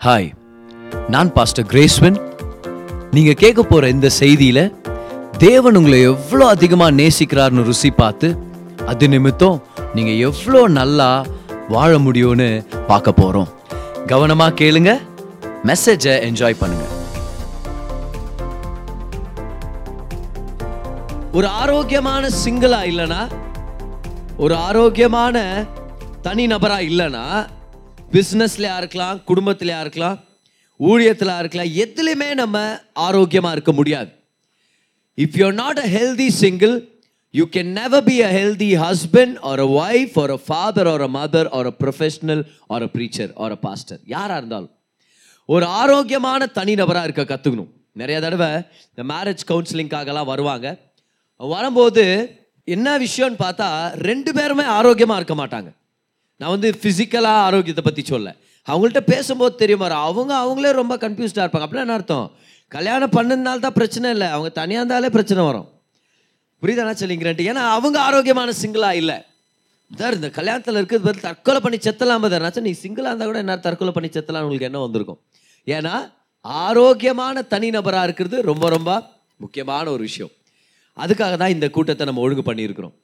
Hi நான் pastor கிரேஸ்வன் நீங்கள் கேட்க போகிற இந்த செய்தியில் தேவன் உங்களை எவ்வளோ அதிகமாக நேசிக்கிறார்னு ருசி பார்த்து அது நிமித்தம் நீங்கள் எவ்வளோ நல்லா வாழ முடியும்னு பார்க்க போகிறோம் கவனமாக கேளுங்க மெசேஜை என்ஜாய் பண்ணுங்க. ஒரு ஆரோக்கியமான சிங்கிளா இல்லைனா ஒரு ஆரோக்கியமான தனி நபரா இல்லைனா பிஸ்னஸ்லையா இருக்கலாம் குடும்பத்திலையா இருக்கலாம் ஊழியத்தில் இருக்கலாம் எதுலையுமே நம்ம ஆரோக்கியமாக இருக்க முடியாது. If you not a healthy single you can never be a healthy husband or a wife or a father or a mother or a professional or a preacher or a pastor யாராக இருந்தாலும். ஒரு ஆரோக்கியமான தனிநபராக இருக்க கற்றுக்கணும் நிறைய தடவை இந்த marriage கவுன்சிலிங்காகலாம் வருவாங்க. வரும்போது என்ன விஷயம்னு பார்த்தா ரெண்டு பேருமே ஆரோக்கியமாக இருக்க மாட்டாங்க. நான் வந்து ஃபிசிக்கலாக ஆரோக்கியத்தை பற்றி சொல்ல. அவங்கள்ட்ட பேசும்போது தெரியும் அவங்க அவங்களே ரொம்ப கன்ஃபியூஸ்டாக இருப்பாங்க. அப்படின்னா என்ன அர்த்தம்? கல்யாணம் பண்ணதுனால தான் பிரச்சனை இல்லை. அவங்க தனியாக இருந்தாலே பிரச்சனை வரும். புரியுதானா சொல்லிங்கிறேன்ட்டு ஏன்னா அவங்க ஆரோக்கியமான சிங்கிளாக இல்லை. சார் இந்த கல்யாணத்தில் இருக்கிறது பதில் தற்கொலை பண்ணி செத்தலாம் பதர்னாச்சும் நீ சிங்கிளாக இருந்தால் கூட என்ன தற்கொலை பண்ணி செத்தலாம் உங்களுக்கு என்ன வந்திருக்கும்? ஏன்னா ஆரோக்கியமான தனிநபராக இருக்கிறது ரொம்ப ரொம்ப முக்கியமான ஒரு விஷயம். அதுக்காக தான் இந்த கூட்டத்தை நம்ம ஒழுங்கு பண்ணியிருக்கிறோம்.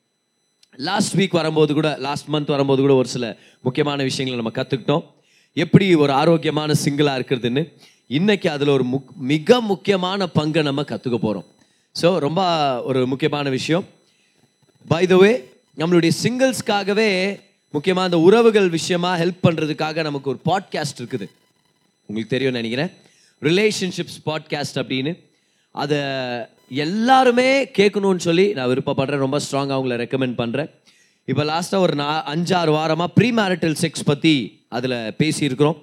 லாஸ்ட் வீக் வரும்போது கூட லாஸ்ட் மந்த் வரும்போது கூட ஒரு சில முக்கியமான விஷயங்களை நம்ம கற்றுக்கிட்டோம் எப்படி ஒரு ஆரோக்கியமான சிங்கிளாக இருக்கிறதுன்னு இன்றைக்கி அதில் ஒரு முக் மிக முக்கியமான பங்கை நம்ம கற்றுக்க போகிறோம் ஸோ ரொம்ப ஒரு முக்கியமான விஷயம். பை த வே நம்மளுடைய சிங்கிள்ஸ்க்காகவே முக்கியமாக அந்த உறவுகள் விஷயமாக ஹெல்ப் பண்ணுறதுக்காக நமக்கு ஒரு பாட்காஸ்ட் இருக்குது. உங்களுக்கு தெரியும்னு நினைக்கிறேன். ரிலேஷன்ஷிப்ஸ் பாட்காஸ்ட் அப்படின்னு அதை எல்லாருமே கேட்கணும்னு சொல்லி நான் விருப்பப்படுறேன். ரொம்ப ஸ்ட்ராங்காக அவங்கள ரெக்கமெண்ட் பண்ணுறேன் இப்போ லாஸ்ட்டாக ஒரு நா அஞ்சாறு வாரமாக ப்ரீ மேரிட்டல் செக்ஸ் பற்றி அதில் பேசியிருக்கிறோம்.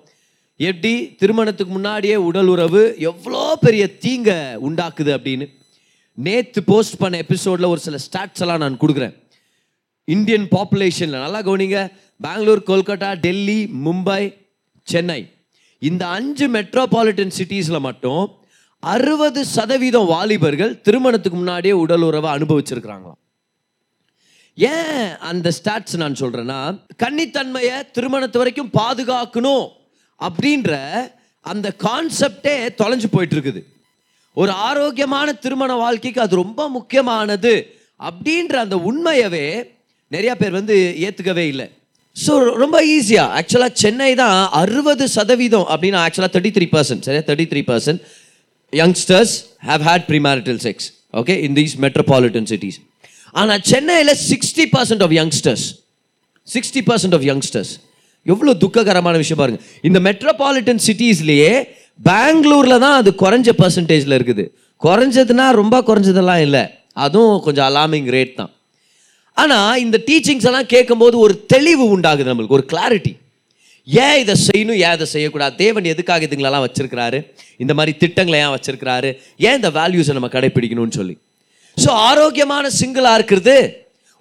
எப்படி திருமணத்துக்கு முன்னாடியே உடல் உறவு எவ்வளோ பெரிய தீங்கை உண்டாக்குது அப்படின்னு. நேற்று போஸ்ட் பண்ண எபிசோடில் ஒரு சில ஸ்டாட்ஸ் எல்லாம் நான் கொடுக்குறேன். இந்தியன் பாப்புலேஷனில் நல்லா கவனிங்க. பெங்களூர் கொல்கட்டா டெல்லி மும்பை சென்னை. இந்த அஞ்சு மெட்ரோபாலிட்டன் சிட்டிஸில் மட்டும் அறுபது சதவீதம் வாலிபர்கள் திருமணத்துக்கு முன்னாடியே உடல் உறவை அனுபவிச்சிருக்கிறாங்களாம். ஏன் அந்த ஸ்டாட்ஸ் நான் சொல்கிறேன்னா கன்னித்தன்மையை திருமணத்து வரைக்கும் பாதுகாக்கணும் அப்படின்ற அந்த கான்செப்டே தொலைஞ்சு போயிட்டுருக்குது. ஒரு ஆரோக்கியமான திருமண வாழ்க்கைக்கு அது ரொம்ப முக்கியமானது அப்படின்ற அந்த உண்மையவே நிறையா பேர் வந்து ஏற்றுக்கவே இல்லை. ஸோ ரொம்ப ஈஸியாக ஆக்சுவலாக சென்னை தான் அறுபது சதவீதம் அப்படின்னா ஆக்சுவலாக தேர்ட்டி த்ரீ பர்சன்ட் சரியா? Thirty three percent youngsters have had premarital sex okay in these metropolitan cities ஆனால் சென்னையில் sixty percent of youngsters sixty percent of youngsters எவ்வளோ துக்ககரமான விஷயம் பாருங்க. இந்த மெட்ரோபாலிட்டன் சிட்டிஸ்லேயே பெங்களூரில் தான் அது குறைஞ்ச பர்சன்டேஜில் இருக்குது. குறைஞ்சதுன்னா ரொம்ப குறைஞ்சதெல்லாம் இல்லை. அதுவும் கொஞ்சம் அலாமிங் ரேட் தான். ஆனால் இந்த டீச்சிங்ஸ் எல்லாம் கேட்கும்போது ஒரு தெளிவு உண்டாகுது நம்மளுக்கு ஒரு கிளாரிட்டி ஏன் இதை செய்யணும்? ஏன் இதை செய்யக்கூடாது? தேவன் எதுக்காக இதுங்களெல்லாம் வச்சிருக்கிறாரு? இந்த மாதிரி திட்டங்களை ஏன் வச்சிருக்கிறாரு? ஏன் இந்த வேல்யூஸை நம்ம கடைப்பிடிக்கணும்னு சொல்லி. ஸோ ஆரோக்கியமான சிங்கிளாக இருக்கிறது.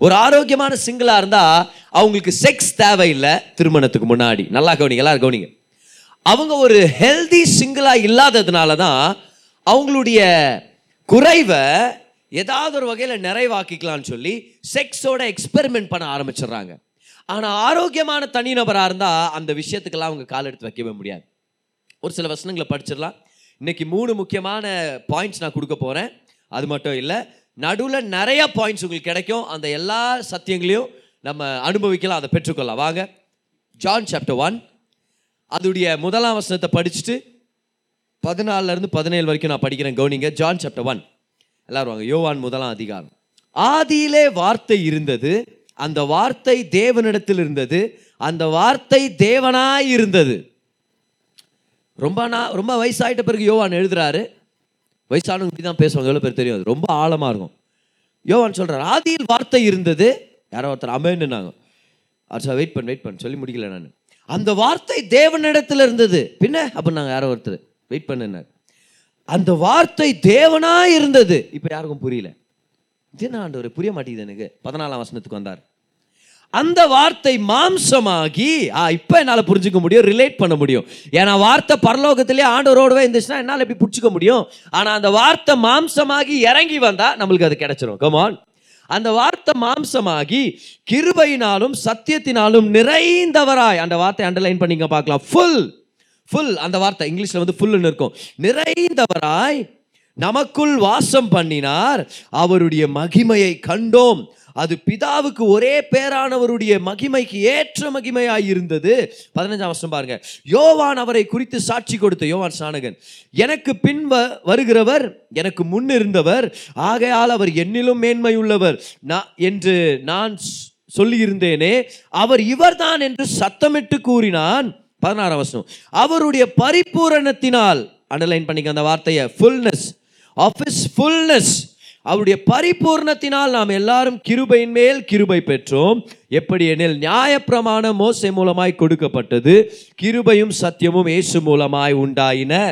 ஒரு ஆரோக்கியமான சிங்கிளாக இருந்தால் அவங்களுக்கு செக்ஸ் தேவையில்லை திருமணத்துக்கு முன்னாடி. நல்லா கவனிங்க எல்லாரும் கவனிங்க. அவங்க ஒரு ஹெல்தி சிங்கிளாக இல்லாததுனால தான் அவங்களுடைய குறைவை ஏதாவது ஒரு வகையில் நிறைவாக்கிக்கலாம்னு சொல்லி செக்ஸோட எக்ஸ்பெரிமெண்ட் பண்ண ஆரம்பிச்சிடுறாங்க. ஆனால் ஆரோக்கியமான தனிநபராக இருந்தால் அந்த விஷயத்துக்கெல்லாம் அவங்க கால் எடுத்து வைக்கவே முடியாது. ஒரு சில வசனங்களை படிச்சிடலாம். இன்றைக்கி மூணு முக்கியமான பாயிண்ட்ஸ் நான் கொடுக்க போகிறேன் அது மட்டும் இல்லை நடுவில் நிறைய பாயிண்ட்ஸ் உங்களுக்கு கிடைக்கும். அந்த எல்லா சத்தியங்களையும் நம்ம அனுபவிக்கலாம் அதை பெற்றுக்கொள்ளலாம். வாங்க ஜான் சாப்டர் ஒன் அதோடைய முதலாம் வசனத்தை படிச்சுட்டு பதினாலருந்து பதினேழு வரைக்கும் நான் படிக்கிறேன் கவுனிங்க. ஜான் சாப்டர் ஒன் எல்லாரும் வாங்க யோவான் முதலாம் அதிகாரம். ஆதியிலே வார்த்தை இருந்தது அந்த வார்த்தை தேவனிடத்தில் இருந்தது அந்த வார்த்தை தேவனாய் இருந்தது. ரொம்ப நான் ரொம்ப வயசாயிட்ட பிறகு யோவான் எழுதுறாரு. வயசானவங்க இப்படி தான் பேசுவாங்க எவ்வளோ பேர் தெரியும்? அது ரொம்ப ஆழமாக இருக்கும். யோவான் சொல்கிறார் ஆதியில் வார்த்தை இருந்தது. யாரோ ஒருத்தர் அமேன்னாங்க சார் வெயிட் பண்ண வெயிட் பண்ண. சொல்லி முடிக்கல நான். அந்த வார்த்தை தேவனிடத்தில் இருந்தது. பின்ன அப்போ நாங்கள் யாரோ ஒருத்தர் வெயிட் பண்ணினார் அந்த வார்த்தை தேவனாக இருந்தது. இப்போ யாருக்கும் புரியல. இது ஆண்டவர் புரிய மாட்டேங்குது எனக்கு. பதினாலாம் வசனத்துக்கு வந்தார். அந்த வார்த்தை மாம்சமாகி ஆ இப்போ என்னால் புரிஞ்சுக்க முடியும் ரிலேட் பண்ண முடியும். ஏன்னா வார்த்தை பரலோகத்திலே ஆண்டவரோடவே இருந்துச்சுன்னா என்னால் எப்படி பிடிச்சிக்க முடியும்? ஆனால் அந்த வார்த்தை மாம்சமாகி இறங்கி வந்தால் நம்மளுக்கு அது கிடைச்சிரும். கமான் அந்த வார்த்தை மாம்சமாகி கிருபையினாலும் சத்தியத்தினாலும் நிறைந்தவராய். அந்த வார்த்தை அண்டர்லைன் பண்ணிங்க பார்க்கலாம். ஃபுல் ஃபுல் அந்த வார்த்தை இங்கிலீஷில் வந்து ஃபுல்லுன்னு இருக்கும். நிறைந்தவராய் நமக்குள் வாசம் பண்ணினார் அவருடைய மகிமையை கண்டோம். அது பிதாவுக்கு ஒரே பேரானவருடைய மகிமைக்கு ஏற்ற மகிமையாய் இருந்தது பதினஞ்சாம் வருஷம் பாருங்க. யோவான் அவரை குறித்து சாட்சி கொடுத்த யோவான் ஸ்நானகன் எனக்கு பின் வ- வருகிறவர் எனக்கு முன் இருந்தவர் ஆகையால் அவர் என்னிலும் மேன்மையுள்ளவர். நான் என்று நான் சொல்லியிருந்தேனே அவர் இவர்தான் என்று சத்தமிட்டு கூறினான். பதினாறாம் வருஷம் அவருடைய பரிபூரணத்தினால் அண்டர்லைன் பண்ணிக்க அந்த வார்த்தையை ஃபுல்னஸ் ஆஃப் இஸ் ஃபுல்னஸ் அவருடைய பரிபூர்ணத்தினால் நாம் எல்லாரும் கிருபையின் மேல் கிருபை பெற்றோம். எப்படி எனில் நியாயப்பிரமாணம் மோசை மூலமாய் கொடுக்கப்பட்டது. கிருபையும் சத்தியமும் இயேசு மூலமாய் உண்டாயின.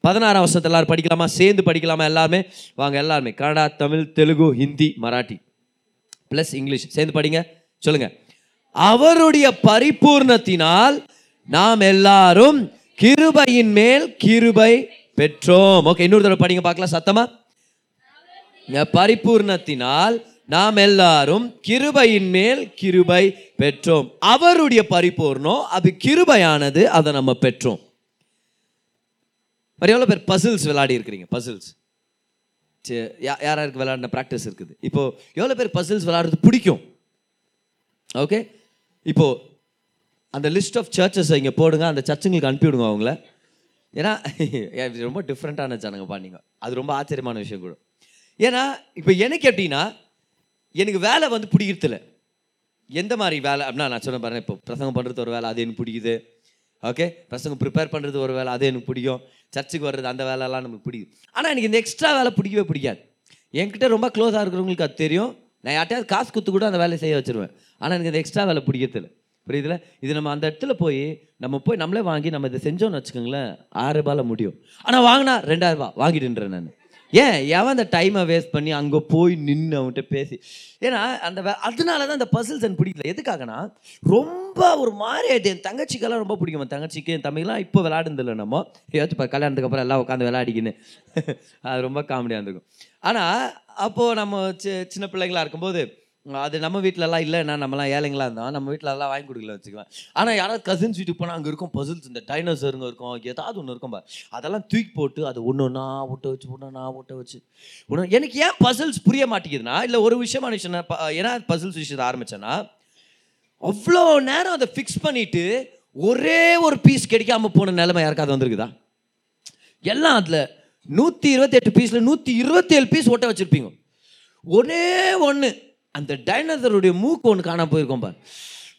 பதினாறாம் வருஷத்தில் எல்லாரும் படிக்கலாமா? சேர்ந்து படிக்கலாமா எல்லாருமே? வாங்க எல்லாருமே. கன்னடா தமிழ் தெலுங்கு ஹிந்தி மராட்டி. ப்ளஸ் இங்கிலீஷ் சேர்ந்து படிங்க. சொல்லுங்க. அவருடைய பரிபூர்ணத்தினால் நாம் எல்லாரும் கிருபையின் மேல் கிருபை பெற்றோம். ஓகே இன்னொரு தடவை படிங்க பார்க்கலாம். சத்தமாக பரிபூர்ணத்தினால் நாம் எல்லாரும் கிருபையின் மேல் கிருபை பெற்றோம். அவருடைய பரிபூர்ணம் அது கிருபையானது அதை நம்ம பெற்றோம். எவ்வளோ பேர் பசில்ஸ் விளையாடி இருக்கிறீங்க பசில்ஸ் யாராருக்கு விளையாடின ப்ராக்டிஸ் இருக்குது? இப்போ எவ்வளோ பேர் பசில்ஸ் விளையாடுறது பிடிக்கும்? ஓகே இப்போ அந்த லிஸ்ட் ஆஃப் சர்ச்சஸ் இங்கே போடுங்க அந்த சர்ச்சுங்களுக்கு அனுப்பிவிடுங்க அவங்கள. ஏன்னா ரொம்ப டிஃப்ரெண்ட்டான ஜனங்க பண்ணீங்க அது ரொம்ப ஆச்சரியமான விஷயம் கூட. ஏன்னா இப்போ எனக்கு எப்படின்னா எனக்கு வேலை வந்து பிடிக்கிறதில்ல. எந்த மாதிரி வேலை? அப்படின்னா நான் சொன்ன பாருங்க இப்போ பிரசங்கம் பண்ணுறது ஒரு வேலை அது எனக்கு பிடிக்குது. ஓகே பிரசங்கம் ப்ரிப்பேர் பண்ணுறது ஒரு வேலை அது எனக்கு பிடிக்கும். சர்ச்சுக்கு வர்றது அந்த வேலைலாம் நமக்கு பிடிக்கும். ஆனால் எனக்கு இந்த எக்ஸ்ட்ரா வேலை பிடிக்கவே பிடிக்காது. என்கிட்ட ரொம்ப க்ளோஸாக இருக்கிறவங்களுக்கு அது தெரியும். நான் யார்ட்டையாவது காசு கொடுத்து கூட அந்த வேலையை செய்ய வச்சுருவேன். ஆனால் எனக்கு இந்த எக்ஸ்ட்ரா வேலை பிடிக்கிறதில்ல. புரியுதுல? இது நம்ம அந்த இடத்துல போய் நம்ம போய் நம்மளே வாங்கி நம்ம இதை செஞ்சோம்னு வச்சுக்கோங்களேன் ஆறு ரூபாயில் முடியும். ஆனால் வாங்கினா ரெண்டாயிரம் ரூபாய் வாங்கிட்டுன்றேன் நான். ஏன்? எவன் அந்த டைமை வேஸ்ட் பண்ணி அங்கே போய் நின்று அவன்கிட்ட பேசி? ஏன்னா அந்த அதனால தான் அந்த பசில்ஸ் எனக்கு பிடிக்கல. எதுக்காகனா ரொம்ப ஒரு மாதிரி ஆயிடுது என் தங்கச்சிக்கெல்லாம் ரொம்ப பிடிக்கும். என் தங்கச்சிக்கு என் தம்பிக்கெல்லாம் இப்போ விளையாடுந்தில்ல நம்ம. ஏதாச்சும் இப்போ கல்யாணத்துக்கு அப்புறம் எல்லாம் உட்காந்து விளையாடிக்கின்னு. அது ரொம்ப காமெடியாக இருந்திருக்கும். ஆனால் அப்போது நம்ம சி- சின்ன பிள்ளைங்களா இருக்கும்போது அது நம்ம வீட்டிலலாம் இல்லைன்னா நம்மலாம் ஏழைங்களா இருந்தோம் நம்ம வீட்டிலலாம் வாங்கி கொடுக்கல வச்சுக்கலாம் ஆனால் யாராவது கசின்ஸ் வீட்டுக்கு போனால் அங்கே இருக்கும் பசில்ஸ் இந்த டைனோசருங்க இருக்கும் ஏதாவது ஒன்று இருக்கும் பா அதெல்லாம் தூக்கி போட்டு அது ஒன்று ஒன்றா ஒட்ட வச்சு ஒன்று ஒன்றா ஒட்ட வச்சு. ஒன்று எனக்கு ஏன் பசில்ஸ் புரிய மாட்டேங்குதுன்னா இல்லை ஒரு விஷயமான விஷயம் ஏன்னா பசில்ஸ் விஷயத்தை ஆரம்பித்தேன்னா அவ்வளோ நேரம் அதை ஃபிக்ஸ் பண்ணிவிட்டு ஒரே ஒரு பீஸ் கிடைக்காம போன நிலைமை யாருக்காவது வந்திருக்குதா? எல்லாம் அதில் நூற்றி இருபத்தெட்டு பீஸில் நூற்றி இருபத்தேழு பீஸ் ஒட்ட வச்சுருப்பீங்க. ஒரே ஒன்று அந்த டைனோசருடைய மூக்கு ஒன்று காண போயிருக்கோம் பார்.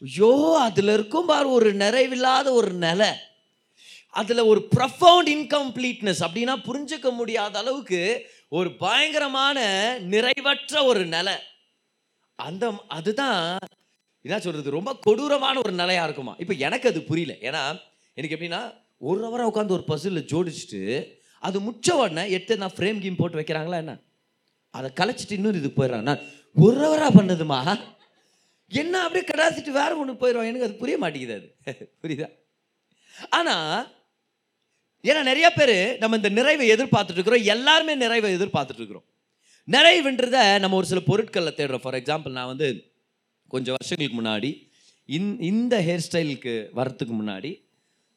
ஐயோ அதில் இருக்கும் பார் ஒரு நிறைவில்லாத ஒரு நிலை. அதில் ஒரு ப்ரொஃபவுண்ட் இன்கம்ப்ளீட்னஸ் அப்படின்னா புரிஞ்சுக்க முடியாத அளவுக்கு ஒரு பயங்கரமான நிறைவற்ற ஒரு நிலை. அந்த அதுதான் என்ன சொல்கிறது ரொம்ப கொடூரமான ஒரு நிலையாக இருக்குமா? இப்போ எனக்கு அது புரியல. ஏன்னா எனக்கு எப்படின்னா ஒரு ஹவராக உட்காந்து ஒரு பசிலில் ஜோடிச்சுட்டு அது முச்ச உடனே எடுத்து நான் ஃப்ரேம் கீம் போட்டு வைக்கிறாங்களா என்ன? அதை கலைச்சிட்டு இன்னொரு இதுக்கு போயிடுறாங்க. நான் ஒரு ஹவரா பண்ணதுமா? என்ன அப்படியே கடாசிட்டு வேற ஒன்று போயிடும் எனக்கு அது புரிய மாட்டேங்குது அது. புரியுதா? ஆனால் ஏன்னா நிறைய பேர் நம்ம இந்த நிறைவை எதிர்பார்த்துட்டு இருக்கிறோம். எல்லாருமே நிறைவை எதிர்பார்த்துட்டு இருக்கிறோம். நிறைவுன்றத நம்ம ஒரு சில பொருட்களில் தேடுறோம். ஃபார் எக்ஸாம்பிள் நான் வந்து கொஞ்சம் வருஷங்களுக்கு முன்னாடி இந் இந்த ஹேர் ஸ்டைலுக்கு வரத்துக்கு முன்னாடி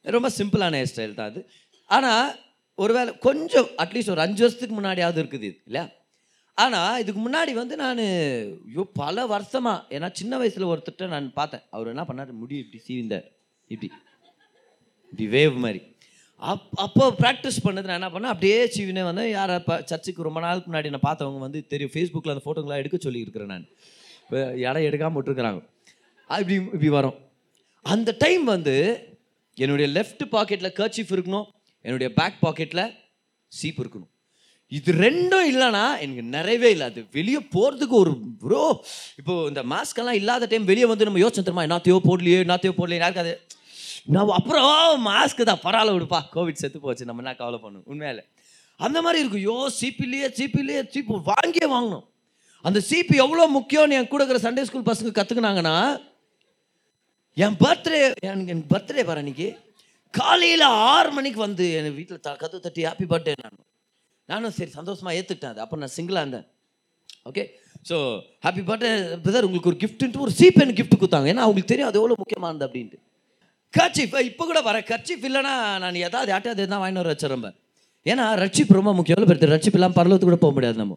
ரொம்ப சிம்பிளான ஹேர் ஸ்டைல் தான் அது. ஆனால் ஒருவேளை கொஞ்சம் அட்லீஸ்ட் ஒரு அஞ்சு வருஷத்துக்கு முன்னாடியாவது இருக்குது இது இல்லையா? ஆனால் இதுக்கு முன்னாடி வந்து நான் ஐயோ பல வருஷமாக ஏன்னா சின்ன வயசில் ஒருத்தர்கிட்ட நான் பார்த்தேன். அவர் என்ன பண்ணார்? முடி இப்படி சீவிந்தார். இப்படி. இப்படி வேவ் மாதிரி. அப் அப்போ ப்ராக்டிஸ் பண்ணது நான் என்ன பண்ணேன்? அப்படியே சீவினே வந்து யாரை இப்போ சர்ச்சுக்கு ரொம்ப நாளுக்கு முன்னாடி நான் பார்த்தவங்க வந்து தெரியும். ஃபேஸ்புக்கில் அந்த ஃபோட்டோங்களாம் எடுக்க சொல்லியிருக்கிறேன் நான். இப்போ இடம் எடுக்காமல் விட்டுருக்குறாங்க. இப்படி இப்படி வரும். அந்த டைம் வந்து என்னுடைய லெஃப்ட் பாக்கெட்டில் கர்ச்சிஃப் இருக்கணும். என்னுடைய பேக் பாக்கெட்டில் சீப் இருக்கணும். இது ரெண்டும் இல்லைன்னா எனக்கு நிறையவே இல்லை. அது வெளியே போகிறதுக்கு ஒரு ப்ரோ இப்போ இந்த மாஸ்கெல்லாம் இல்லாத டைம் வெளியே வந்து நம்ம யோசிச்சு தருமா என்னத்தையோ போடலையோ என்னத்தையோ போடலையே யாருக்கு அது நான் அப்புறம் மாஸ்க்கு தான் பரவாயில்ல விடுப்பா. கோவிட் செத்து போச்சு நம்ம என்ன கவலை பண்ணும் உண்மையில. அந்த மாதிரி இருக்கும். யோ சிபிலேயே சீப்பிலேயே சீப்பு வாங்கியே வாங்கணும். அந்த சீப்பு எவ்வளோ முக்கியம்னு என் கூட இருக்கிற சண்டே ஸ்கூல் பசங்க கற்றுக்குனாங்கன்னா என் பர்த்டே எனக்கு என் பர்த்டே பாரு அன்னைக்கு. காலையில் ஆறு மணிக்கு வந்து என் வீட்டில் த கதவு தட்டி ஹாப்பி பர்த்டே நான். நானும் சரி சந்தோஷமாக ஏற்றுக்கிட்டேன் அது. அப்போ நான் சிங்கிளாக இருந்தேன். Okay so happy birthday brother உங்களுக்கு ஒரு கிஃப்ட்டுன்ட்டு ஒரு சீப் கிஃப்ட் கொடுத்தாங்க. ஏன்னா அவங்களுக்கு தெரியும் அது எவ்வளோ முக்கியமானது அப்படின்ட்டு. கர்ச்சிஃப் இப்போ கூட வர கர்ச்சிஃப் இல்லைனா நான் ஏதாவது யார்ட்டையாவது தான் வாங்கிட்டு வர வச்சிடறேன் ஏன்னா ரட்சிப் ரொம்ப முக்கியம். எவ்வளோ ரட்சிப் இல்லாமல் பரலத்துக்கு கூட போக முடியாது நம்ம.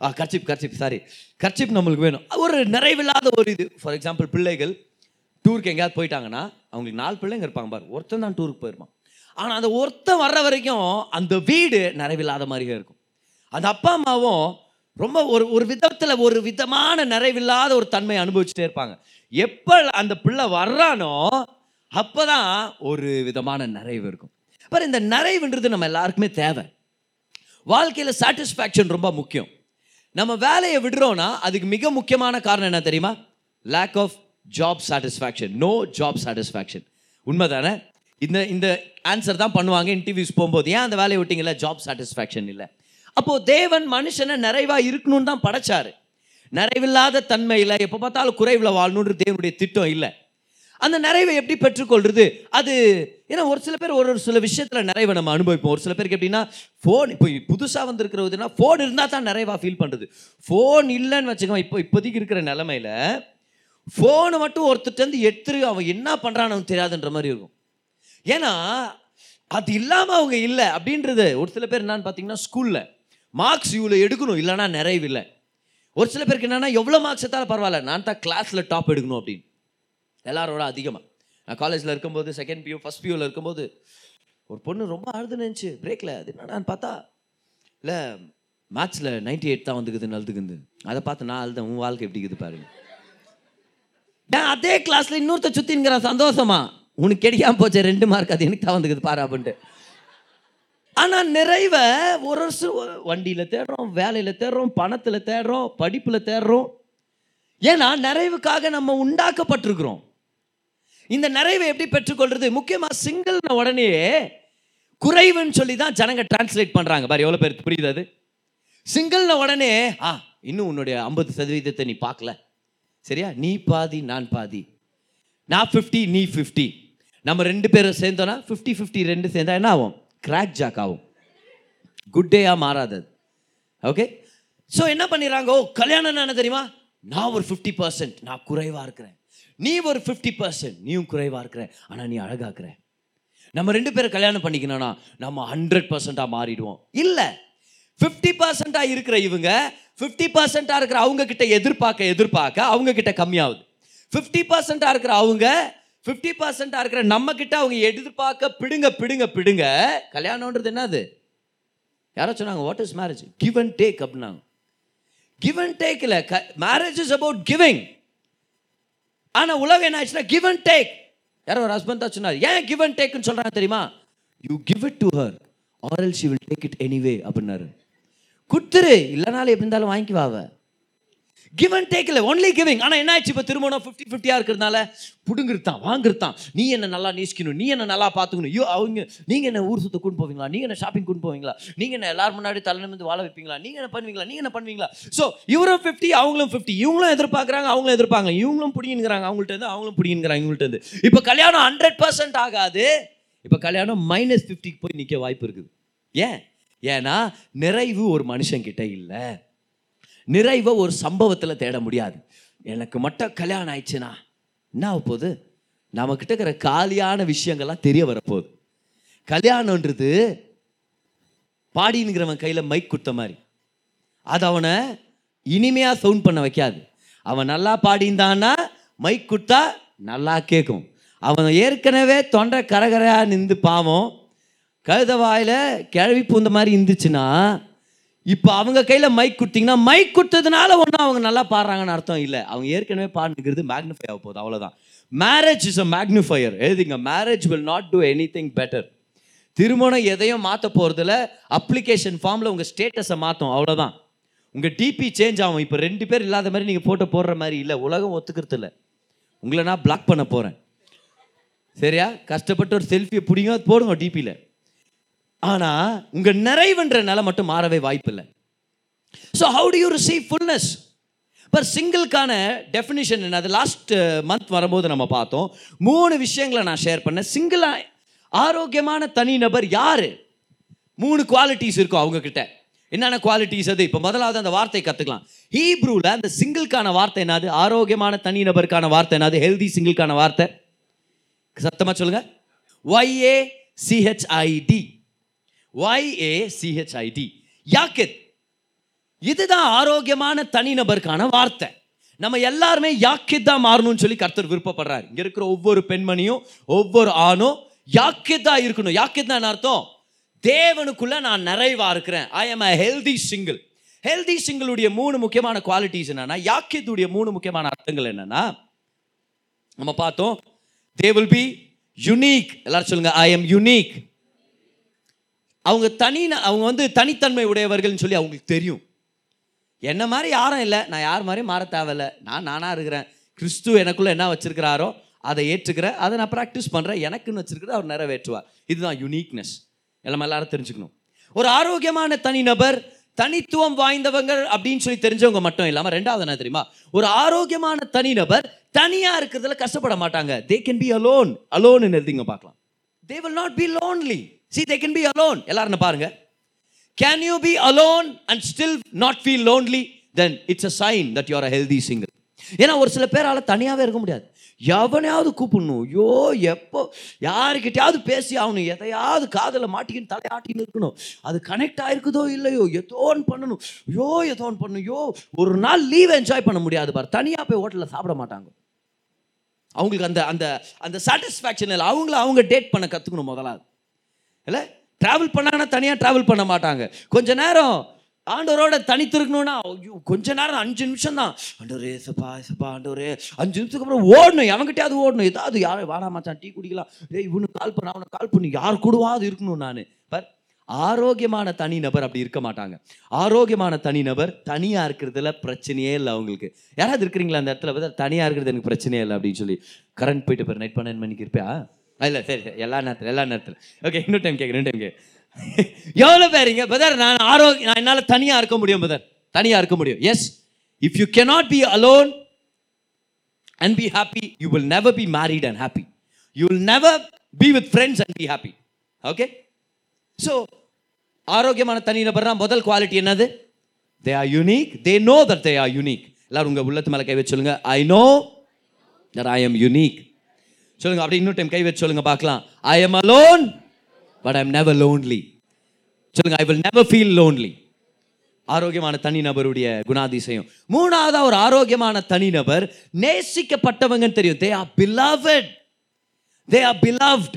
ஆ கர்ச்சிப் கர்ச்சிப் சாரி கர்ச்சிப் நம்மளுக்கு வேணும். ஒரு நிறைவில்லாத ஒரு இது. ஃபார் எக்ஸாம்பிள் பிள்ளைகள் டூருக்கு எங்கேயாவது போயிட்டாங்கன்னா அவங்களுக்கு நாலு பிள்ளைங்க இருப்பாங்க பாரு. ஒருத்தன் தான் டூருக்கு போயிருப்பான். ஆனால் அந்த ஒருத்தன் வர்ற வரைக்கும் அந்த வீடு நிறைவில்லாத மாதிரியே இருக்கும். அந்த அப்பா அம்மாவும் ரொம்ப ஒரு ஒரு விதத்தில் ஒரு விதமான நிறைவில்லாத ஒரு தன்மை அனுபவிச்சுட்டே இருப்பாங்க. எப்போ அந்த பிள்ளை வர்றானோ அப்போ தான் ஒரு விதமான நிறைவு இருக்கும். அப்புறம் இந்த நிறைவுன்றது நம்ம எல்லாருக்குமே தேவை. வாழ்க்கையில் சாட்டிஸ்ஃபேக்ஷன் ரொம்ப முக்கியம். நம்ம வேலையை விடுறோன்னா அதுக்கு மிக முக்கியமான காரணம் என்ன தெரியுமா? Lack of job satisfaction no job satisfaction உண்மைதானே? இந்த இந்த ஆன்சர் தான் பண்ணுவாங்க இன்டர்வியூஸ் போகும்போது. ஏன் அந்த வேலையை விட்டீங்களா ஜாப் சாட்டிஸ்ஃபேக்ஷன் இல்லை. அப்போது தேவன் மனுஷனை நிறைவாக இருக்கணும்னு தான் படைச்சாரு. நிறைவில்லாத தன்மையில் எப்போ பார்த்தாலும் குறைவில் வாழணுன்ற தேவனுடைய திட்டம் இல்லை. அந்த நிறைவை எப்படி பெற்றுக்கொள்வது அது ஏன்னா ஒரு சில பேர் ஒரு ஒரு சில விஷயத்தில் நிறைவை நம்ம அனுபவிப்போம். ஒரு சில பேருக்கு எப்படின்னா ஃபோன் இப்போ புதுசாக வந்திருக்கிறதுனா ஃபோன் இருந்தால் தான் நிறைவாக ஃபீல் பண்ணுறது ஃபோன் இல்லைன்னு வச்சுக்கோங்க இப்போ இப்போதைக்கு இருக்கிற நிலமையில ஃபோனை மட்டும் ஒருத்தர்ட்டேருந்து எடுத்துரு அவன் என்ன பண்ணுறான்னு தெரியாதுன்ற மாதிரி இருக்கும். ஏன்னா அது இல்லாமல் அவங்க இல்லை அப்படின்றது ஒரு சில பேர் என்னான்னு பார்த்தீங்கன்னா ஸ்கூலில் மார்க்ஸ் இவ்வளோ எடுக்கணும் இல்லைன்னா நிறைவு இல்லை. ஒரு சில பேருக்கு என்னன்னா எவ்வளோ மார்க்ஸ் எடுத்தாலும் பரவாயில்ல நான் தான் கிளாஸில் டாப் எடுக்கணும் அப்படின்னு. எல்லாரோட அதிகமாக நான் காலேஜில் இருக்கும்போது செகண்ட் பியூ ஃபஸ்ட் பியூவில் இருக்கும்போது ஒரு பொண்ணு ரொம்ப அழுதுன்னு இருந்துச்சு பிரேக்கில் அது என்னடான்னு பார்த்தா இல்லை மேத்ஸில் நைன்டி எயிட் தான் வந்துக்குதுன்னு அழுதுக்குது அதை பார்த்து நான் அழுதேன் உன் வாழ்க்கை எப்படி இருக்குது பாருங்க. நான் அதே கிளாஸில் இன்னொருத்த சுற்றிங்கிறான் சந்தோஷமா. உனக்கு கிடைக்காம போச்சு ரெண்டு மார்க் அது எனக்கு தான் வந்துக்குது பாரு அப்படின்ட்டு. ஆனால் நிறைவை ஒரு வருஷம் வண்டியில் தேடுறோம் வேலையில் தேடுறோம் பணத்தில் தேடுறோம் படிப்பில் தேடுறோம். ஏன்னா நிறைவுக்காக நம்ம உண்டாக்கப்பட்டிருக்கிறோம். இந்த நிறைவை எப்படி பெற்றுக்கொள்றது? முக்கியமாக சிங்கிள் உடனே குறைவுன்னு சொல்லி தான் ஜனங்க டிரான்ஸ்லேட் பண்ணுறாங்க பாரு எவ்வளோ பேர் புரியுது அது? சிங்கிள்ன உடனே ஆ இன்னும் உன்னுடைய ஐம்பது சதவீதத்தை நீ பார்க்கல. சரியா? நீ பாதி நான் பாதி. நான் ஃபிஃப்டி நீ ஃபிஃப்டி நம்ம ரெண்டு பேரும் சேர்ந்தோன்னா ஃபிஃப்டி ஃபிஃப்டி ரெண்டு சேர்ந்தா என்ன ஆகும்? கிராக் ஜாக் ஆகும். குட் டேயாக மாறாது ஓகே ஸோ என்ன பண்ணிடுறாங்க? ஓ கல்யாணம் என்ன தெரியுமா? நான் ஒரு ஃபிஃப்டி பர்சன்ட் நான் குறைவாக இருக்கிறேன். நீ ஒரு ஃபிஃப்டி பர்சன்ட் நீயும் குறைவாக இருக்கிற. ஆனால் நீ அழகாக்குற. நம்ம ரெண்டு பேரும் கல்யாணம் பண்ணிக்கணும்னா நம்ம ஹண்ட்ரட் பர்சண்ட்டாக மாறிடுவோம். இல்லை. ஃபிஃப்டி பர்சண்ட்டாக இருக்கிற இவங்க ஃபிஃப்டி பர்சண்ட்டாக இருக்கிற அவங்க கிட்ட எதிர்பார்க்க எதிர்பார்க்க அவங்க கிட்ட கம்மியாகுது. ஃபிஃப்டி பர்சண்ட்டாக இருக்கிற அவங்க ஃபிஃப்டி பர்சண்ட்டாக இருக்கிற நம்ம கிட்ட அவங்க எதிர்பார்க்க பிடுங்க பிடுங்க பிடுங்க கல்யாணம்ன்றது என்னது? யாரோ சொன்னாங்க what is marriage give and take அப்படின்னாங்க. கிவ் அண்ட் டேக் இல்லை மேரேஜ் இஸ் அபவுட் கிவிங் ஆனால் உலகம் என்ன ஆச்சுன்னா கிவ் அண்ட் டேக் யாரோ ஒரு ஹஸ்பண்ட் தான் சொன்னார் ஏன் கிவ் அண்ட் டேக்னு சொல்கிறாங்க தெரியுமா? You give it to her or else you will take it anyway அப்படின்னாரு. குத்துரு இல்லைனாலும் எப்படி இருந்தாலும் வாங்கிக்குவாவ கிவ் அண்ட் டேக் இல்லை ஒன்லி கிவிங் ஆனால் என்ன ஆச்சு இப்போ திருமணம் ஃபிஃப்டி ஃபிஃப்டியாக இருக்கிறதுனால பிடுங்கிருத்தான் வாங்கிருத்தான். நீ என்ன நல்லா நேசிக்கணும்? நீ என்ன நல்லா பார்த்துக்கணும்? ஐயோ அவங்க நீங்கள் என்ன ஊர் சுத்த கூட்டு போவீங்களா? நீங்கள் என்ன ஷாப்பிங் கூட்டு போவீங்களா? நீங்கள் என்ன எல்லாரும் முன்னாடி தலை நிமிந்து வாழ வைப்பீங்களா? நீங்கள் என்ன பண்ணுவீங்களா? நீங்கள் என்ன பண்ணுவீங்களா? ஸோ இவரும் ஃபிஃப்டி அவங்களும் ஃபிஃப்டி இவங்களும் எதிர்பார்க்குறாங்க அவங்களும் எதிர்ப்பாங்க. இவங்களும் பிடிங்கிறாங்க அவங்கள்ட்ட இருந்து அவங்களும் பிடிங்கிறாங்க இவங்கள்ட்ட இருந்து. இப்போ கல்யாணம் ஹண்ட்ரட் பர்சன்ட் ஆகாது. இப்போ கல்யாணம் மைனஸ் ஃபிஃப்டிக்கு போய் நிற்க வாய்ப்பு இருக்குது. ஏன்? ஏன்னா நிறைவு ஒரு மனுஷங்கிட்ட இல்லை. நிறைவை ஒரு சம்பவத்தில் தேட முடியாது. எனக்கு மட்டும் கல்யாணம் ஆயிடுச்சுன்னா என்ன ஆக போகுது? நம்மக்கிட்ட இருக்கிற காலியான விஷயங்கள்லாம் தெரிய வரப்போகுது கல்யாணன்றது பாடினுங்கிறவன் கையில் மைக் கொடுத்த மாதிரி. அது அவனை இனிமையாக சவுண்ட் பண்ண வைக்காது. அவன் நல்லா பாடிந்தான்னா மைக் கொடுத்தா நல்லா கேட்கும். அவன் ஏற்கனவே தொண்டை கரகரையாக நின்று பாவம் கழுத வாயில் கிழவி பூந்த மாதிரி இருந்துச்சுன்னா இப்போ அவங்க கையில் மைக் கொடுத்தீங்கன்னா மைக் கொடுத்ததுனால ஒன்றும் அவங்க நல்லா பாடுறாங்கன்னு அர்த்தம் இல்லை. அவங்க ஏற்கனவே பாடுங்கிறது மேக்னிஃபை ஆக போகுது அவ்வளோதான் மேரேஜ் இஸ் அ மேக்னிஃபையர் எழுதிங்க marriage will not do anything better திருமணம் எதையும் மாற்ற போகிறதுல அப்ளிகேஷன் ஃபார்மில் உங்கள் ஸ்டேட்டஸை மாற்றும் அவ்வளோதான் உங்கள் டிபி சேஞ்ச் ஆகும். இப்போ ரெண்டு பேர் இல்லாத மாதிரி நீங்கள் ஃபோட்டோ போடுற மாதிரி இல்லை. உலகம் ஒத்துக்கிறது இல்லை. உங்களை நான் பிளாக் பண்ண போகிறேன் சரியா? கஷ்டப்பட்டு ஒரு செல்ஃபியை பிடிங்க அது போடுங்க டிபியில் ஆனால் உங்கள் நிறைவுன்ற நிலை மட்டும் மாறவே வாய்ப்பில்லை. So how do you receive fullness per சிங்கிள்கான definition என்ன? அது லாஸ்ட் மந்த் வரும்போது நம்ம பார்த்தோம். மூணு விஷயங்களை நான் ஷேர் பண்ணேன். சிங்கிளாக ஆரோக்கியமான தனிநபர் யார்? மூணு குவாலிட்டிஸ் இருக்கும் அவங்கக்கிட்ட என்னென்ன குவாலிட்டிஸ் அது? இப்போ முதலாவது அந்த வார்த்தை கற்றுக்கலாம் ஹீப்ரூவில் அந்த சிங்கிள்கான வார்த்தை என்னது? ஆரோக்கியமான தனிநபருக்கான வார்த்தை என்னது? ஹெல்தி சிங்கிள்கான வார்த்தை. சத்தமாக சொல்லுங்கள் ஒய்ஏ சிஹெச்ஐடி ஒய்ஏசிஹெச்ஐடி யாக்கித். இதுதான் ஆரோக்கியமான தனிநபருக்கான வார்த்தை. நம்ம எல்லாருமே யாக்கித் தான் மாறணும்னு சொல்லி கர்த்தர் விருப்பப்படுறாரு. இங்கே இருக்கிற ஒவ்வொரு பெண்மணியும் ஒவ்வொரு ஆணும் யாக்கியதா இருக்கணும். யாக்கியதா அர்த்தம்? தேவனுக்குள்ள நான் நிறைவா இருக்கிறேன். I am a healthy single healthy சிங்கிளுடைய மூணு முக்கியமான குவாலிட்டிஸ் என்னன்னா யாக்கியத்துடைய மூணு முக்கியமான அர்த்தங்கள் என்னன்னா நம்ம பார்த்தோம் தே வில் பி யுனீக் எல்லாரும் சொல்லுங்க ஐ எம் யுனீக் அவங்க தனி அவங்க வந்து தனித்தன்மை உடையவர்கள்னு சொல்லி அவங்களுக்கு தெரியும். என்ன மாதிரி யாரும் இல்லை. நான் யார் மாதிரியும் மாற தேவையில்ல. நான் நானாக இருக்கிறேன். கிறிஸ்து எனக்குள்ளே என்ன வச்சுருக்கிறாரோ அதை ஏற்றுக்கிறேன் அதை நான் ப்ராக்டிஸ் பண்ணுறேன் எனக்குன்னு வச்சுருக்கிறத அவர் நிறைவேற்றுவார். இதுதான் யுனீக்னஸ் எல்லாம் எல்லாரும் தெரிஞ்சுக்கணும். ஒரு ஆரோக்கியமான தனிநபர் தனித்துவம் வாய்ந்தவங்க அப்படின்னு சொல்லி தெரிஞ்சவங்க மட்டும் இல்லாமல் ரெண்டாவது என்ன தெரியுமா? ஒரு ஆரோக்கியமான தனிநபர் தனியாக இருக்கிறதுல கஷ்டப்பட மாட்டாங்க. They can be alone alone எழுதிங்க பார்க்கலாம். They will not be lonely see they can be alone எல்லாரும் பாருங்க. Can you be alone and still not feel lonely then it's a sign that you are a healthy singer ஏன்னா ஒரு சில பேரால் தனியாகவே இருக்க முடியாது. எவனையாவது கூப்பிடணும். ஐயோ எப்போ யாருக்கிட்டையாவது பேசி ஆகணும். எதையாவது காதில் மாட்டிக்கின்னு தலையாட்டின்னு இருக்கணும். அது கனெக்ட் ஆயிருக்குதோ இல்லையோ? எதோன்னு பண்ணணும். ஐயோ எதோன்னு பண்ணணும். ஐயோ ஒரு நாள் லீவ் என்ஜாய் பண்ண முடியாது பார். தனியாக போய் ஹோட்டலில் சாப்பிட மாட்டாங்க. அவங்களுக்கு அந்த அந்த அந்த சாட்டிஸ்ஃபேக்ஷன் இல்லை. அவங்கள அவங்க டேட் பண்ண கற்றுக்கணும் முதலாவது. இல்லை? ட்ராவல் பண்ணாங்கன்னா தனியாக ட்ராவல் பண்ண மாட்டாங்க. கொஞ்ச நேரம் ஆண்டவரோட தனித்திருக்கணும்னா ஐயோ கொஞ்ச நேரம் அஞ்சு நிமிஷம் தான். ஆண்டவரே சப்பா சப்பா ஆண்டவரே. அஞ்சு நிமிஷத்துக்கு அப்புறம் ஓடணும். எவங்கிட்டயாவது ஓடணும். ஏதாவது யாரும் வாடா மச்சான் டீ குடிக்கலாம். ஏய் இவனுக்கு கால் பண்ண அவனுக்கு கால் பண்ணி. யார் கூடவாது இருக்கணும் நான். பர் ஆரோக்கியமான தனி நபர் அப்படி இருக்க மாட்டாங்க. ஆரோக்கியமான தனி நபர் தனியாக இருக்கிறதுல பிரச்சனையே இல்லை அவங்களுக்கு. யாராவது இருக்கிறீங்களா அந்த இடத்துல? பார்த்தா தனியாக இருக்கிறது எனக்கு பிரச்சனையே இல்லை அப்படின்னு சொல்லி. கரண்ட் போயிட்டு போய் நைட் பன்னெண்டு மணிக்கு இருப்பியா? இல்லை சரி சரி. எல்லா நேரத்தில் எல்லா நேரத்தில். ஓகே இன்னொரு டைம் கேட்குறேன் டைம் கேட்க எவ்வளோ பேருங்க? பதர் நான் ஆரோக்கியம் நான் என்னால் தனியாக இருக்க முடியும் பதர் தனியாக இருக்க முடியும். Yes if you cannot be alone and be happy you will never be married and happy you will never be with friends and be happy okay so ஆரோக்கியமான தனிநபர்னா முதல் குவாலிட்டி என்னது? They are unique they know that they are unique எல்லாரும் உங்கள் உள்ளத்து மேலே கை வச்சு சொல்லுங்க. I know that I am unique சொல்லுங்க அப்படி இன்னொரு டைம் கை வச்சு சொல்லுங்க பார்க்கலாம். I am alone but I am never lonely சொல்லுங்க I will never feel lonely ஆரோக்கியமான தனிநபருடைய குணாதிசயம். மூணாவது ஒரு ஆரோக்கியமான தனிநபர் நேசிக்கப்பட்டவங்கன்னு தெரியும். They are beloved they are beloved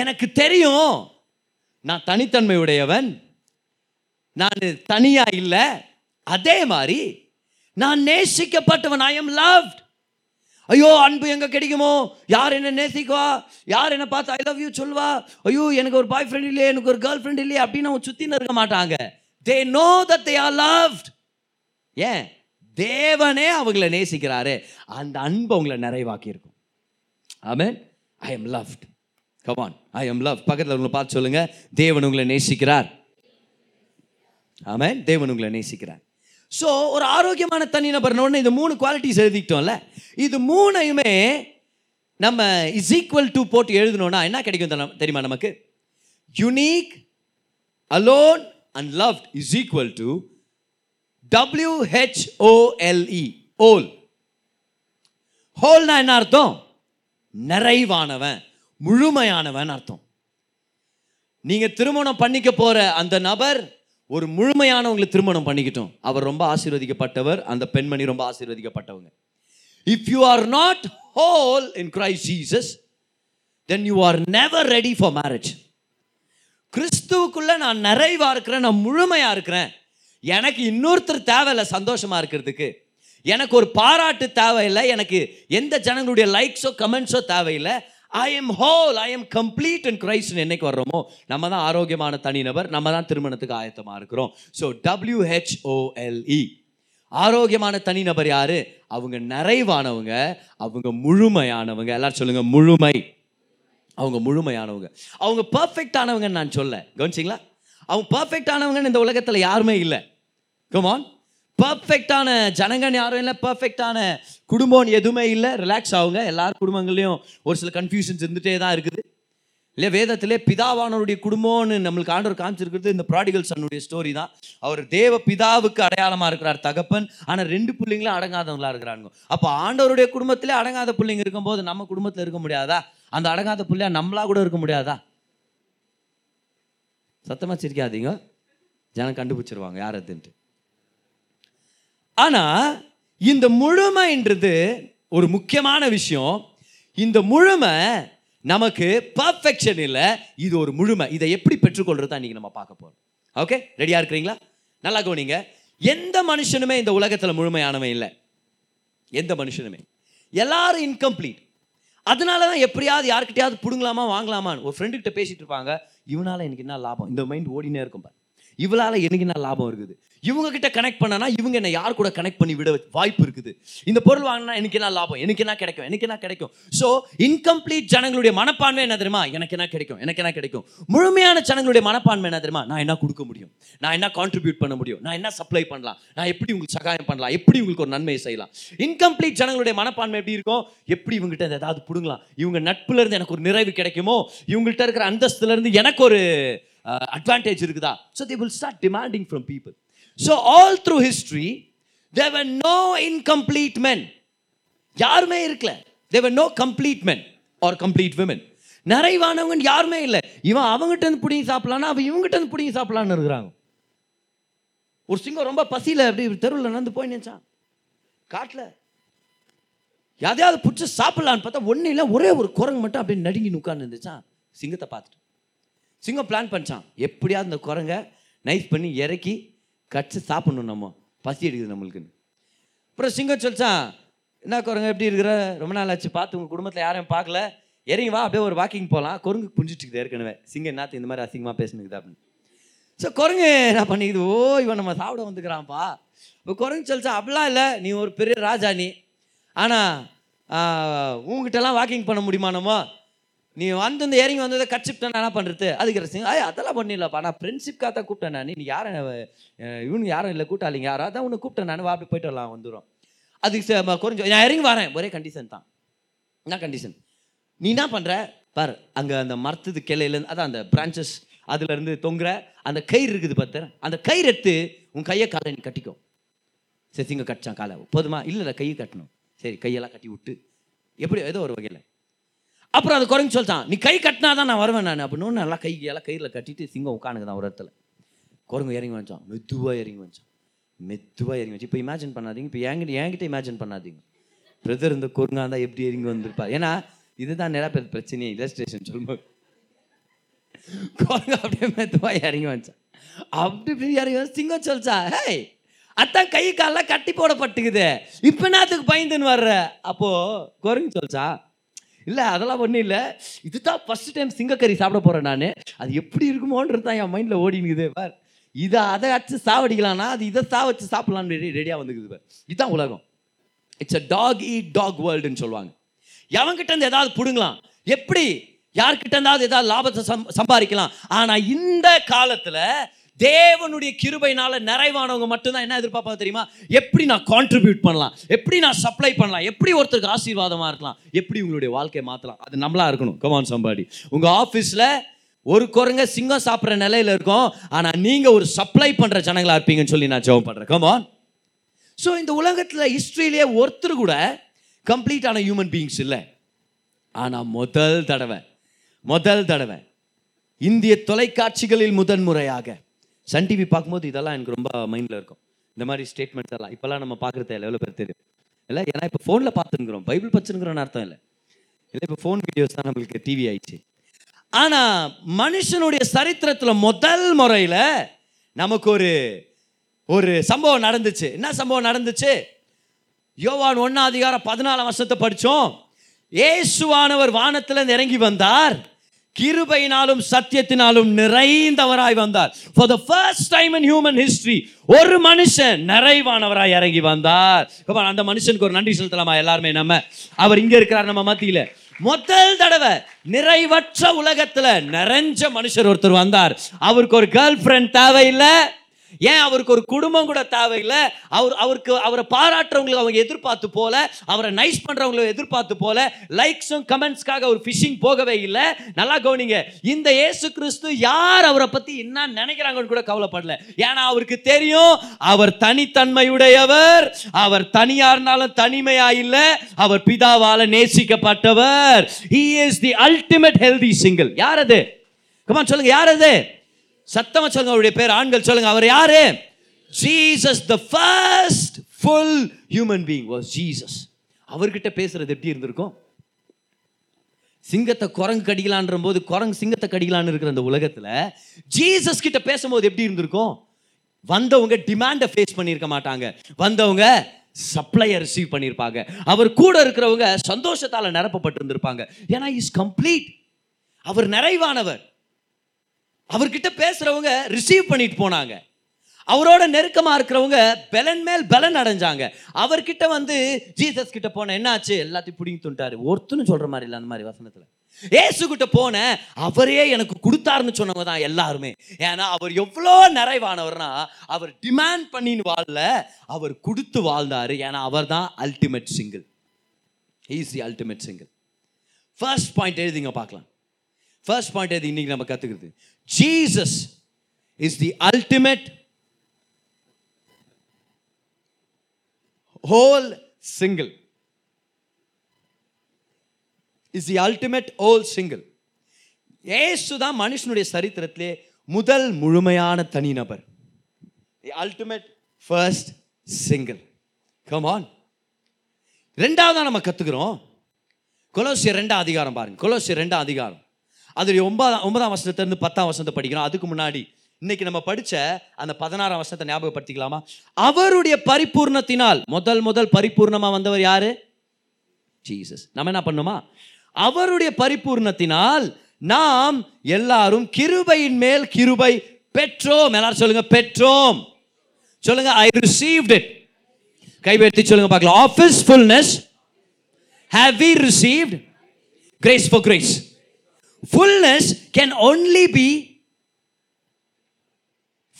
எனக்கு தெரியும் நான் தனித்தன்மை உடையவன். நான் தனியா இல்லை. அதே மாதிரி நான் நேசிக்கப்பட்டவன். ஐ எம் லவ்ட் ஐயோ அன்பு எங்கே கிடைக்குமோ? யார் என்ன நேசிக்குவா? யார் என்ன பார்த்து ஐ லவ் யூ சொல்வா ஐயோ எனக்கு ஒரு பாய் ஃப்ரெண்ட் இல்லையே எனக்கு ஒரு கேர்ள் ஃப்ரெண்ட் இல்லையே அப்படின்னு அவங்க சுற்றி இருக்க மாட்டாங்க. They know that they are loved ஏன்? தேவனே அவங்கள நேசிக்கிறாரு. அந்த அன்பு அவங்கள நிறைவாக்கி இருக்கும் ஆமேன் I am loved come on I am love பக்கத்தில் உங்களை பார்த்து சொல்லுங்க. தேவன் உங்களை நேசிக்கிறார். ஆமேன் தேவன் உங்களை நேசிக்கிறார். ஸோ ஒரு ஆரோக்கியமான தனிநபர்னு இந்த மூணு குவாலிட்டிஸ் எழுதிக்கிட்டோம்ல. இது மூணையுமே நம்ம இஸ் ஈக்குவல் டு போட்டு எழுதணும்னா என்ன கிடைக்கும் தெரியுமா நமக்கு? Unique alone and love is equal to W H O L E whole ஹோல்னா என்ன அர்த்தம்? நிறைவானவன் முழுமையானவன் அர்த்தம். நீங்கள் திருமணம் பண்ணிக்க போகிற அந்த நபர் ஒரு முழுமையானவங்களை திருமணம் பண்ணிக்கிட்டோம். அவர் ரொம்ப ஆசீர்வதிக்கப்பட்டவர் அந்த பெண்மணி ரொம்ப ஆசீர்வதிக்கப்பட்டவங்க. If you are not whole in Christ Jesus then you are never ready for marriage கிறிஸ்துவுக்குள்ளே நான் நிறைவாக இருக்கிறேன் நான் முழுமையாக இருக்கிறேன். எனக்கு இன்னொருத்தர் தேவையில்லை சந்தோஷமாக இருக்கிறதுக்கு. எனக்கு ஒரு பாராட்டு தேவையில்லை எனக்கு எந்த ஜனங்களுடைய லைக்ஸோ கமெண்ட்ஸோ தேவையில்லை. I am whole I am complete and Christ என்னைக்கு வர்றோமோ நம்ம தான் ஆரோக்கியமான தனிநபர் நம்ம தான் திருமணத்துக்கு ஆயத்தமாக இருக்கிறோம். ஸோ டபிள்யூஹெச்ஓஎல்இ ஆரோக்கியமான தனிநபர் யாரு? அவங்க நிறைவானவங்க அவங்க முழுமையானவங்க. எல்லாரும் சொல்லுங்க முழுமை. அவங்க முழுமையானவங்க. அவங்க பர்ஃபெக்டானவங்கன்னு நான் சொல்ல கவனிச்சிங்களா? அவங்க பர்ஃபெக்டானவங்கன்னு இந்த உலகத்தில் யாருமே இல்லை. கமான் பர்ஃபெக்டான ஜனங்கன் யாரும் இல்லை பர்ஃபெக்டான குடும்பம் எதுவுமே இல்லை. ரிலாக்ஸ் ஆகுங்க. எல்லார் குடும்பங்கள்லையும் ஒரு சில கன்ஃபியூஷன்ஸ் இருந்துகிட்டே தான் இருக்குது. இல்லையா வேதத்திலே பிதாவானவருடைய குடும்பம்னு நம்மளுக்கு ஆண்டவர் காமிச்சிருக்கிறது இந்த ப்ராடிகல் சன்னுடைய ஸ்டோரி தான். அவர் தேவ பிதாவுக்கு அடையாளமாக இருக்கிறார் தகப்பன். ஆனால் ரெண்டு பிள்ளைங்களும் அடங்காதவங்களா இருக்கிறாங்க அப்போ ஆண்டவருடைய குடும்பத்திலே அடங்காத பிள்ளைங்க இருக்கும்போது நம்ம குடும்பத்தில் இருக்க முடியாதா? அந்த அடங்காத பிள்ளையா நம்மளா கூட இருக்க முடியாதா? சத்தமாக சிரிக்காதீங்க. ஜனம் கண்டுபிடிச்சிருவாங்க. யார் அதுன்ட்டு. ஆனால் இந்த முழுமைன்றது ஒரு முக்கியமான விஷயம். இந்த முழுமை நமக்கு பர்ஃபெக்ஷன் இல்லை இது ஒரு முழுமை. இதை எப்படி பெற்றுக்கொள்றது தான் இன்னைக்கு நம்ம பார்க்க போகிறோம் ஓகே ரெடியாக இருக்கிறீங்களா? நல்லா கவனிங்க. எந்த மனுஷனுமே இந்த உலகத்தில் முழுமையானவன் இல்லை. எந்த மனுஷனுமே. எல்லாரும் இன்கம்ப்ளீட் அதனால தான் எப்படியாவது யார்கிட்டயாவது பிடுங்கலாமா வாங்கலாமான்னு ஒரு ஃப்ரெண்டுக்கிட்ட பேசிட்டு இருப்பாங்க. இவனால எனக்கு என்ன லாபம்? இந்த மைண்ட் ஓடினே இருக்கும் பார். இவளால் எனக்கு என்ன லாபம் இருக்குது? இவங்க கிட்ட கனெக்ட் பண்ணனா இவங்க என்ன யார் கூட கனெக்ட் பண்ணி விட வாய்ப்பு இருக்குது. இந்த பொருள் வாங்கினா எனக்கு என்ன லாபம்? எனக்கு என்ன கிடைக்கும்? எனக்கு என்ன கிடைக்கும்? ஸோ இன்கம்ப்ளீட் ஜனங்களுடைய மனப்பான்மை என்ன தெரியுமா? எனக்கு என்ன கிடைக்கும்? எனக்கு என்ன கிடைக்கும்? முழுமையான ஜனங்களுடைய மனப்பான்மை என்ன தெரியுமா? நான் என்ன கொடுக்க முடியும்? நான் என்ன கான்ட்ரிபியூட் பண்ண முடியும்? நான் என்ன சப்ளை பண்ணலாம்? நான் எப்படி உங்களுக்கு சகாயம் பண்ணலாம்? எப்படி உங்களுக்கு ஒரு நன்மையை செய்யலாம்? இன்கம்ப்ளீட் ஜனங்களுடைய மனப்பான்மை எப்படி இருக்கும்? எப்படி இவங்ககிட்ட ஏதாவது பிடுங்கலாம்? இவங்க நட்புல இருந்து எனக்கு ஒரு நிறைவு கிடைக்குமோ? இவங்கள்ட்ட இருக்கிற அந்தஸ்துல இருந்து எனக்கு ஒரு அட்வான்டேஜ் இருக்குதா? So they will start demanding from people so all through history there were no incomplete men யாருமே இருக்கல. There were no complete men or complete women நிறைவானவங்க யாருமே இல்லை. இவன் அவங்ககிட்ட இருந்து பிடிங்கி சாப்பிடலான்னா அவன் இவங்ககிட்ட இருந்து பிடிங்கி சாப்பிடலான்னு இருக்கிறாங்க. ஒரு சிங்கம் ரொம்ப பசியில் அப்படி தெருவில் நடந்து போய் நினச்சான் காட்டில் எதையாவது பிடிச்சி சாப்பிட்லான்னு பார்த்தா ஒன்றும் இல்லை ஒரே ஒரு குரங்கு மட்டும் அப்படியே நடுங்கி உட்காந்து இருந்துச்சான் சிங்கத்தை பார்த்துட்டு. சிங்கம் பிளான் பண்ணிச்சான். எப்படியாவது இந்த குரங்கை நைஸ் பண்ணி இறக்கி கட்சி சாப்பிடணும் நம்ம. பசி எடுக்குது நம்மளுக்குன்னு. அப்புறம் சிங்கம் சொல்லிச்சான் என்ன குரங்கு எப்படி இருக்கிற? ரொம்ப நாள் ஆச்சு பார்த்து உங்கள் குடும்பத்தில் யாரையும் பார்க்கல. இறங்கி வா அப்படியே ஒரு வாக்கிங் போகலாம் குரங்கு புரிஞ்சிட்டு ஏற்கனவே. சிங்கம் என்னத்து இந்த மாதிரி அசிங்கமாக பேசுனுக்குது அப்படின்னு. ஸோ குரங்கு என்ன பண்ணிக்குது? ஓ இவன் நம்ம சாப்பிட வந்துக்கிறான்ப்பா. இப்போ குரங்கு சொல்லிச்சா அப்படிலாம் இல்லை நீ ஒரு பெரிய ராஜா நீ ஆனால் உங்ககிட்டலாம் வாக்கிங் பண்ண முடியுமா நம்ம? நீ வந்து இந்த இறங்கி வந்ததை கட்சிப்டேன் என்ன பண்ணுறது அதுக்கு ரசிங்க ஐய் அதெல்லாம் பண்ணிடலப்பா நான் ஃப்ரெண்ட்ஷிப்காக தான் கூப்பிட்டேன் நான். நீ யாரும் இவனு யாரும் இல்லை கூட்டாளிங்க யாரும் அதான் உனக்கு கூப்பிட்டேன் நான். அப்படி போயிட்டு வரலாம் வந்துடும் அதுக்கு ச- கொஞ்சம் நான் இறங்கி வரேன். ஒரே கண்டிஷன் தான். என்ன கண்டிஷன் நீ என்ன பண்ணுற பார் அங்கே அந்த மரத்துது கிளையிலேருந்து அதான் அந்த பிரான்ச்சஸ் அதுலேருந்து தொங்குற அந்த கயிறு இருக்குது பார்த்து அந்த கயிறு எடுத்து உன் கையை காலை நீ கட்டிக்கும் சரி சிங்க கட்டிச்சான் காலை. போதுமா? இல்லை இல்லை கையை கட்டணும். சரி கையெல்லாம் கட்டி விட்டு எப்படி ஏதோ ஒரு வகையில். அப்புறம் அது குறைஞ்சு சொல்லிட்டான். நீ கை கட்டினா தான் நான் வருவேன் நான். அப்படின்னு நல்லா கை எல்லாம் கயிறில் கட்டிட்டு சிங்கம் உட்காந்துக்குதான் ஒரு இடத்துல. குரங்கு இறங்கி வந்துச்சான் மெதுவாக இறங்கி வந்துச்சான் மெதுவாக இறங்கி வச்சு இப்போ இமேஜின் பண்ணாதீங்க. இப்போ என்கிட்ட என்கிட்ட இமேஜின் பண்ணாதீங்க. பிரதர் இந்த குரங்கா இருந்தால் எப்படி இறங்கி வந்திருப்பா ஏன்னா இதுதான் நிறைய பேர் பிரச்சனையே. இலஸ்ட்ரேஷன் சொல்லும்போது. குரங்கு அப்படியே மெதுவாக இறங்கி வந்துச்சான் அப்படி இப்படி இறங்கி வந்து சிங்கம் சொல்லிச்சா ஹே அதான் கை காலெல்லாம் கட்டி போடப்பட்டுக்குது. இப்போ என்னத்துக்கு பயந்துன்னு வர்ற? அப்போது குரங்கு சொல்லிச்சா இல்லை அதெல்லாம் ஒன்றும் இல்லை. இதுதான் ஃபர்ஸ்ட் டைம் சிங்கக்கறி சாப்பிட போகிறேன் நான். அது எப்படி இருக்குமோன்றது தான் என் மைண்டில் ஓடினுக்குது பார் இதை அதை வச்சு சாவடிக்கலாம்னா அது இதை சா வச்சு சாப்பிடலான்னு ரெடி ரெடியாக வந்துக்குது பார். இதுதான் உலகம். It's a dog eat dog வேர்ல்டுன்னு சொல்லுவாங்க. எவன்கிட்ட இருந்து ஏதாவது பிடுங்கலாம். எப்படி? யார்கிட்ட இருந்தாவது ஏதாவது லாபத்தை சம் சம்பாதிக்கலாம். ஆனால் இந்த காலத்தில் தேவனுடைய கிருபைனால நிறைவானவங்க மட்டும்தான் என்ன எதிர்பார்ப்பா தெரியுமா? எப்படி நான் கான்ட்ரிபியூட் பண்ணலாம்? எப்படி நான் சப்ளை பண்ணலாம்? எப்படி ஒருத்தருக்கு ஆசீர்வாதமாக இருக்கலாம்? எப்படி உங்களுடைய வாழ்க்கையை மாற்றலாம் அது நம்மளா இருக்கணும். கமான் சம்பாடி உங்கள் ஆஃபீஸில் ஒரு குரங்க சிங்கம் சாப்பிட்ற நிலையில இருக்கும். ஆனால் நீங்கள் ஒரு சப்ளை பண்ணுற ஜனங்களாக இருப்பீங்கன்னு சொல்லி நான் ஜெபம் பண்ணுறேன் கமான் ஸோ இந்த உலகத்தில் ஹிஸ்ட்ரியிலே ஒருத்தர் கூட கம்ப்ளீட்டான ஹியூமன் பீயிங்ஸ் இல்லை. ஆனால் முதல் தடவை முதல் தடவை இந்திய தொலைக்காட்சிகளில் முதன்முறையாக சன் டிவி பார்க்கும்போது இதெல்லாம் எனக்கு ரொம்ப மைண்டில் இருக்கும். இந்த மாதிரி ஸ்டேட்மெண்ட்ஸ் எல்லாம். இப்போல்லாம் நம்ம பார்க்குறது இல்லை. எவ்வளோ பேர் தெரியும்? இல்லை ஏன்னா இப்போ ஃபோனில் பார்த்துருக்குறோம் பைபிள் படிச்சுருக்கிறோன்னு அர்த்தம் இல்லை. இல்லை இப்போ ஃபோன் வீடியோஸ் தான் நம்மளுக்கு டிவி ஆயிடுச்சு. ஆனால் மனுஷனுடைய சரித்திரத்தில் முதல் முறையில் நமக்கு ஒரு ஒரு சம்பவம் நடந்துச்சு. என்ன சம்பவம் நடந்துச்சு? யோவான் ஒன்னா அதிகாரம் பதினாலாம் வருஷத்தை படித்தோம் ஏசுவானவர் வானத்தில் இறங்கி வந்தார். கிருபையினாலும் சத்தியத்தினாலும் நிறைந்தவராய் வந்தார். For the first time in human history ஒரு மனுஷன் நிறைவானவராய் இறங்கி வந்தார். அந்த மனுஷனுக்கு ஒரு நன்றி செலுத்தலாமா எல்லாருமே நம்ம? அவர் இங்க இருக்கிறார் நம்ம மத்தியில. முதல் தடவை நிறைவற்ற உலகத்துல நிறைஞ்ச மனுஷர் ஒருத்தர் வந்தார். அவருக்கு ஒரு கேர்ள் ஃப்ரெண்ட் தேவையில்லை. ஏன் அவருக்கு ஒரு குடும்பம் கூட தேவையில்லை? அவர் அவருக்கு அவரை பாராட்டுறவங்களுக்கு அவங்க எதிர்பார்த்து போல அவரை நைஸ் பண்றவங்களை எதிர்பார்த்து போல லைக்ஸும் கமெண்ட்ஸ்க்காக அவர் ஃபிஷிங் போகவே இல்லை. நல்லா கவனிங்க இந்த இயேசு கிறிஸ்து யார் அவரை பத்தி என்ன நினைக்கிறாங்கன்னு கூட கவலைப்படல. ஏன்னா அவருக்கு தெரியும் அவர் தனித்தன்மையுடையவர் அவர் தனியா இருந்தாலும் தனிமையா இல்லை அவர் பிதாவால நேசிக்கப்பட்டவர். He is the ultimate healthy single யார் அது? கமான் சொல்லுங்க யார் அது? சத்தமா சொல்லுங்க அவருடைய பேர். ஆண்கள் சொல்லுங்க அவர் யாரு? Jesus the first full human being was Jesus அவர்கிட்ட பேசுறது எப்படி இருந்திருக்கும்? சிங்கத்தை குரங்கு கடிக்கலான்ற போது குரங்கு சிங்கத்தை கடிக்கலான்னு இருக்கிற அந்த உலகத்தில் ஜீசஸ் கிட்ட பேசும்போது எப்படி இருந்திருக்கும்? வந்தவங்க டிமாண்டை ஃபேஸ் பண்ணியிருக்க மாட்டாங்க. வந்தவங்க சப்ளையை ரிசீவ் பண்ணியிருப்பாங்க. அவர் கூட இருக்கிறவங்க சந்தோஷத்தால் நிரப்பப்பட்டு இருந்திருப்பாங்க ஏன்னா இஸ் கம்ப்ளீட் அவர் நிறைவானவர். அவர்கிட்ட பேசுறவங்க ரிசீவ் பண்ணிட்டு போனாங்க. அவரோட நெருக்கமா இருக்கிறவங்க பலன் மேல் பலன் அடைஞ்சாங்க. அவர்கிட்ட வந்து ஜீசஸ் கிட்ட போன என்னாச்சு? எல்லாத்தையும் பிடிங்கி துண்டாரு ஒருத்தனும் சொல்ற மாதிரி இல்லை அந்த மாதிரி வசனத்துல. ஏசு கிட்ட போன அவரே எனக்கு கொடுத்தாருன்னு சொன்னவங்க தான் எல்லாருமே. ஏன்னா அவர் எவ்வளோ நிறைவானவர்னா அவர் டிமாண்ட் பண்ணின்னு வாழல. அவர் கொடுத்து வாழ்ந்தாரு. ஏன்னா அவர் தான் ultimate single easy ultimate single first point எழுதிங்க பார்க்கலாம். ஃபர்ஸ்ட் பாயிண்ட் எது இன்னைக்கு நம்ம கற்றுக்கிறது Jesus is the ultimate whole single is the ultimate whole single Yesu தான் மனுஷனுடைய சரித்திரத்திலே முதல் முழுமையான தனிநபர். The ultimate first single come on ரெண்டாவதா நம்ம கற்றுக்கிறோம் கொலோசிய ரெண்டாம் அதிகாரம் பாருங்க. கொலோசிய ரெண்டாம் அதிகாரம். அதில் ஒன்பதாம் ஒன்பதாம் வருஷத்துலேருந்து பத்தாம் வருஷத்தை படிக்கிறோம். அதுக்கு முன்னாடி இன்னைக்கு நம்ம படித்த அந்த பதினாறாம் வருஷத்தை ஞாபகப்படுத்திக்கலாமா? அவருடைய பரிபூர்ணத்தினால் முதல் முதல் பரிபூர்ணமாக வந்தவர் யாரு? ஜீசஸ். நம்ம என்ன பண்ணுமா அவருடைய பரிபூர்ணத்தினால் நாம் எல்லாரும் கிருபையின் மேல் கிருபை பெற்றோம். எல்லாரும் சொல்லுங்க பெற்றோம். சொல்லுங்க ஐ ரிசீவ்ட் இட் கைவேற்றி சொல்லுங்க பார்க்கலாம். Of his fullness have we received grace for grace fullness can only be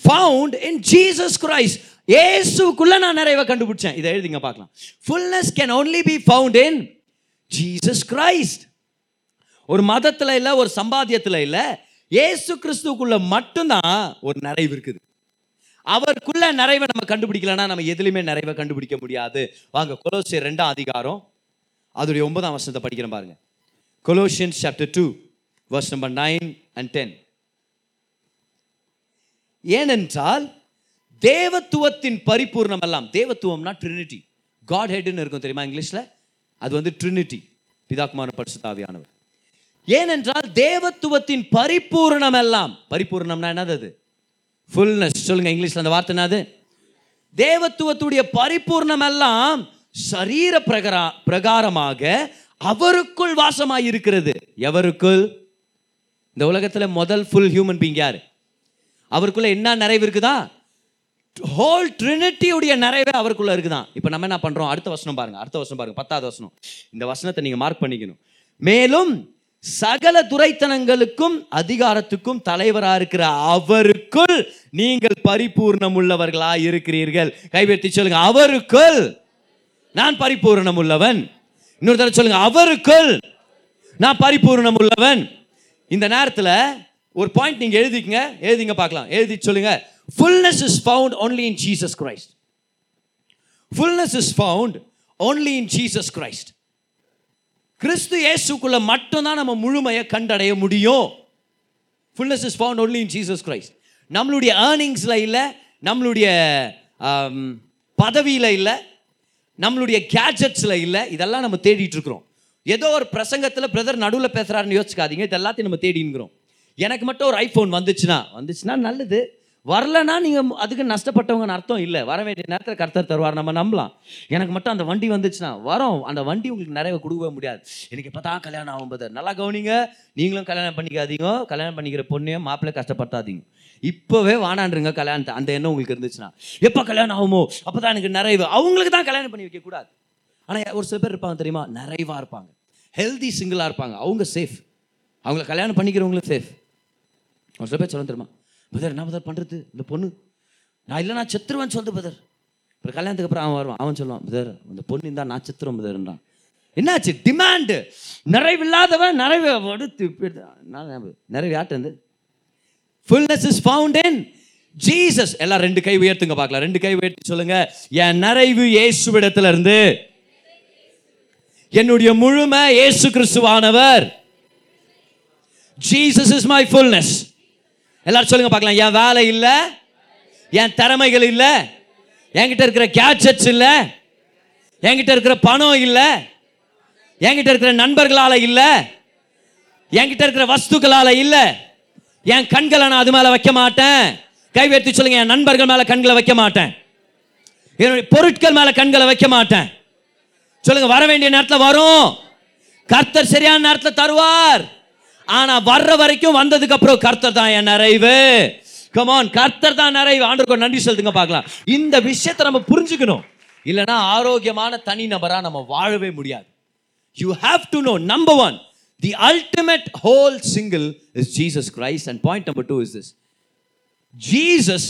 found in Jesus Christ. இயேசுக்குள்ள நான் நிறைவை கண்டுபிடிச்சேன். இதை எழுதிங்க பார்க்கலாம். Fullness can only be found in Jesus Christ ஒரு மதத்தில் இல்லை ஒரு சம்பாத்தியத்தில் இல்லை இயேசு கிறிஸ்துக்குள்ள மட்டும்தான் ஒரு நிறைவு இருக்குது. அவருக்குள்ள நிறைவை நம்ம கண்டுபிடிக்கலன்னா நம்ம எதுலையுமே நிறைவை கண்டுபிடிக்க முடியாது. வாங்க கொலோசியர் ரெண்டாம் அதிகாரம் அதோடைய ஒன்பதாம் வருஷத்தை படிக்கிறேன் பாருங்க. Colossian chapter two verse number nine and ten ஏனென்றால் தேவத்துவத்தின் பரிபூர்ணம் எல்லாம் தேவத்துவம்னா ட்ரினிட்டி காட் ஹெட்னு இருக்கும் தெரியுமா இங்கிலீஷில் அது வந்து ட்ரினிட்டி பிதாக்குமான பரிசுத்தாவியானவர் ஏனென்றால் தேவத்துவத்தின் பரிபூர்ணம் எல்லாம் பரிபூர்ணம்னா என்னது அது? ஃபுல்னஸ் சொல்லுங்க இங்கிலீஷில் அந்த வார்த்தை என்னது? தேவத்துவத்துடைய பரிபூர்ணம் எல்லாம் சரீர பிரகார பிரகாரமாக அவருக்குள் வாசமாய் இருக்கிறது எவருக்குள்? இந்த உலகத்தில் முதல் ஃபுல் ஹியூமன் பீங் யார்? அவருக்குள்ளே என்ன நிறைவு இருக்குதா? ஹோல் ட்ரினிட்டியுடைய நிறைவே அவருக்குள்ளே இருக்குதான் இப்போ நம்ம என்ன பண்ணுறோம் அடுத்த வசனம் பாருங்கள் அடுத்த வசனம் பாருங்கள் பத்தாவது வசனம். இந்த வசனத்தை நீங்கள் மார்க் பண்ணிக்கணும். மேலும் சகல துரைத்தனங்களுக்கும் அதிகாரத்துக்கும் தலைவராக இருக்கிற அவருக்குள் நீங்கள் பரிபூர்ணம் உள்ளவர்களா இருக்கிறீர்கள். கைவேற்றி சொல்லுங்க. அவருக்குள் நான் பரிபூர்ணம் உள்ளவன் இன்னொரு தடவை சொல்லுங்க. அவருக்குள் நான் பரிபூர்ணம் உள்ளவன் இந்த நேரத்தில் ஒரு பாயிண்ட் நீங்கள் எழுதிக்கங்க. எழுதிங்க பார்க்கலாம். எழுதி சொல்லுங்க. Fullness is found only in Jesus Christ fullness is found only in Jesus Christ Kristhu இயேசுக்குள்ள மட்டும்தான் நம்ம முழுமையை கண்டடைய முடியும். Fullness is found only in Jesus Christ நம்மளுடைய ஏர்னிங்ஸில் இல்லை நம்மளுடைய பதவியில் இல்லை நம்மளுடைய கேட்ஜெட்ஸில் இல்லை இதெல்லாம் நம்ம தேடிட்டு இருக்கிறோம். ஏதோ ஒரு பிரசங்கத்தில் பிரதர் நடுவில் பேசுகிறாருன்னு யோசிக்காதீங்க இது எல்லாத்தையும் நம்ம தேடிங்கிறோம் எனக்கு மட்டும் ஒரு ஐஃபோன் வந்துச்சுன்னா வந்துச்சுன்னா நல்லது. வரலன்னா நீங்கள் அதுக்கு நஷ்டப்பட்டவங்கன்னு அர்த்தம் இல்லை. வர வேண்டிய நேரத்தில் கர்த்தர் தருவார் நம்ம நம்பலாம். எனக்கு மட்டும் அந்த வண்டி வந்துச்சுன்னா வரோம். அந்த வண்டி உங்களுக்கு நிறைய கொடுக்கவே முடியாது. எனக்கு இப்போ தான் கல்யாணம் ஆகும்போது நல்லா கவனிங்க. நீங்களும் கல்யாணம் பண்ணிக்காதீங்க. கல்யாணம் பண்ணிக்கிற பொண்ணையும் மாப்பிள்ளை கஷ்டப்படுத்தாதீங்க. இப்போவே வானாண்டுருங்க கல்யாணத்தை. அந்த எண்ணம் உங்களுக்கு இருந்துச்சுன்னா. எப்போ கல்யாணம் ஆகுமோ? அப்போ தான் எனக்கு நிறைவு. அவங்களுக்கு தான் கல்யாணம் பண்ணி வைக்கக்கூடாது. ஆனால் ஒரு சில பேர் இருப்பாங்க தெரியுமா? நிறைவாக இருப்பாங்க. ஹெல்தி சிங்கிளாக இருப்பாங்க. அவங்க சேஃப் அவங்கள கல்யாணம் பண்ணிக்கிறவங்களும் சேஃப் ஒரு சில பேர் சொல்ல தெரியுமா? பதர் என்ன பதர் பண்ணுறது இந்த பொண்ணு. நான் இல்லை நான் செத்துருவேன் சொல்லுது பதர் அப்புறம் கல்யாணத்துக்கு அப்புறம் அவன் வருவான். அவன் சொல்லுவான் பதர் அந்த பொண்ணு இருந்தால் நான் செத்துருவேன் பதர்ன்றான் என்னாச்சு? டிமாண்டு நிறைவில்லாதவன் நிறைவு நிறைவு யாட்டு fullness is found in Jesus எல்லாம் ரெண்டு கை உயர்த்துங்க பார்க்கலாம். ரெண்டு கை உயர்த்தி சொல்லுங்க. என் நிறைவு இயேசுவிடத்துல இருந்து என்னுடைய முழுமை இயேசு கிறிஸ்துவானவர். ஜீசஸ் இஸ் மை ஃபுல்னஸ் எல்லாரும் சொல்லுங்க பார்க்கலாம். என் வேலை இல்லை என் திறமைகள் இல்லை என்கிட்ட இருக்கிற கேட்சட்ஸ் இல்லை என்கிட்ட இருக்கிற பணம் இல்லை என்கிட்ட இருக்கிற நண்பர்களால இல்லை என்கிட்ட இருக்கிற வஸ்துக்களால இல்லை என் கண்களை நான் அது மேல வைக்க மாட்டேன். கை சொல்லுங்க என் நண்பர்கள் மேல கண்களை வைக்க மாட்டேன். என்னுடைய பொருட்கள் மேல கண்களை வைக்க மாட்டேன். சொல்லுங்க வர வேண்டிய நேரத்தில் வரும். கர்த்தர் சரியான நேரத்தில் தருவார். ஆனா வர்ற வரைக்கும் வந்ததுக்கு அப்புறம் கர்த்தர் தான் என் நிறைவு. கமான் கர்த்தர் தான் நிறைவு. ஆண்டுக்கு நன்றி செலுத்துங்க பார்க்கலாம். இந்த விஷயத்தை நம்ம புரிஞ்சுக்கணும். இல்லைன்னா ஆரோக்கியமான தனி நபரா நம்ம வாழவே முடியாது. You have to know number one the ultimate whole single is Jesus Christ and point number two is this Jesus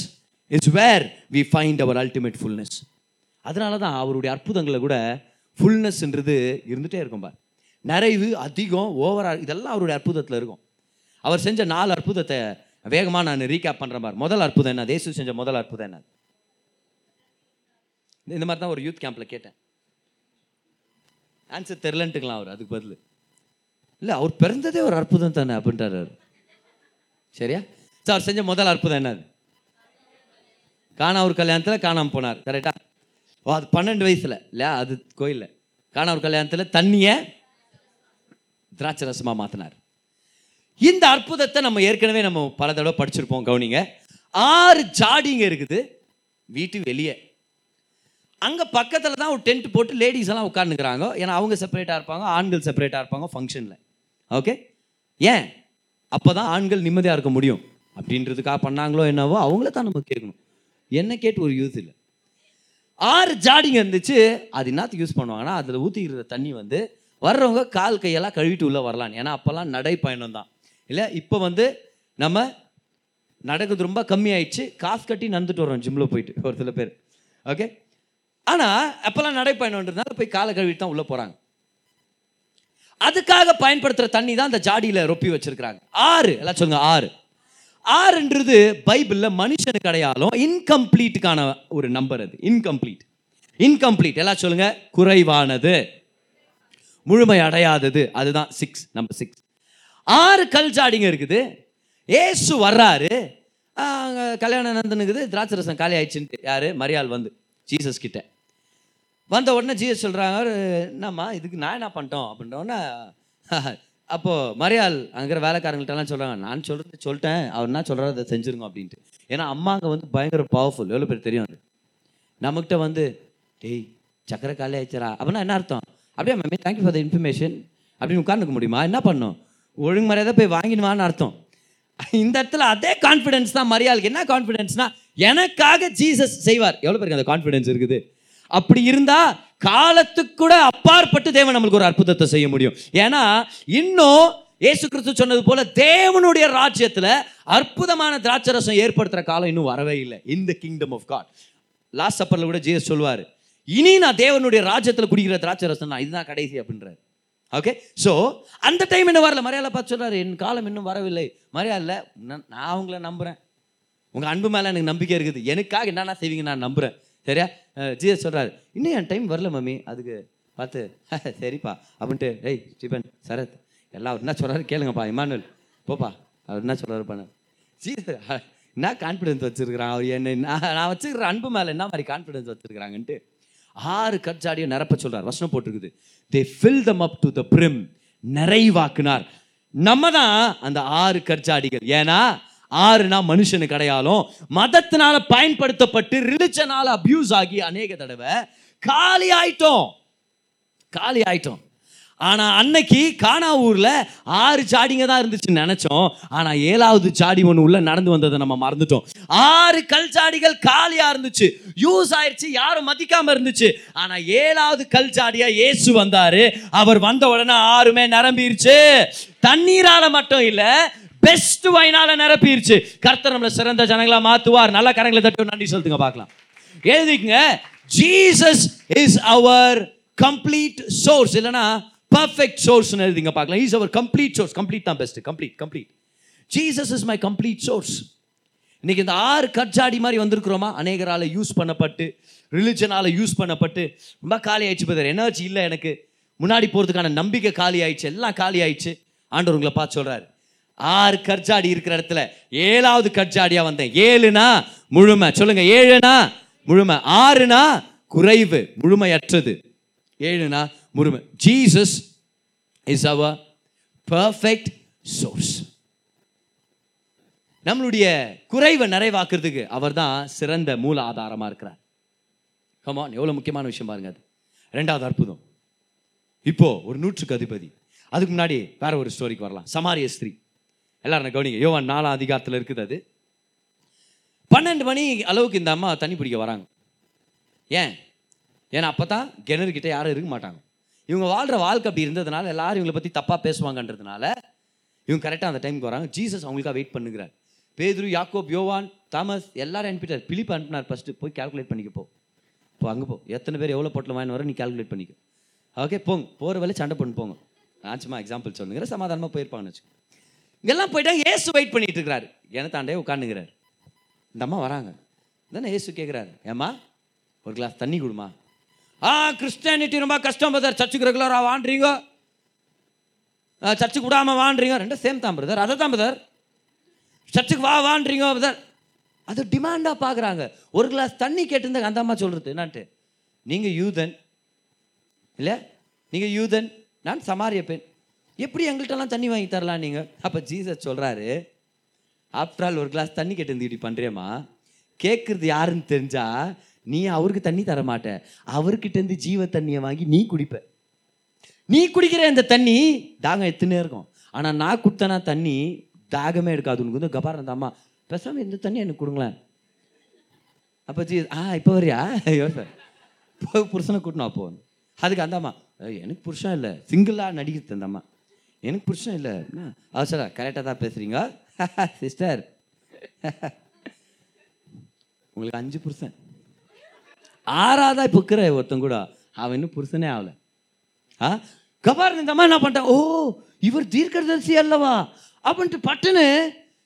is where we find our ultimate fullness அதனால தான் அவருடைய அற்புதங்களை கூட ஃபுல்னஸ்ன்றது இருந்துகிட்டே இருக்கும் பார். நிறைவு அதிகம் ஓவரால் இதெல்லாம் அவருடைய அற்புதத்தில் இருக்கும். அவர் செஞ்ச நாலு அற்புதத்தை வேகமாக நான் ரீகேப் பண்ணுற மாதிரி முதல் அற்புதம் என்ன? தேசு செஞ்ச முதல் அற்புதம் என்ன? இந்த மாதிரி தான் ஒரு யூத் கேம்பில் கேட்டேன். ஆன்சர் தெரிலன்ட்டுக்கலாம் அவர்? அதுக்கு பதில். இல்லை அவர் பிறந்ததே ஒரு அற்புதம் தானே அப்படின்றார் அவர். சரியா? சார் அவர் செஞ்ச முதல் அற்புதம் என்னது? காணாவூர் கல்யாணத்தில் காணாமல் போனார். கரெக்டாக ஓ அது பன்னெண்டு வயசில். இல்லையா அது கோயிலில். காணவர் கல்யாணத்தில் தண்ணியை திராட்சை ரசமாக மாற்றினார் இந்த அற்புதத்தை நம்ம ஏற்கனவே நம்ம பல தடவை படிச்சிருப்போம் கவுனிங்க. ஆறு ஜாடிங்க இருக்குது வீட்டு வெளியே. அங்கே பக்கத்தில் தான் ஒரு டென்ட் போட்டு லேடிஸ் எல்லாம் உட்காந்துக்கிறாங்க ஏன்னா அவங்க செப்பரேட்டாக இருப்பாங்க ஆண்கள் செப்பரேட்டாக இருப்பாங்க ஃபங்க்ஷனில் ஓகே ஏன்? அப்போ தான் ஆண்கள் நிம்மதியாக இருக்க முடியும். அப்படின்றதுக்காக பண்ணாங்களோ என்னவோ அவங்கள தான் நம்ம கேட்கணும். என்ன கேட்டு ஒரு யூஸ் இல்லை. ஆறு ஜாடிங்க இருந்துச்சு. அது என்னத்துக்கு யூஸ் பண்ணுவாங்கன்னா அதில் ஊற்றிக்கிற தண்ணி வந்து வர்றவங்க கால் கையெல்லாம் கழுவிட்டு உள்ளே வரலாம் ஏன்னா அப்போல்லாம் நடைப்பயணம் தான். இல்லை இப்போ வந்து நம்ம நடக்கிறது ரொம்ப கம்மியாயிடுச்சு. காசு கட்டி நடந்துட்டு வரோம் ஜிம்மில் போயிட்டு ஒரு சில பேர். ஓகே ஆனால் அப்போல்லாம் நடைப்பயணம்ன்றதுனால போய் காலை கழுவிட்டு தான் உள்ளே போகிறாங்க அதுக்காக பயன்படுத்துகிற தண்ணி தான் அந்த ஜாடியில் ரொப்பி வச்சுருக்குறாங்க. ஆறு எல்லாம் சொல்லுங்கள் ஆறு. ஆறுன்றது பைபிளில் மனுஷனுக்கு அடையாளம் இன்கம்ப்ளீட்டுக்கான ஒரு நம்பர் அது. இன்கம்ப்ளீட் இன்கம்ப்ளீட் எல்லாம் சொல்லுங்க. குறைவானது. முழுமை அடையாதது. அதுதான் சிக்ஸ் நம்பர் சிக்ஸ் ஆறு கல் ஜாடிங்க இருக்குது. ஏசு வர்றாரு. கல்யாணம் நந்தனுக்குது திராட்சை ரசம் காலி ஆயிடுச்சுன்ட்டு யாரு? மரியாள் வந்து. ஜீசஸ் கிட்ட. வந்த உடனே ஜீசஸ் சொல்கிறாங்க என்னம்மா இதுக்கு நான் என்ன பண்ணிட்டோம்? அப்படின்ற அப்போது மரியாள் அங்கே வேலைக்காரங்கள்ட்டலாம் சொல்கிறாங்க நான் சொல்கிறது சொல்லிட்டேன் அவர் என்ன சொல்கிறாரோ அதை செஞ்சுருங்க அப்படின்ட்டு. ஏன்னா அம்மாங்க வந்து பயங்கர பவர்ஃபுல் எவ்வளோ பேர் தெரியும் அது? நம்மக்கிட்ட வந்து டேய் சக்கரை காலே ஆயிடுச்சரா அப்படின்னா என்ன அர்த்தம்? அப்படியே ma'am thank you for the information அப்படின்னு உட்காந்துக்க முடியுமா? என்ன பண்ணும்? ஒழுங்கு மரியாதை போய் வாங்கிடுவான்னு அர்த்தம். இந்த இடத்துல அதே கான்ஃபிடென்ஸ் தான் மரியாளுக்கு. என்ன கான்ஃபிடென்ஸ்னா எனக்காக ஜீசஸ் செய்வார். எவ்வளோ பேருக்கு அந்த கான்ஃபிடென்ஸ் இருக்குது? அப்படி இருந்தால் காலத்துக்கு கூட அப்பாற்பட்டு தேவன் நம்மளுக்கு ஒரு அற்புதத்தை செய்ய முடியும். ஏன்னா இன்னும் இயேசு கிறிஸ்து சொன்னது போல தேவனுடைய ராஜ்யத்தில் அற்புதமான திராட்சை ரசம் ஏற்படுத்துகிற காலம் இன்னும் வரவே இல்லை. இந்த கிங்டம் ஆஃப் காட் லாஸ்ட் சப்பரில் கூட ஜீசஸ் சொல்லுவார் இனி நான் தேவனுடைய ராஜ்யத்தில் குடிக்கிற திராட்சை ரசம் இதுதான் கடைசி அப்படின்றார். ஓகே ஸோ அந்த டைம் இன்னும் வரல. மரியாதை பார்த்து சொல்றாரு என் காலம் இன்னும் வரவில்லை. மரியாதை நான் நான் அவங்கள நம்புகிறேன் உங்கள் அன்பு மேலே எனக்கு நம்பிக்கை இருக்குது. எனக்காக என்னென்ன செய்வீங்க நான் நம்புறேன். சரியா? ஜிஎஸ் சொல்கிறாரு இன்னும் என் டைம் வரல மம்மி. அதுக்கு பார்த்து சரிப்பா. அப்படின்ட்டு ஏய் ஸ்டீபன் சரத் எல்லாம் அவர் என்ன சொல்கிறாரு கேளுங்கப்பா இமானுவல் போப்பா. அவர் என்ன சொல்கிறாரு பண்ண ஜீசஸ் என்ன கான்ஃபிடன்ஸ் வச்சுருக்கிறான் அவர்? என்ன நான் வச்சுருக்கிற அன்பு மேலே என்ன மாதிரி கான்ஃபிடன்ஸ் வச்சுருக்கிறாங்கன்ட்டு ஆறு கற்சாடியை நிரப்ப சொல்கிறார் வசனம் போட்டிருக்குது. They fill them up to the brim நிறைவாக்குனார். நம்ம தான் அந்த ஆறு கற்சாடிகள் ஏன்னா ஆறுனா மனுஷனுக்கு அடையாளம் மதத்தினால பயன்படுத்தப்பட்டு ரிலிஜனால அபியூஸ் ஆகி அநேக தடவை காலி ஆயிட்டோம். காலி ஆயிட்டோம். ஆனால் அன்னைக்கு கானா ஊரில் ஆறு சாடிங்க தான் இருந்துச்சுன்னு நினச்சோம். ஆனால் ஏழாவது சாடி ஒன்று உள்ள நடந்து வந்ததை நம்ம மறந்துட்டோம். ஆறு கல் சாடிகள் காலியாக இருந்துச்சு. யூஸ் ஆயிடுச்சு யாரும் மதிக்காம இருந்துச்சு. ஆனால் ஏழாவது கல் சாடியாக இயேசு வந்தார். அவர் வந்த உடனே ஆறுமே நிரம்பிருச்சு. தண்ணீரால மட்டும் இல்லை பெஸ்ட் வைனால நிரப்பிருச்சு. கர்த்தர் நம்மளை சிறந்த ஜனங்களா மாத்துவார். நல்ல கரங்களை தட்டு நன்றி சொல்லுங்க பார்க்கலாம். எழுதிக்கங்க. Jesus is our complete source இல்லைன்னா பர்ஃபெக்ட் சோர்ஸ் எழுதிங்க பார்க்கலாம். Is our complete source complete தான் best complete complete Jesus is my complete source இன்னைக்கு இந்த ஆறு கட்சாடி மாதிரி வந்திருக்கிறோமா? அநேகரால் யூஸ் பண்ணப்பட்டு ரிலிஜனால் யூஸ் பண்ணப்பட்டு ரொம்ப காலி ஆயிடுச்சு பதர் எனர்ஜி இல்லை எனக்கு. முன்னாடி போகிறதுக்கான நம்பிக்கை காலி ஆயிடுச்சு. எல்லாம் காலி ஆயிடுச்சு. ஆண்டவர் உங்களை பார்த்து சொல்கிறாரு ஆறு கற்சாடி இருக்கிற இடத்துல ஏழாவது கற்சாடியா வந்தேன். ஏழுனா முழுமை. சொல்லுங்க ஏழுனா முழுமை. ஆறுனா குறைவு முழுமையற்றது. ஏழுனா முழுமை. Jesus is our perfect source நம்மளுடைய குறைவை நிறைவாக்குறதுக்கு அவர் தான் சிறந்த மூல ஆதாரமாக இருக்கிறார். கமான் எவ்வளோ முக்கியமான விஷயம் பாருங்க அது. ரெண்டாவது அற்புதம். இப்போ ஒரு நூற்றுக்கு அதிபதி. அதுக்கு முன்னாடி வேற ஒரு ஸ்டோரிக்கு வரலாம். சமாரிய ஸ்திரீ. எல்லாரும் கவனிங்க யோவான் நாலாம் அதிகாரத்தில் இருக்குது அது. பன்னெண்டு மணி அளவுக்கு இந்த அம்மா தண்ணி பிடிக்க வராங்க. ஏன்? ஏன்னா அப்போ தான் கிணறுகிட்ட யாரும் இருக்க மாட்டாங்க. இவங்க வாழ்கிற வாழ்க்கை அப்படி இருந்ததுனால எல்லாரும் இவங்களை பற்றி தப்பாக பேசுவாங்கன்றதுனால இவங்க கரெக்டாக அந்த டைமுக்கு வராங்க. ஜீசஸ் அவங்களுக்காக வெயிட் பண்ணுகிறார். பேதுரு யாக்கோப் யோவான் தாமஸ் எல்லாரும் அனுப்பிட்டார். பிலிப் அனுப்பினார் ஃபஸ்ட்டு போய் கால்குலேட் பண்ணிக்க போ. இப்போ அங்கே போ. எத்தனை பேர் எவ்வளோ பொட்டில் வாங்கி வர நீ கால்குலேட் பண்ணிக்க. ஓகே போங்க. போகிற வேலை சண்டை பண்ணி போங்க. ஆச்சுமா எக்ஸாம்பிள் சொல்லுங்கிற சமாதானமாக போயிருப்பாங்கன்னு வச்சுக்கோ. இங்கெல்லாம் போயிட்டா ஏசு வெயிட் பண்ணிட்டு இருக்கிறாரு தாண்டே உட்காந்துங்கிறார் இந்த அம்மா வராங்க. தானே ஏசு கேட்குறாரு ஏம்மா ஒரு கிளாஸ் தண்ணி கொடுமா? ஆ கிறிஸ்டியானிட்டி ரொம்ப கஷ்டம் பிரதர் சர்ச்சுக்கு ரெகுலராக வாண்டுறீங்க சர்ச்சுக்கு விடாமல் வாண்டுறீங்க ரெண்டும் சேம் தான் பிரதர் அதை தான் பிரதர் சர்ச்சுக்கு வா வாண்டுறீங்க பிரதர் அது டிமாண்டாக பார்க்குறாங்க ஒரு கிளாஸ் தண்ணி கேட்டிருந்தாங்க அந்த அம்மா சொல்கிறது என்னான்ட்டு? நீங்கள் யூதன். இல்லை? நீங்கள் யூதன். நான் சமாரிய பெண். எப்படி எங்கள்கிட்டலாம் தண்ணி வாங்கி தரலாம் நீங்கள் அப்போ ஜீசஸ் சொல்கிறாரு ஆஃப்டர் ஆல் ஒரு கிளாஸ் தண்ணி கேட்டு இப்படி பண்ணுறியம்மா கேட்குறது யாருன்னு தெரிஞ்சா நீ அவருக்கு தண்ணி தர மாட்ட. அவர்கிட்டருந்து ஜீவ தண்ணியை வாங்கி நீ குடிப்ப. நீ குடிக்கிற இந்த தண்ணி தாகம் எத்தனை இருக்கும். ஆனால் நான் கொடுத்தனா தண்ணி தாகமே எடுக்காது. உனக்கு வந்து கபாரம் தாம்மா அம்மா பேசாமல் இந்த தண்ணி எனக்கு கொடுங்களேன். அப்போ ஜீ ஆ இப்போ வரியா? ஐயோ சார் புருஷனை கூட்டணும் அப்போ அதுக்கு அந்தாம்மா எனக்கு புருஷன் இல்லை. சிங்கிளாக நடிக்கிறது அந்தம்மா எனக்கு புருஷன் இல்லை. என்ன அவசரா கரெக்டாக தான் பேசுகிறீங்க சிஸ்டர் உங்களுக்கு அஞ்சு புருஷன். ஆறாவதா இப்போ இருக்கிற ஒருத்தன் கூட. அவன் இன்னும் புருஷனே ஆகல. ஆ? கபார் இந்த அம்மா என்ன பண்ணிட்டான் ஓ இவர் தீர்க்கதரிசி அல்லவா? அப்படின்ட்டு பட்டுன்னு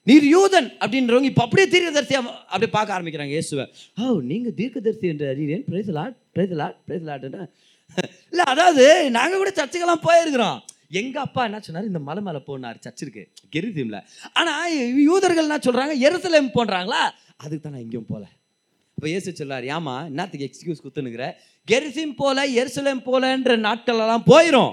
நீர் யூதன் அப்படின்றவங்க இப்போ அப்படியே தீர்க்கதரிசியா அப்படியே பார்க்க ஆரம்பிக்கிறாங்க இயேசுவை. ஓ நீங்கள் தீர்க்கதரிசி என்று அறியேன் praise lord praise lord praise லாட்னா இல்லை அதாவது நாங்கள் கூட சர்ச்சுக்கெல்லாம் போயிருக்கிறோம். எங்க அப்பா என்ன சொன்னார்? இந்த மலை மேலே போனார் சர்ச் இருக்கு ஆனால் யூதர்கள் என்ன சொல்றாங்க? எருசலேம் போன்றாங்களா? அதுக்கு தான் நான் எங்கேயும் போகல இப்போ ஏசு சொல்லார் ஏமா என்னத்துக்கு எக்ஸ்கியூஸ் குத்துனுங்கிற கெரிசிம் போல எருசலேம் போலன்ற நாட்கள் எல்லாம் போயிடும்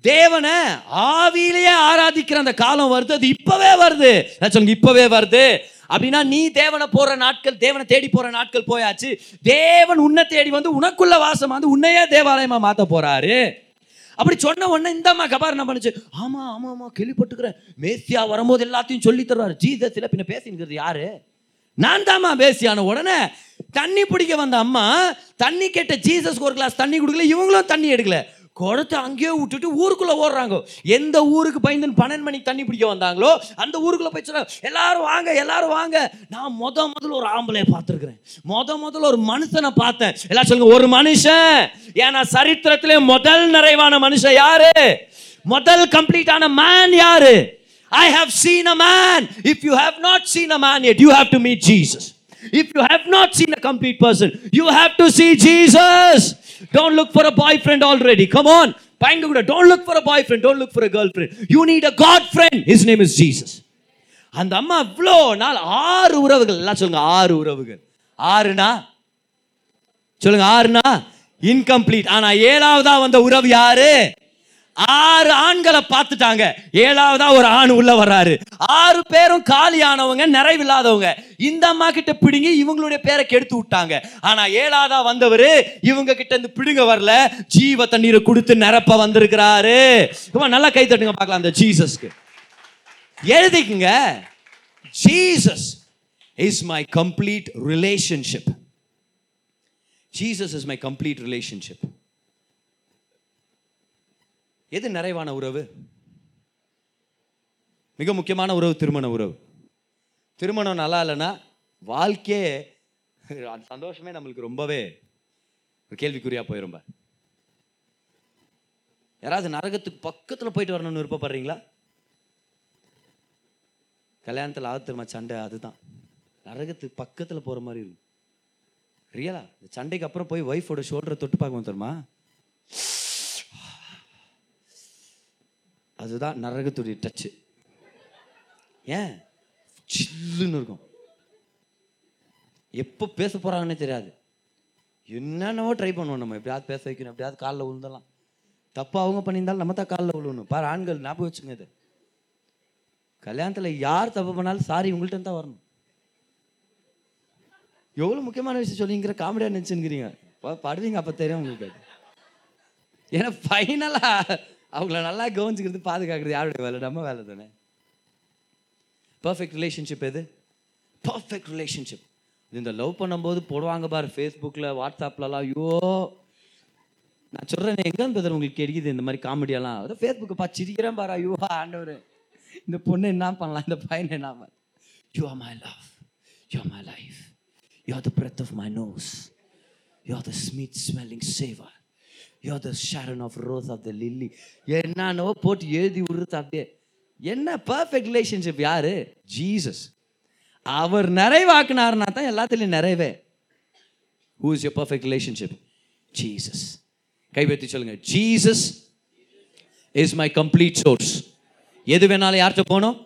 தேவனை ஆவியிலேயே ஆராதிக்கிற அந்த காலம் வருது. அது இப்பவே வருது. சொல்லுங்க இப்பவே வருது. அப்படின்னா நீ தேவனை போற நாட்கள் தேவனை தேடி போற நாட்கள் போயாச்சு. தேவன் உன்னை தேடி வந்து உனக்குள்ள வாசம் வந்து உன்னையே தேவாலயமா மாத்த போறாரு. அப்படி சொன்ன உடனே இந்த அம்மா கபார் என்ன பண்ணுச்சு? ஆமா ஆமா ஆமா கேள்விப்பட்டுக்கிறேன் மேசியா வரும்போது எல்லாத்தையும் சொல்லி தருவார். ஜீசஸ் பின்ன பேசிங்கிறது யாரு? நான் தாம்மா பேசியான உடனே தண்ணி பிடிக்க வந்த அம்மா தண்ணி கேட்ட ஜீசஸ்க்கு ஒரு கிளாஸ் தண்ணி கொடுக்கல இவங்களும் தண்ணி எடுக்கல. குடத்தை அங்கேயே விட்டுட்டு ஊருக்குள்ளே ஓடுறாங்க. எந்த ஊருக்கு பயந்துன்னு பன்னெண்டு மணிக்கு தண்ணி பிடிக்க வந்தாங்களோ அந்த ஊருக்குள்ளே போய் எல்லாரும் வாங்க எல்லாரும் வாங்க. நான் முத முதல்ல ஒரு ஆம்பளையை பார்த்துருக்குறேன். முத முதல்ல ஒரு மனுஷனை பார்த்தேன். எல்லாம் சொல்லுங்க ஒரு மனுஷன். ஏன்னா சரித்திரத்திலே முதல் நிறைவான மனுஷன் யாரு? முதல் கம்ப்ளீட்டான மேன் யாரு? I have seen a man if you have not seen a man yet you you to meet Jesus if you have not seen a complete person you you to see Jesus don't look for a boy friend already come on பயங்க கூட don't look for a boy friend don't look for a girl friend you need a God friend his name is Jesus அந்த அம்மா இவ்வளோ நாள் ஆறு உறவுகள் எல்லாம் சொல்லுங்க ஆறு உறவுகள் ஆறுனா சொல்லுங்க ஆறுனா இன்கம்ப்ளீட் ஆனா ஏழாவதா வந்த உறவு யாரு ஆறு ஆண்களை பார்த்துட்டாங்க. ஏழாவதா ஒரு ஆண் உள்ள வர்றாரு. ஆறு பேரும் காலியானவங்க நிறைவில்லாதவங்க. இந்த அம்மா கிட்ட பிடுங்கி இவங்களுடைய பேரை கெடுத்து விட்டாங்க. ஆனா ஏழாவதா வந்தவர் இவங்க கிட்ட இருந்து பிடுங்க வரல. ஜீவ தண்ணீரை கொடுத்து நிரப்ப வந்திருக்கிறாரு. சும்மா நல்லா கை தட்டுங்க பார்க்கலாம் அந்த ஜீசஸ்க்கு. எழுதிக்குங்க. Jesus is my complete relationship Jesus is my complete relationship எது நிறைவான உறவு? மிக முக்கியமான உறவு திருமண உறவு. திருமணம் நல்லா இல்லைன்னா வாழ்க்கையே சந்தோஷமே நம்மளுக்கு ரொம்பவே ஒரு கேள்விக்குறியாக போயிரும் யாராவது நரகத்துக்கு பக்கத்தில் போயிட்டு வரணும்னு விருப்பப்படுறீங்களா? கல்யாணத்தில் ஆக சண்டை அதுதான். நரகத்துக்கு பக்கத்தில் போகிற மாதிரி இருக்கும். ரியலா இந்த சண்டைக்கு அப்புறம் போய் ஒய்ஃபோட ஷோல்டரை தொட்டு பார்க்கணும் தெரியுமா அதுதான் நரகத்துடைய டச்சு ஏன்? சில்லுன்னு இருக்கும். எப்போ பேச போகிறாங்கன்னே தெரியாது. என்னென்னவோ ட்ரை பண்ணுவோம் நம்ம. எப்படியாவது பேச வைக்கணும் எப்படியாவது காலில் விழுந்தலாம் தப்பாக அவங்க பண்ணியிருந்தாலும் நம்ம தான் காலில் விழுவணும். பாரு ஆண்கள் ஞாபகம் வச்சுங்க இது. கல்யாணத்தில் யார் தப்பு பண்ணாலும் சாரி உங்கள்கிட்ட தான் வரணும். எவ்வளோ முக்கியமான விஷயம் சொல்லிங்கிற காமெடியாக நினச்சுங்கிறீங்க படுவீங்க அப்போ தெரியும் உங்களுக்கு ஏன்னா ஃபைனலாக அவங்கள நல்லா கவனிச்சுக்கிறது பாதுகாக்கிறது யாருடைய வேலை? நம்ம வேலை தானே. பர்ஃபெக்ட் ரிலேஷன்ஷிப் எது? பர்ஃபெக்ட் ரிலேஷன்ஷிப் இந்த லவ் பண்ணும்போது போடுவாங்க பாரு ஃபேஸ்புக்கில் வாட்ஸ்அப்லலாம் ஐயோ. நான் சொல்கிறேன் எங்கே பிரதர் உங்களுக்கு கிடைக்குது? இந்த மாதிரி காமெடியெல்லாம் அதான் ஃபேஸ்புக்கை பா சிரிக்கிறேன் பாரு ஐயோ ஆண்டவர். இந்த பொண்ணு என்ன பண்ணலாம்? இந்த பையன் என்ன பண்ணலாம் you are my love you are my life you are the breath of my nose you are the sweet smelling savour you the Sharon of rose of the lily என்னன்னோ போட்டு எழுதி விடுறது அப்படியே. என்ன பர்ஃபெக்ட் ரிலேஷன்ஷிப் யாரு? Jesus அவர் நிறைவாக்குனாருனா தான் எல்லாத்துலேயும் நிறைவே. Who is your perfect relationship Jesus கைப்பற்றி சொல்லுங்க. Jesus is my complete source எது வேணாலும் யார்கிட்ட போகணும்?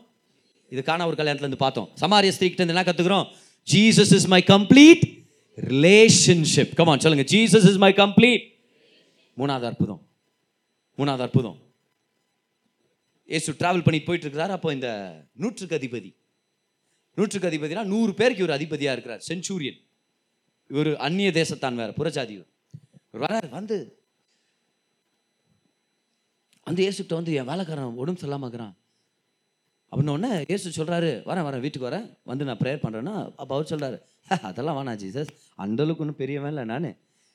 இது காண ஒரு கல்யாணத்துலேருந்து பார்த்தோம். சமாரிய ஸ்திரீக்கிட்ட இருந்து என்ன கற்றுக்குறோம் Jesus is my complete relationship come on சொல்லுங்க. ஜீசஸ் இஸ் மை கம்ப்ளீட் மூணாவது அற்புதம். மூணாவது அற்புதம். இயேசு ட்ராவல் பண்ணி போயிட்டு இருக்கிறார் அப்போ இந்த நூற்றுக்கு அதிபதி. நூற்றுக்கு அதிபதினா நூறு பேருக்கு இவர் அதிபதியாக இருக்கிறார். செஞ்சூரியன் இவர் அந்நிய தேசத்தான் வேற புறஜாதி வரார் வந்து. வந்து ஏசுக்கிட்ட வந்து என் வேலைக்காரன் உடம்பு சொல்லாமக்கிறான் அப்படின்னு உடனே இயேசு சொல்கிறாரு வரேன் வரேன் வீட்டுக்கு வரேன். வந்து நான் ப்ரேயர் பண்ணுறேன்னா அப்போ அவர் சொல்கிறாரு அதெல்லாம் வேணாம் ஜீசஸ். அந்தளவுக்கு ஒன்றும் பெரியவன் இல்லை நான்.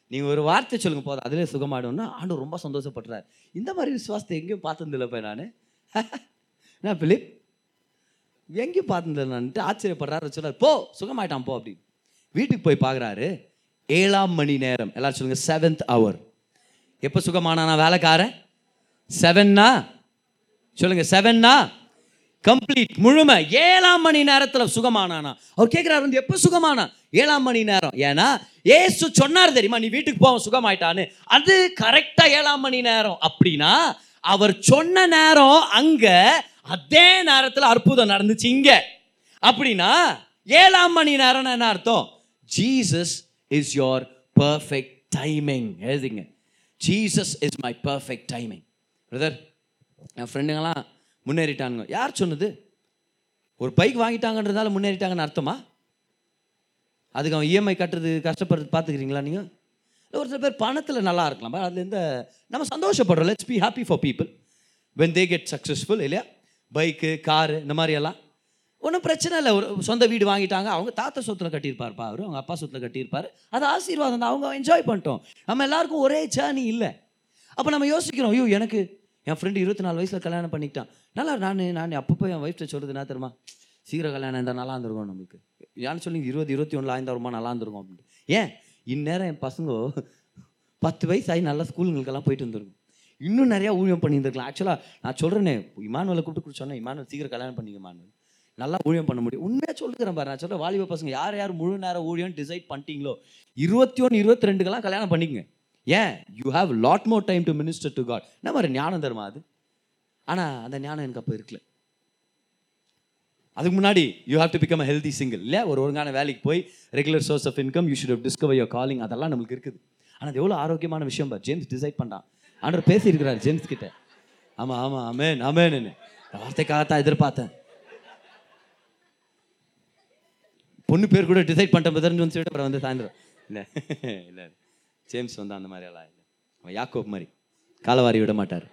நீங்கள் ஒரு வார்த்தை சொல்லுங்க போதும். அதிலே சுகமாயிடும்னா ஆண்டு ரொம்ப சந்தோஷப்படுறாரு. இந்த மாதிரி விசுவாசத்தை எங்கேயும் பார்த்ததில்லைப்பா நான். என்ன பிலிப்? எங்கேயும் பார்த்ததில்லைன்ட்டு ஆச்சரியப்படுறாரு சொல்கிறார் போ சுகமாயிட்டான் போ அப்படி வீட்டுக்கு போய் பார்க்குறாரு ஏழாம் மணி நேரம். எல்லாரும் சொல்லுங்கள் செவன்த் அவர் எப்போ சுகமானானா வேலைக்காரன்? செவன்னா சொல்லுங்கள் செவன்னா கம்ப்ளீட் முழுமை. ஏழாம் மணி நேரத்தில் சுகமானானா? அவர் கேட்குறாரு வந்து எப்போ சுகமானா? ஏழாம் மணி நேரம். ஏன்னா ஏசு சொன்னார் தெரியுமா நீ வீட்டுக்கு போவ சுகமாயிட்டான்னு. அது கரெக்டாக ஏழாம் மணி நேரம். அப்படின்னா அவர் சொன்ன நேரம் அங்கே அதே நேரத்தில் அற்புதம் நடந்துச்சு இங்கே. அப்படின்னா ஏழாம் மணி நேரம் என்ன அர்த்தம்? Jesus is your perfect timing எழுதிங்க. Jesus is my perfect timing brother என் ஃப்ரெண்டுங்களாம் முன்னேறிட்டானுங்க. யார் சொன்னது? ஒரு பைக் வாங்கிட்டாங்கன்றதால முன்னேறிட்டாங்கன்னு அர்த்தமா? அதுக்கு அவன் இஎம்ஐ கட்டுறது கஷ்டப்படுறது பார்த்துக்கிறீங்களா நீங்கள் ஒரு சில பேர் பணத்தில் நல்லா இருக்கலாம். அது எந்த நம்ம சந்தோஷப்படுறோம். Let's be happy for people when they get successful இல்லையா? பைக்கு காரு இந்த மாதிரி எல்லாம். ஒன்றும் பிரச்சனை இல்லை. ஒரு சொந்த வீடு வாங்கிட்டாங்க. அவங்க தாத்தா சொத்துல கட்டியிருப்பார்ப்பா அவர். அவங்க அப்பா சொத்துல கட்டியிருப்பார். அது ஆசீர்வாதம் தான். அவங்க என்ஜாய் பண்ணிட்டோம். நம்ம எல்லாருக்கும் ஒரே ஜேர்னி இல்லை. அப்போ நம்ம யோசிக்கிறோம் ஐயோ எனக்கு என் ஃப்ரெண்டு இருபத்தி நாலு வயசில் கல்யாணம் பண்ணிக்கிட்டான். நல்லா நான் நான் அப்பப்போ என் ஒய்ஃப்ட்ட சொல்கிறது என்ன தெரியுமா? சீக்கிரம் கல்யாணம் இருந்தால் நல்லா இருந்திருக்கும் நம்மளுக்கு. ஏன்னு சொல்லி இருபது இருபத்தி ஒன்றில் ஆயிருந்தாருமா நல்லா இருந்திருக்கும் அப்படின்ட்டு. ஏன்? இந்நேரம் என் பசங்க பத்து வயசு ஆகி நல்லா ஸ்கூலுங்களுக்கெல்லாம் போயிட்டு வந்துருக்கும். இன்னும் நிறையா ஊழியம் பண்ணியிருந்துருக்கலாம். ஆக்சுவலாக நான் சொல்கிறேனே இமானுவலை கூப்பிட்டு குடிச்சோன்னே இமானுவல் சீக்கிரம் கல்யாணம் பண்ணிக்க இமானுவல். நல்லா ஊழியம் பண்ண முடியும். உண்மையாக சொல்லுகிறேன் பாரு நான் சொல்கிறேன் வாலிப பசங்க யார் யார் முழு நேரம் ஊழியம் டிசைட் பண்ணிட்டீங்களோ இருபத்தி ஒன்று இருபத்தி ரெண்டுக்கெல்லாம் கல்யாணம் பண்ணிக்கங்க. And you have lot more time to minister to God நம்ம ஒரு ஞானம் தருமா அது? ஆனால் அந்த ஞானம் எனக்கு அப்போ இருக்கல. அதுக்கு முன்னாடி you have to become a healthy single இல்லை ஒரு ஒழுங்கான வேலைக்கு போய் regular source of income you should have discover your calling அதெல்லாம் நம்மளுக்கு இருக்குது. ஆனால் அது எவ்வளோ ஆரோக்கியமான விஷயம் பார். ஜேம்ஸ் டிசைட் பண்ணான். ஆண்டர் பேசியிருக்கிறார் ஜேம்ஸ் கிட்ட. ஆமாம் ஆமாம் அமேன் அமேன்னு வார்த்தைக்காகத்தான் எதிர்பார்த்தேன். பொண்ணு பேர் கூட டிசைட் பண்ணிட்டேன் தெரிஞ்சு வந்து சொல்லிட்டு அப்புறம் வந்து சாயந்தரம். இல்லை இல்லை. ஜேம்ஸ் வந்து அந்த மாதிரி எல்லாம் இல்லை. அவன் யாக்கோப் மாதிரி. காலவாரி விட மாட்டார்.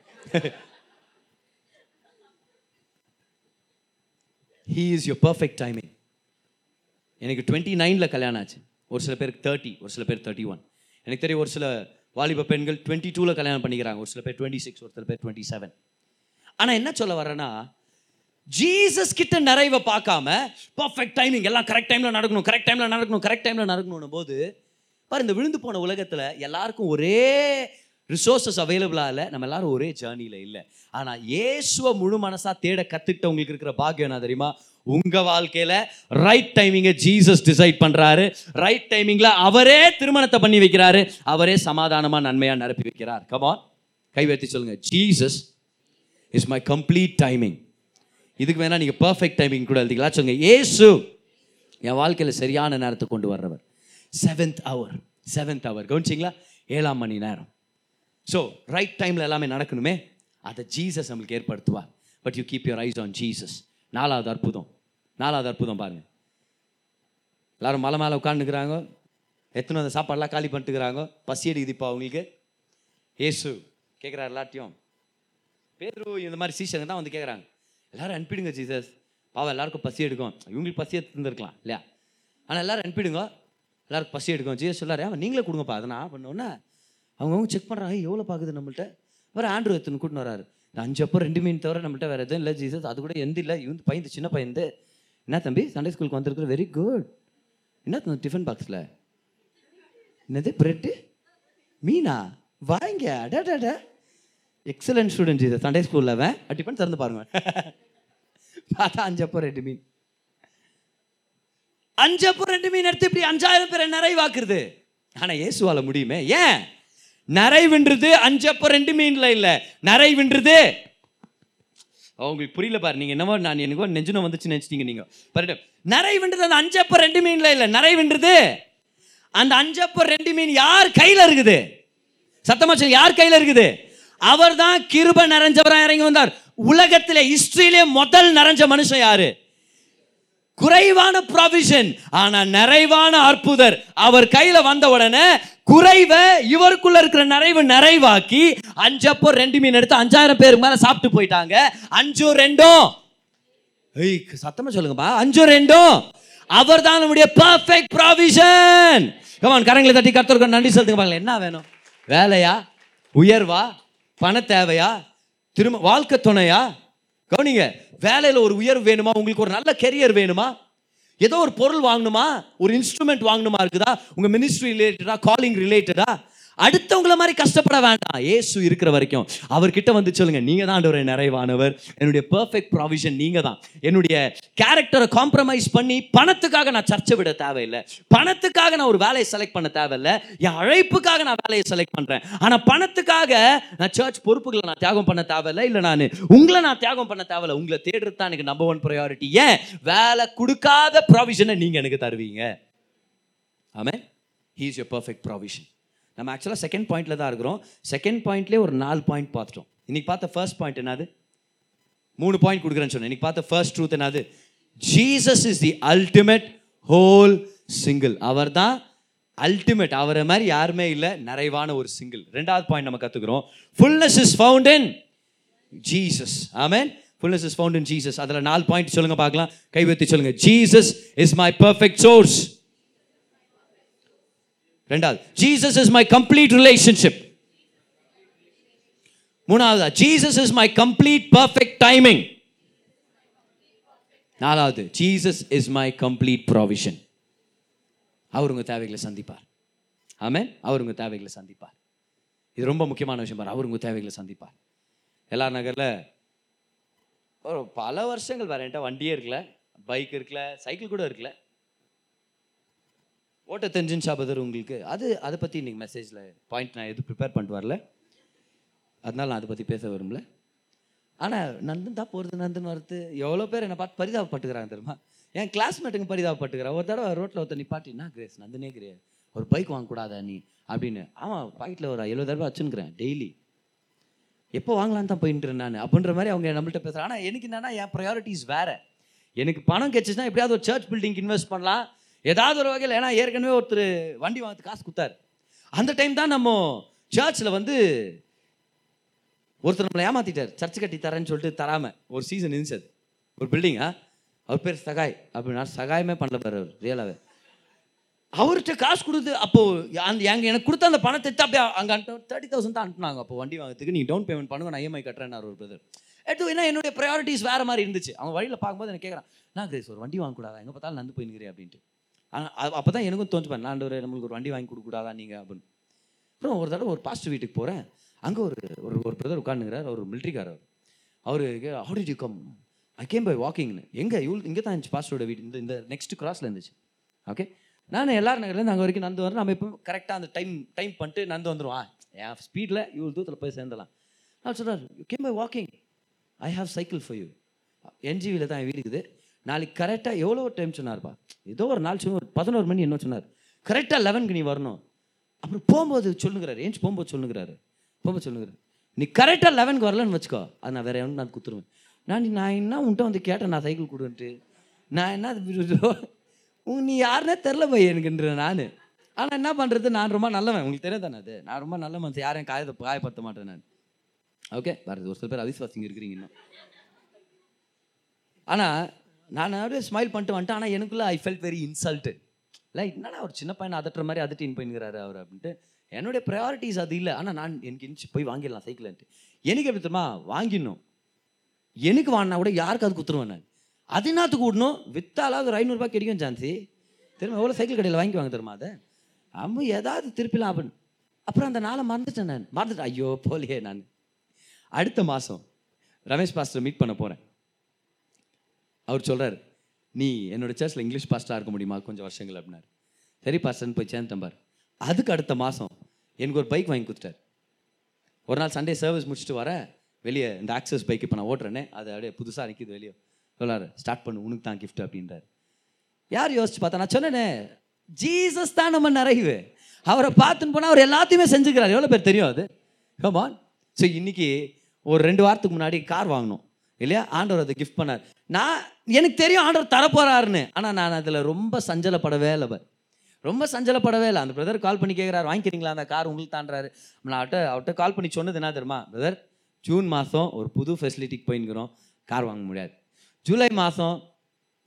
He is your perfect timing எனக்கு டுவெண்ட்டி நைனில் கல்யாணம் ஆச்சு. ஒரு சில பேருக்கு தேர்ட்டி ஒரு சில பேர் தேர்ட்டி ஒன் எனக்கு தெரியும் ஒரு சில வாலிப பெண்கள் டுவெண்ட்டி டூவில் கல்யாணம் பண்ணிக்கிறாங்க. ஒரு சில பேர் டுவெண்ட்டி சிக்ஸ் ஒரு சில பேர் டுவெண்ட்டி செவன் ஆனால் என்ன சொல்ல வரேன்னா ஜீசஸ் கிட்ட நிறைவை பார்க்காம பர்ஃபெக்ட் டைமிங் எல்லாம் கரெக்ட் டைமில் நடக்கணும் கரெக்ட் டைமில் நடக்கணும் கரெக்ட் டைமில் நடக்கணும் போது பாரு இந்த விழுந்து போன உலகத்தில் எல்லாருக்கும் ஒரே ரிசோர்ஸஸ் அவைலபிளாக இல்லை. நம்ம எல்லாரும் ஒரே ஜேர்னியில் இல்லை. ஆனால் இயேசுவை முழு மனசாக தேட கத்துக்கிட்டவங்களுக்கு இருக்கிற பாக்கியம் என்ன தெரியுமா? உங்கள் வாழ்க்கையில் ரைட் டைமிங்கை ஜீசஸ் டிசைட் பண்ணுறாரு ரைட் டைமிங்கில் அவரே திருமணத்தை பண்ணி வைக்கிறாரு. அவரே சமாதானமாக நன்மையாக நிரப்பி வைக்கிறார். கமான் கைவேற்றி சொல்லுங்கள் Jesus is my complete timing இதுக்கு வேணால் நீங்கள் பர்ஃபெக்ட் டைமிங் கூட எழுதிக்கலாம். சொல்லுங்கள் ஏசு என் வாழ்க்கையில் சரியான நேரத்தை கொண்டு வர்றவர். செவன்த் அவர் செவன்த் ஹவர் கவனிச்சிங்களா? ஏழாம் மணி நேரம். ஸோ ரைட் டைமில் எல்லாமே நடக்கணுமே? அதை ஜீசஸ் நம்மளுக்கு ஏற்படுத்துவார். But you keep your eyes on Jesus நாலாவது அற்புதம். நாலாவது அற்புதம் பாருங்கள் எல்லாரும் மலை மேலே உட்காந்துக்கிறாங்க எத்தனை அந்த சாப்பாடெல்லாம் காலி பண்ணிட்டுக்கிறாங்க? பசி அடிக்குதுப்பா அவங்களுக்கு. ஏசு கேட்குறாரு எல்லாத்தையும் பேரு இந்த மாதிரி சீசன் தான் வந்து கேட்குறாங்க எல்லோரும் அனுப்பிடுங்க ஜீசஸ் பாவம் எல்லாருக்கும் பசி எடுக்கும். இவங்களுக்கு பசி எடுத்துருந்துருக்கலாம் இல்லையா? ஆனால் எல்லோரும் அனுப்பிடுங்க. எல்லாருக்கும் பசி எடுக்கும். ஜீசஸ் சொல்லாரு அவன் நீங்களே கொடுங்கப்பா. அதை நான் பண்ணோன்னே அவங்கவுங்க செக் பண்ணுறாங்க எவ்வளோ பார்க்குது நம்மள்ட்ட? வேறு ஆண்ட்ரு எத்தனை கூட்டின்னு வராரு. அஞ்சு அப்போ ரெண்டு மீன் தவிர நம்மள்ட்ட வேறு எதுவும் இல்லை ஜீசஸ். அது கூட எந்த இல்லை. இவன் பையன் சின்ன பையன் என்ன தம்பி சண்டே ஸ்கூலுக்கு வந்திருக்கிற? வெரி குட் என்ன டிஃபன் பாக்ஸில் என்னது பிரெட்டு மீனா? வாங்க. அடாடாட எக்ஸலன்ட் ஸ்டூடெண்ட் இது. சண்டே ஸ்கூலில் அவன். டிஃபன் திறந்து பாருங்க. பார்த்தா அஞ்சப்போ ரெண்டு மீன். அஞ்சப்போ ரெண்டு மீன் எடுத்து இப்படி அஞ்சாயிரம் பேரை நிறைவாக்குறது. ஆனால் இயேசுவால முடியுமே? ஏன்? நிறைவுன்றது அஞ்சப்போ ரெண்டு மீன்ல இல்லை. நிறைவுன்றது உங்களுக்கு புரியல பாரு. நீங்க என்னமோ நான் எனக்கோ நெஞ்சுன வந்துச்சு நினைச்சிட்டீங்க நீங்க. பாருங்க. நிறைவுன்றது அந்த அஞ்சப்போ ரெண்டு மீன்ல இல்லை. நிறைவுன்றது அந்த அஞ்சப்போ ரெண்டு மீன் யார் கையில் இருக்குது? சத்தமா சொல்லி யார் கையில் இருக்குது? அவர் தான் கிருப நிறைஞ்சவராக இறங்கி வந்தார். உலகத்திலே ஹிஸ்ட்ரியிலே முதல் நிறைஞ்ச மனுஷன் யாரு? குறைவான ப்ராவிஷன் ஆனா நிறைவான அற்புதர். அவர் கையில வந்த உடனே குறைவை இவருக்குள்ள இருக்கிற நிறைவு நிறைவாக்கி அஞ்சப்போ ரெண்டு மீன் எடுத்து அஞ்சாயிரம் பேருக்கு மேல சாப்பிட்டு போயிட்டாங்க. அஞ்சும் ரெண்டும் ஐய் சத்தமா சொல்லுங்கப்பா. அஞ்சும் ரெண்டும் அவர் தான் நம்முடைய பர்ஃபெக்ட் ப்ராவிஷன் கமான் கரங்களை தட்டி கருத்தருக்கு நன்றி செலுத்துங்க பாருங்க என்ன வேணும்? வேலையா? உயர்வா? பண தேவையா? திரும்ப வாழ்க்கை துணையா? கவனிங்க வேலையில் ஒரு உயர்வு வேணுமா? உங்களுக்கு ஒரு நல்ல கெரியர் வேணுமா? ஏதோ ஒரு பொருள் வாங்கணுமா? ஒரு இன்ஸ்ட்ருமெண்ட் வாங்கணுமா? இருக்குதா? உங்க மினிஸ்ட்ரி ரிலேட்டடா காலிங் ரிலேட்டடா அடுத்தவங்கள மாதிரி கஷ்டப்பட வேண்டாம். ஏசு இருக்கிற வரைக்கும். அவர்கிட்ட வந்து சொல்லுங்க நீங்க தான் ஒரு நிறைவானவர். என்னுடைய பர்ஃபெக்ட் ப்ராவிஷன் நீங்க தான். என்னுடைய கேரக்டரை காம்ப்ரமைஸ் பண்ணி பணத்துக்காக நான் சர்ச்சை விட தேவையில்லை. பணத்துக்காக நான் ஒரு வேலையை செலக்ட் பண்ண தேவையில்லை. என் அழைப்புக்காக நான் வேலையை செலக்ட் பண்றேன். ஆனா பணத்துக்காக நான் சர்ச் பொறுப்புகளை நான் தியாகம் பண்ண தேவையில்லை. இல்லை நான் உங்களை நான் தியாகம் பண்ண தேவையில்லை. உங்களை தேடுறது தான் எனக்கு நம்பர் ஒன் ப்ரையாரிட்டி ஏன்? வேலை கொடுக்காத ப்ராவிஷனை நீங்க எனக்கு தருவீங்க. Amen he is your perfect provision நம்ம ஆக்சுவலாக செகண்ட் பாயிண்டில் தான் இருக்கிறோம். செகண்ட் பாயிண்ட்லேயே ஒரு நாலு பாயிண்ட் பார்த்துட்டோம். இன்னைக்கு பார்த்த ஃபர்ஸ்ட் பாயிண்ட் என்னது? மூணு பாயிண்ட் கொடுக்குறேன்னு சொன்னேன். இன்னைக்கு பார்த்த ஃபர்ஸ்ட் ட்ரூத் என்னது? Jesus is the ultimate whole single அவர் தான் அல்டிமேட் அவரை மாதிரி யாருமே இல்லை. நிறைவான ஒரு சிங்கிள் ரெண்டாவது பாயிண்ட் நம்ம கற்றுக்குறோம் fullness is fountain Jesus amen fullness is found in Jesus அதில் நாலு பாயிண்ட் சொல்லுங்கள் பார்க்கலாம். கைவத்தி சொல்லுங்கள் Jesus is my perfect source ரெண்டாவது Jesus is my complete relationship மூணாவது Jesus is my complete perfect timing நாலாவது Jesus is my complete provision அவர் உங்கள் தேவைகளை சந்திப்பார். ஆமே அவர் உங்கள் தேவைகளை சந்திப்பார். இது ரொம்ப முக்கியமான விஷயம் பாரு அவர் உங்கள் தேவைகளை சந்திப்பார். எல்லா நகரில் ஒரு பல வருஷங்கள் வேற என்கிட்ட வண்டியே இருக்கல பைக் இருக்கல சைக்கிள் கூட இருக்கல. ஓட்ட தெரிஞ்சுன்னு சாபதர் உங்களுக்கு? அது அதை பற்றி இன்றைக்கி மெசேஜில் பாயிண்ட் நான் எதுவும் ப்ரிப்பேர் பண்ணிட்டு வரல. அதனால் நான் அதை பற்றி பேச விரும்பல. ஆனால் நந்தன் தான் போகிறது நந்தன் வரது. எவ்வளோ பேர் என்னை பார்த்து பரிதாபப்பட்டுக்கிறாங்க தெரியுமா? என் கிளாஸ்மேட்டுங்க பரிதாபப்பட்டுக்கிறேன். ஒரு தடவை ரோட்டில் ஒருத்தர் நிப்பாட்டினா கிரேஸ்? நந்தனே கிரே ஒரு பைக் வாங்கக்கூடாதா நீ? அப்படின்னு. ஆமாம் பாக்கெட்டில் ஒரு எழுபது தடவை வச்சுன்னுக்கிறேன் டெய்லி எப்போ வாங்கலான்னு தான் போயிட்டு நான். அப்படின்ற மாதிரி அவங்க நம்மள்ட்ட பேசுகிறேன் ஆனால் எனக்கு என்னென்னா என் ப்ரையாரிட்டிஸ் வேறு. எனக்கு பணம் கிடச்சிச்சுன்னா எப்படியாவது ஒரு சர்ச் பில்டிங் இன்வெஸ்ட் பண்ணலாம். ஏதாவது ஒரு வகையில் ஏன்னா ஏற்கனவே ஒருத்தர் வண்டி வாங்கிறது காசு கொடுத்தாரு. அந்த டைம் தான் நம்ம சர்ச்சில் வந்து ஒருத்தர் நம்மளை ஏமாற்றிட்டார் சர்ச் கட்டி தரேன்னு சொல்லிட்டு தராமல் ஒரு சீசன் இருந்துச்சு அது. ஒரு பில்டிங்கா அவர் பேர் சகாய் அப்படின்னா சகாயமே பண்ணல பாரு அவர் ரியலாகவே அவர்கிட்ட காசு கொடுத்து அப்போது அந்த எங்கள் எனக்கு கொடுத்த அந்த பணத்தை எடுத்து அப்படியே அங்கே தேர்ட்டி தௌசண்ட் தான் அனுப்புனாங்க. அப்போ வண்டி வாங்குறதுக்கு நீங்கள் டவுன் பேமெண்ட் பண்ணுங்க நான் இஎம்ஐ கட்டுறேன் ஒரு பிரதர் எடுத்து ஏன்னா என்னுடைய ப்ரையாரிட்டிஸ் வேறு மாதிரி இருந்துச்சு. அவன் வழியில் பார்க்கும்போது எனக்கு கேட்குறான் நான் கிரேஸ் ஒரு வண்டி வாங்கக்கூடாதா? எங்கே பார்த்தாலும் நடந்து போயினுக்கிறேன் அப்படின்ட்டு. ஆனால் அப்போ தான் எனக்கும் தோணுச்சு நான் ஒரு நம்மளுக்கு ஒரு வண்டி வாங்கி கொடுக்கூடாதா நீங்கள் அப்படின்னு. அப்புறம் ஒரு தடவை ஒரு பாஸ்ட் வீட்டுக்கு போகிறேன் அங்கே ஒரு ஒரு ஒரு பிரதர் உட்காந்துங்கிறார் ஒரு மிலிட்ரிக்காரர் அவர் how did you come I came by வாக்கிங்னு எங்கே? இவ்வளோ இங்கே தான் இருந்துச்சு பாஸ்டோட வீடு. இந்த இந்த நெக்ஸ்ட் கிராஸில் இருந்துச்சு. ஓகே நான் எல்லாரும் நகர்லேருந்து அங்கே வரைக்கும் நடந்து வரேன். நம்ம இப்போ கரெக்டாக அந்த டைம் டைம் பண்ணிட்டு நடந்து வந்துடுவான் என் ஸ்பீடில் இவ்வளோ தூரத்தில் போய் சேர்ந்தலாம் நான் சொல்கிறார் you came by walking I have cycle for you என்ஜிவியில் தான் என் வீடு இருக்குது. நாளைக்கு கரெக்டாக எவ்வளோ டைம் சொன்னார்ப்பா? ஏதோ ஒரு நாள் சொன்ன ஒரு பதினோரு மணி என்ன சொன்னார். கரெக்டாக லெவனுக்கு நீ வரணும். அப்புறம் போகும்போது சொல்லுங்கிறாரு ஏஞ்சி போகும்போது சொல்லுங்கிறாரு போகும்போது சொல்லுங்கிறாரு நீ கரெக்டாக லெவனுக்கு வரலன்னு வச்சுக்கோ. அது நான் வேறு எவனும் நான் குத்துருவேன். நான் நீ- நான் என்ன உன்ட்ட வந்து கேட்டேன் நான் சைக்கிள் கொடுன்ட்டு நான் என்ன அது உங்க நீ யாருன்னே தெரில போய் எனக்குன்ற நான். ஆனால் என்ன பண்ணுறது நான் ரொம்ப நல்லவன். உங்களுக்கு தெரியாது தானே அது? நான் ரொம்ப நல்ல மனசு யாரையும் காயத்தை காயப்படுத்த மாட்டேன் நான். ஓகே வேறு ஒரு சில பேர் அவிஸ்வாசிங்க இருக்கிறீங்க இன்னும். ஆனால் நான் அப்படியே ஸ்மைல் பண்ணிட்டு வந்துட்டேன். ஆனால் எனக்குள்ளே ஐ ஃபெல்ட் வெரி இன்சல்ட்டு இல்லை என்னடா ஒரு சின்ன பையனை அதட்டுற மாதிரி அதட்டின் போயின்னுக்கிறாரு அவர் அப்படின்ட்டு. என்னுடைய ப்ரையாரிட்டிஸ் அது இல்லை. ஆனால் நான் எனக்கு இன்ச்சு போய் வாங்கிடலாம் சைக்கிள்ன்ட்டு எனக்கு எப்படி தெரியுமா? வாங்கிடணும். எனக்கு வாங்கினா கூட யாருக்கு அது குத்துருவேன் நான். அது என்னத்துக்கு விடணும் வித்தாலாவது ஒரு ஐநூறுரூபா கிடைக்கும் சான்சி திரும்ப எவ்வளோ சைக்கிள் கடையில் வாங்கிக்குவாங்க தெரியுமா அதை? அம்ம ஏதாவது திருப்பிலாம் அப்படின்னு அப்புறம் அந்த நாளை மறந்துட்டேன் நான். மறந்துட்டேன். ஐயோ போலியே நான். அடுத்த மாதம் ரமேஷ் பாஸ்டர் மீட் பண்ண போகிறேன் அவர் சொல்கிறார் நீ என்னோட சர்ச்சில் இங்கிலீஷ் பாஸ்டாக இருக்க முடியுமா? கொஞ்சம் வருஷங்கள் அப்படின்னாரு. சரி பாஸ்டர்னு போய் சேர்ந்துட்டேன் பாரு. அதுக்கு அடுத்த மாதம் எனக்கு ஒரு பைக் வாங்கி கொடுத்துட்டார். ஒரு நாள் சண்டே சர்வீஸ் முடிச்சுட்டு வரேன் வெளியே இந்த ஆக்சஸ் பைக் இப்போ நான் ஓட்டுறேனே அது அப்படியே புதுசாக நிற்கிது வெளியே. சொல்லாரு ஸ்டார்ட் பண்ணு உனக்கு தான் கிஃப்ட் அப்படின்றார். யார் யோசிச்சு பார்த்தா நான் சொன்னேனே ஜீசஸ் தான் நம்ம நிறைவு. அவரை பார்த்துன்னு போனால் அவர் எல்லாத்தையுமே செஞ்சுக்கிறார். எவ்வளோ பேர் தெரியும் அது? கமான் ஸோ இன்னைக்கு ஒரு ரெண்டு வாரத்துக்கு முன்னாடி கார் வாங்கினோம் இல்லையா? ஆண்டவர் அதை கிஃப்ட் பண்ணார். நான் எனக்கு தெரியும் ஆண்டவர் தரப்போறாருன்னு. ஆனால் நான் அதில் ரொம்ப சஞ்சலப்படவே இல்லை ரொம்ப சஞ்சலப்படவே இல்லை. அந்த பிரதர் கால் பண்ணி கேட்குறாரு வாங்கிக்கிறீங்களா? அந்த கார் உங்களுக்கு தான்றாரு. நான் அவர்கிட்ட அவர்கிட்ட கால் பண்ணி சொன்னது என்ன தெரியுமா? பிரதர் ஜூன் மாதம் ஒரு புது ஃபெசிலிட்டிக்கு போயின்னுக்கிறோம். கார் வாங்க முடியாது. ஜூலை மாதம்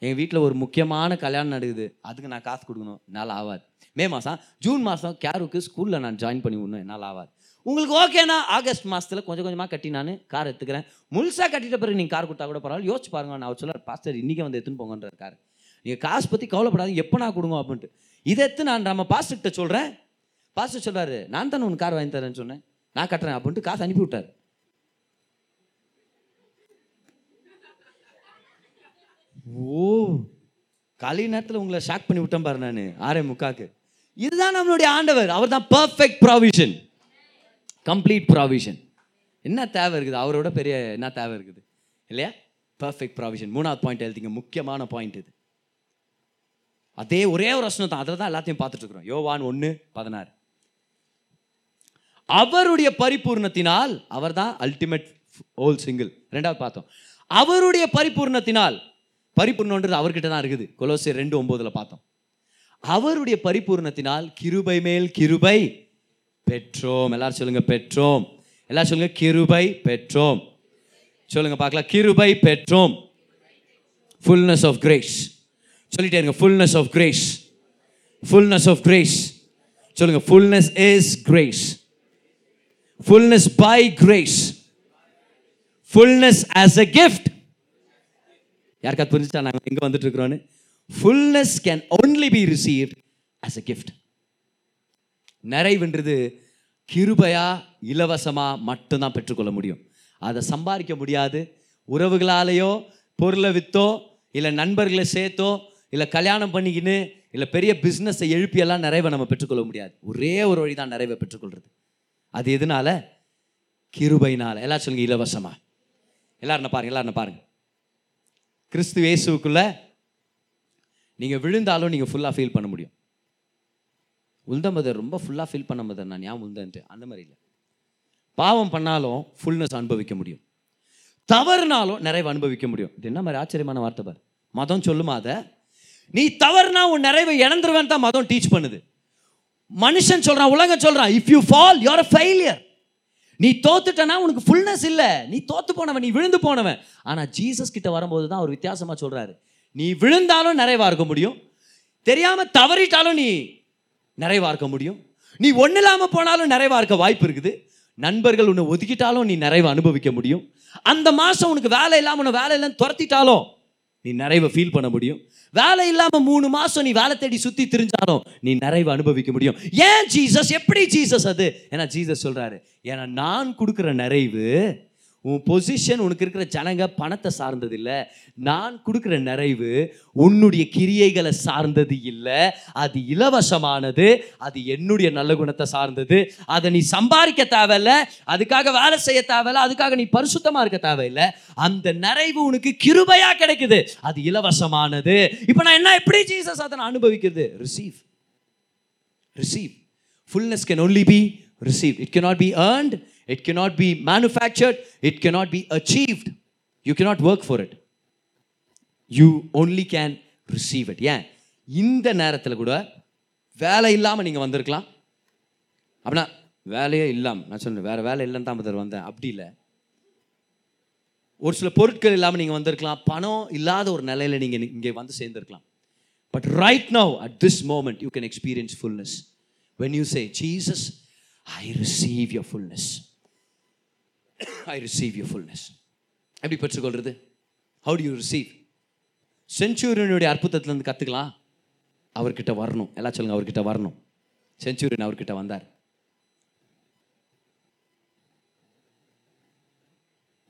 எங்கள் வீட்டில் ஒரு முக்கியமான கல்யாணம் நடக்குது. அதுக்கு நான் காசு கொடுக்கணும். என்னால் ஆகாது மே மாதம் ஜூன் மாதம் கேருக்கு ஸ்கூலில் நான் ஜாயின் பண்ணி விடணும். என்னால் ஆகாது உங்களுக்கு ஓகேனா ஆகஸ்ட் மாதத்தில் கொஞ்சம் கொஞ்சமாக கட்டி நான் கார் எடுத்துக்கிறேன். முழுசாக கட்டிட்ட பிறகு நீங்கள் கார் கொடுத்தா கூட பரவாயில்ல. யோசிச்சு பாருங்க நான் அவர் சொல்ல பாஸ்டர் இன்றைக்கி வந்து எடுத்துன்னு போங்கன்றார் கார் நீங்கள் காசு பற்றி கவலைப்படாது எப்போ நான் கொடுங்க அப்படின்ட்டு. இதை எடுத்து நான் நம்ம பாஸ்டர்கிட்ட சொல்கிறேன் பாஸ்டர் சொல்றாரு நான் தானே உனக்கு கார் வாங்கி தரேன்னு சொன்னேன். நான் கட்டுறேன் அப்படின்ட்டு காசு அனுப்பி விட்டார். ஓ காலை நேரத்தில் உங்களை ஷாக் பண்ணி விட்டேன் பாரு நான் ஆறே முக்காக்கு. இதுதான் நம்மளுடைய ஆண்டவர். அவர் தான் பர்ஃபெக்ட் ப்ராவிஷன் கம்ப்ளீட் ப்ராவிஷன் என்ன தேவை இருக்குது? அவரோட பெரிய என்ன தேவை இருக்குது? இல்லையா? பர்ஃபெக்ட் ப்ராவிஷன் மூணாவது பாயிண்ட் எழுதிங்க. முக்கியமான பாயிண்ட் இது. அதே ஒரே ஒரு வசனம் தான். அதில் தான் எல்லாத்தையும் பார்த்துட்டு இருக்கிறோம் யோவான் ஒன்று பதினாறு. அவருடைய பரிபூர்ணத்தினால் அவர் தான் அல்டிமேட் ஹோல் சிங்கிள் ரெண்டாவது பார்த்தோம். அவருடைய பரிபூர்ணத்தினால் பரிபூர்ணன்றது அவர்கிட்ட தான் இருக்குது. கொலோசி ரெண்டு ஒம்போதில் பார்த்தோம். அவருடைய பரிபூர்ணத்தினால் கிருபை மேல் கிருபை. பெற்றோம். எல்லாரும் சொல்லுங்க பெற்றோம். எல்லாரும் சொல்லுங்க கிருபை பெற்றோம். சொல்லுங்க பார்க்கலாம். கிருபை பெற்றோம். ஃபுல்னஸ் ஆஃப் கிரேஸ் சொல்லிட்டே இருங்க fullness of grace fullness of grace சொல்லுங்க fullness is grace fullness by grace fullness as a gift யாருக்காவது புரிஞ்சுட்டா நாங்கள் எங்கே வந்துட்டு இருக்கிறோன்னு? Fullness can only be received as a gift நிறைவுன்றது கிருபையாக இலவசமாக மட்டும்தான் பெற்றுக்கொள்ள முடியும். அதை சம்பாதிக்க முடியாது. உறவுகளாலேயோ பொருளை விற்றோ இல்லை நண்பர்களை சேர்த்தோ இல்லை கல்யாணம் பண்ணிக்கின்னு இல்லை பெரிய பிஸ்னஸை எழுப்பியெல்லாம் நிறைவை நம்ம பெற்றுக்கொள்ள முடியாது. ஒரே ஒரு வழி தான் நிறைவை பெற்றுக்கொள்வது அது எதனால? கிருபைனால் எல்லாரும் சொல்லுங்க இலவசமாக எல்லாரும் பாருங்க எல்லாரும் பாருங்க. கிறிஸ்து இயேசுக்குள்ள நீங்கள் விழுந்தாலும் நீங்கள் ஃபுல்லாக ஃபீல் பண்ண முடியும். உளுந்த மதர் ரொம்ப ஃபுல்லாக ஃபீல் பண்ண மதர் நான் ஏன் உளுந்தன்ட்டு அந்த மாதிரி இல்லை. பாவம் பண்ணாலும் ஃபுல்னஸ் அனுபவிக்க முடியும். தவறுனாலும் நிறைவு அனுபவிக்க முடியும். இது என்ன மாதிரி ஆச்சரியமான வார்த்தை பார். மதம் சொல்லுமா அதை? நீ தவறுனா உன் நிறைவை இழந்துருவேன் தான் மதம் டீச் பண்ணுது. மனுஷன் சொல்கிறான் உலகம் சொல்கிறான் if you fall you're a failure நீ தோத்துட்டனா உனக்கு ஃபுல்னஸ் இல்லை. நீ தோத்து போனவன் நீ விழுந்து போனவன். ஆனால் ஜீசஸ் கிட்ட வரும்போது தான் அவர் வித்தியாசமாக சொல்கிறாரு நீ விழுந்தாலும் நிறைவாக இருக்க முடியும். தெரியாமல் தவறிட்டாலும் நீ நிறைவா இருக்க முடியும். நீ ஒன்றும் இல்லாமல் போனாலும் நிறைவா இருக்க வாய்ப்பு இருக்குது. நண்பர்கள் உன்னை ஒதுக்கிட்டாலும் நீ நிறைவை அனுபவிக்க முடியும். அந்த மாதம் உனக்கு வேலை இல்லாமல் உன்னை வேலை இல்லைன்னு துரத்திட்டாலும் நீ நிறைவை ஃபீல் பண்ண முடியும். வேலை இல்லாமல் மூணு மாதம் நீ வேலை தேடி சுற்றி திரிஞ்சாலும் நீ நிறைவை அனுபவிக்க முடியும். ஏன் ஜீசஸ் எப்படி ஜீசஸ் அது? ஏன்னா ஜீசஸ் சொல்கிறாரு ஏன்னா நான் கொடுக்குற நிறைவு உன் பொசிஷன் உனக்கு இருக்கிற ஜனங்க பணத்தை சார்ந்தது இல்லை. நான் கொடுக்குற நிறைவு உன்னுடைய கிரியைகளை சார்ந்தது இல்லை. அது இலவசமானது அது என்னுடைய நல்ல குணத்தை சார்ந்தது. அதை நீ சம்பாதிக்க தேவையில்ல அதுக்காக வேலை செய்ய தேவையில்ல அதுக்காக நீ பரிசுத்தமாக இருக்க தேவையில்லை. அந்த நிறைவு உனக்கு கிருபையாக கிடைக்குது. அது இலவசமானது. இப்போ நான் என்ன எப்படி ஜீசஸ் அதை நான் அனுபவிக்கிறது? Receive fullness can only be receive it can not be earned it cannot be manufactured. It cannot be achieved you cannot work for it you only can receive it ஏன் இந்த நேரத்தில் கூட வேலை இல்லாமல் நீங்கள் வந்திருக்கலாம் அப்படின்னா வேலையே இல்லாமல் நான் சொல்லுவேன் வேறு வேலை இல்லைன்னு தான் பதர் வந்தேன் அப்படி இல்லை ஒரு சில பொருட்கள் இல்லாமல் நீங்கள் வந்திருக்கலாம் பணம் இல்லாத ஒரு நிலையில் நீங்கள் இங்கே வந்து சேர்ந்துருக்கலாம் but right now at this moment you can experience fullness when you say Jesus I receive your fullness I receive you fullness எப்படி பெற்றுக்கொள்வது ஹவு டு யூ ரிசீவ் செஞ்சுரியனுடைய அற்புதத்துலேருந்து கற்றுக்கலாம் அவர்கிட்ட வரணும். எல்லாம் சொல்லுங்கள் அவர்கிட்ட வரணும். செஞ்சுரியன் அவர்கிட்ட வந்தார்.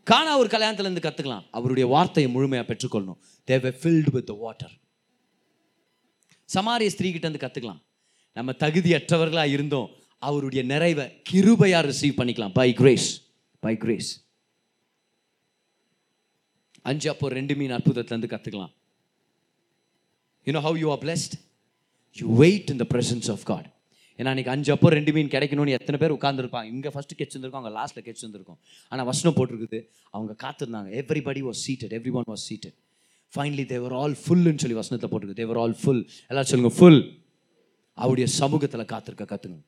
காணா ஒரு கல்யாணத்துலேருந்து கற்றுக்கலாம் அவருடைய வார்த்தையை முழுமையாக பெற்றுக்கொள்ளணும். தேவை ஃபில்டு வித் வாட்டர் சமாரிய ஸ்திரீ கற்றுக்கலாம் நம்ம தகுதியற்றவர்களாக இருந்தோம். அவருடைய நிறைவை கிருபையாக ரிசீவ் பண்ணிக்கலாம். பை கிரேஸ் பை கிரேஸ் அஞ்சு அப்போ ரெண்டு மீன் அற்புதத்துல இருந்து கத்துக்கலாம் you know how you are blessed you wait in the presence of God ஏன்னா அன்றைக்கி அஞ்சு அப்போ ரெண்டு மீன் கிடைக்கணும்னு எத்தனை பேர் உட்காந்துருப்பாங்க இங்கே ஃபஸ்ட்டு கெச் வந்திருக்கோம் அவங்க லாஸ்ட்டில் கெச் வந்திருக்கோம். ஆனால் வசனம் போட்டிருக்குது அவங்க காத்திருந்தாங்க. Everybody was seated every one was seated finally they were all ஃபுல்லுன்னு சொல்லி வசனத்தை போட்டிருக்கு. தேவர் ஆல் ஃபுல் எல்லாரும் சொல்லுங்க ஃபுல் அவருடைய சமூகத்தில் காத்திருக்க கற்றுக்கணும்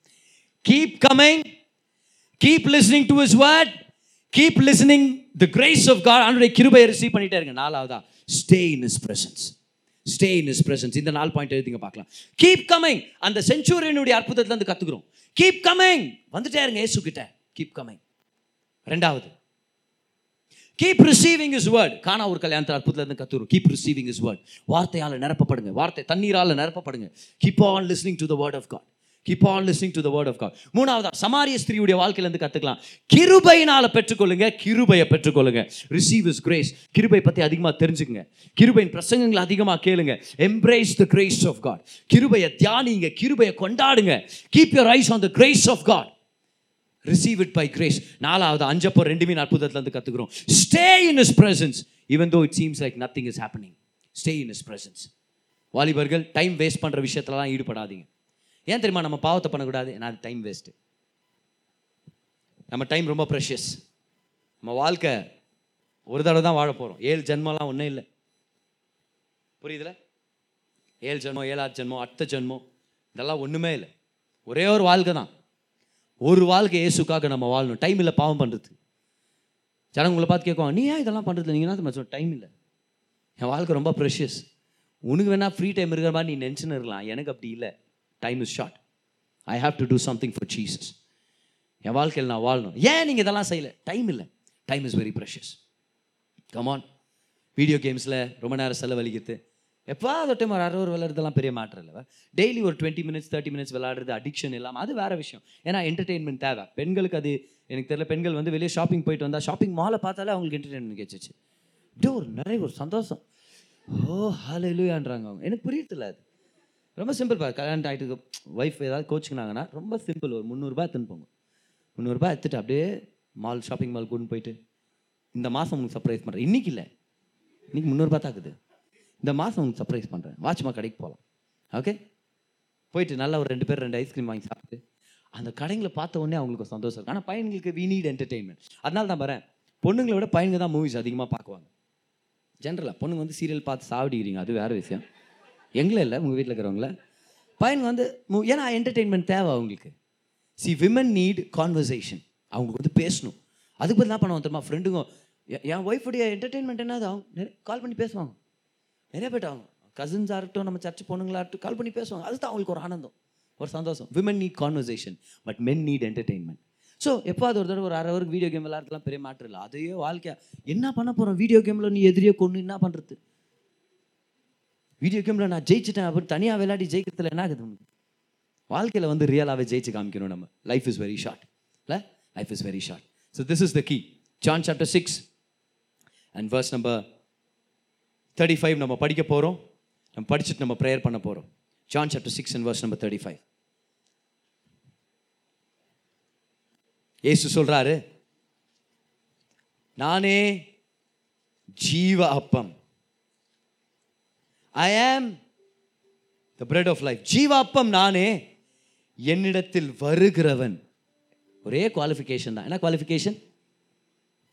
keep coming keep listening to his word keep listening the grace of God அவனுடைய கிருபையை ரிசீவ் பண்ணிட்டே இருங்க. நாலாவதா stay in his presence stay in his presence இந்த நாலு பாயிண்ட் எழுதிங்க பார்க்கலாம். கீப் கமிங் அந்த செஞ்சுரியனுடைய அற்புதத்தில் இருந்து கற்றுக்குறோம் கீப் கமிங் வந்துட்டே இருங்க ஏசு கிட்ட கீப் கமிங் ரெண்டாவது keep receiving his word Cana ஒரு கல்யாணத்தில் அற்புதத்துலேருந்து இருந்து கீப் ரிசீவிங் இஸ் வேர்ட் வார்த்தையால் நிரப்பப்படுங்க. வார்த்தை தண்ணீரால் நிரப்பப்படுங்க. Keep on listening to the word of God keep on listening to the word of God மூணாவதா சமாரிய ஸ்திரீயுடைய வாழ்க்கையிலேருந்து கற்றுக்கலாம் கிருபையினால் பெற்றுக்கொள்ளுங்க கிருபையை பெற்றுக்கொள்ளுங்க. ரிசீவ் இஸ் கிரேஸ் கிருபை பற்றி அதிகமாக தெரிஞ்சுக்குங்க. கிருபையின் பிரசங்கங்களை அதிகமாக கேளுங்க. Embrace the grace of God கிருபையை தியானிங்க கிருபையை கொண்டாடுங்க. Keep your eyes on the grace of God receive it by grace நாலாவது அஞ்சப்போ ரெண்டுமே அற்புதத்துலேருந்து கற்றுக்குறோம் stay in his presence even though it seems like nothing is happening stay in his presence வாலிபர்கள் டைம் வேஸ்ட் பண்ணுற விஷயத்துலலாம் ஈடுபடாதீங்க. ஏன் தெரியுமா நம்ம பாவத்தை பண்ணக்கூடாது? ஏன்னா டைம் வேஸ்ட்டு நம்ம டைம் ரொம்ப ப்ரெஷியஸ் நம்ம வாழ்க்கை ஒரு தடவை தான் வாழ போகிறோம் ஏழு ஜென்மம்லாம் ஒன்றும் இல்லை. புரியுதுல? ஏழு ஜென்மம் ஏழாவது ஜென்மம் அடுத்த ஜென்மம் இதெல்லாம் ஒன்றுமே இல்லை. ஒரே ஒரு வாழ்க்கை தான். ஒரு வாழ்க்கை இயேசுக்காக நம்ம வாழணும். டைம் இல்லை பாவம் பண்ணுறது ஜனங்க உங்களை பார்த்து கேட்கும் நீ ஏன் இதெல்லாம் பண்ணுறது நீங்கள் என்ன சொல்ல டைம் இல்லை. என் வாழ்க்கை ரொம்ப ப்ரெஷியஸ் உனக்கு வேணால் ஃப்ரீ டைம் இருக்கிற மாதிரி நீ நினச்சின்னு இருக்கலாம். எனக்கு அப்படி இல்லை. Time is short I have to do something for Jesus என் வாழ்க்கையில் நான் வாழணும். ஏன் நீங்கள் இதெல்லாம் செய்யலை? டைம் இல்லை. Time is very precious come on video கேம்ஸில் ரொம்ப நேரம் செலவழிக்கிறது. எப்போ அதை டைம் ஒரு அறுபது ஒரு பெரிய மேட்டர் இல்லை. டெய்லி ஒரு டுவெண்ட்டி மினிட்ஸ் தேர்ட்டி மினிட்ஸ் விளையாடுறது அடிக்ஷன் இல்லாமல் அது வேறு விஷயம். ஏன்னா என்டர்டெயின்மெண்ட் தேவை. பெண்களுக்கு அது எனக்கு தெரியல பெண்கள் வந்து வெளியே ஷாப்பிங் போயிட்டு வந்தால் ஷாப்பிங் மாலை பார்த்தாலே அவங்களுக்கு என்டர்டெயின்மெண்ட் கேச்சிச்சு அப்படியே ஒரு நிறைய ஒரு சந்தோஷம். ஓ ஹால இல்லையான்றாங்க அவங்க. எனக்கு புரியல அது. ரொம்ப சிம்பிள் பா கல்யாணம் ஆகிட்டு ஒய்ஃப் ஏதாவது கோச்சுக்கினாங்கன்னா ரொம்ப சிம்பிள் ஒரு முந்நூறுரூபா எடுத்துன்னு போங்க. முந்நூறுரூபா எடுத்துட்டு அப்படியே மால் ஷாப்பிங் மால் கூட்டு போயிட்டு இந்த மாதம் உங்களுக்கு சர்ப்ரைஸ் பண்ணுறேன் இன்னைக்கு இல்லை. இன்றைக்கி முந்நூறுபா தாக்குது இந்த மாதம் உங்களுக்கு சர்ப்ரைஸ் பண்ணுறேன் வாட்ச்மா கடைக்கு போகலாம் ஓகே போயிட்டு நல்லா ஒரு ரெண்டு பேர் ரெண்டு ஐஸ்கிரீம் வாங்கி சாப்பிட்டு அந்த கடைங்களை பார்த்த உடனே அவங்களுக்கு சந்தோஷம் இருக்கும். ஆனால் பையன்களுக்கு வி நீட் என்டர்டெயின்மெண்ட் அதனால தான் வரேன் பொண்ணுங்களை விட பையனுங்க தான் மூவிஸ் அதிகமாக பார்க்குவாங்க. ஜென்ரலாக பொண்ணுங்க வந்து சீரியல் பார்த்து சாப்பிடுகிறீங்க அது வேறு விஷயம். எங்களை இல்லை உங்கள் வீட்டில் இருக்கிறவங்கள. பையனுக்கு வந்து மு- ஏன்னா என்டர்டெயின்மெண்ட் தேவை அவங்களுக்கு. சி விமன் நீட் கான்வர்சேஷன் அவங்களுக்கு வந்து பேசணும். அதுக்கு பதில் என்ன பண்ணுவோம் தெரியுமா? ஃப்ரெண்டுங்க என் ஒய்ஃபுடைய என்டர்டெயின்மெண்ட் என்னது? அவங்க கால் பண்ணி பேசுவாங்க. நிறைய பேர் அவங்க கசின்ஸாக இருக்கட்டும் நம்ம சர்ச் பொண்ணுங்களா இருக்கட்டும் கால் பண்ணி பேசுவாங்க. அதுதான் அவங்களுக்கு ஒரு ஆனந்தம் ஒரு சந்தோஷம். Women need conversation but men need entertainment so எப்போது ஒரு தடவை ஒரு அரை ஹவருக்கு வீடியோ கேம் விளையாடுறதுலாம் பெரிய மேட்ரு இல்லை. அதையே வாழ்க்கையாக என்ன பண்ண போகிறோம் வீடியோ கேமில் நீ எதிரியே கொண்டு என்ன பண்ணுறது வீடியோ கேமில் நான் ஜெயிச்சிட்டேன் அப்படி தனியாக விளையாடி ஜெயிக்கிறதுல என்ன ஆகுது வாழ்க்கையில் வந்து ரியலாகவே ஜெயிச்சு காமிக்கணும் நம்ம. லைஃப் இஸ் வெரி ஷார்ட் இல்லை? Life is very short so this is the key John chapter six and first number thirty five நம்ம படிக்க போகிறோம் நம்ம படிச்சுட்டு நம்ம ப்ரேயர் பண்ண போகிறோம் John chapter six and verse number thirty five ஏசு சொல்றாரு நானே ஜீவ அப்பம். I am the bread of life ஜீவாப்பம் நானே என்னிடத்தில் வருகிறவன். ஒரே குவாலிஃபிகேஷன் தான். என்ன குவாலிஃபிகேஷன்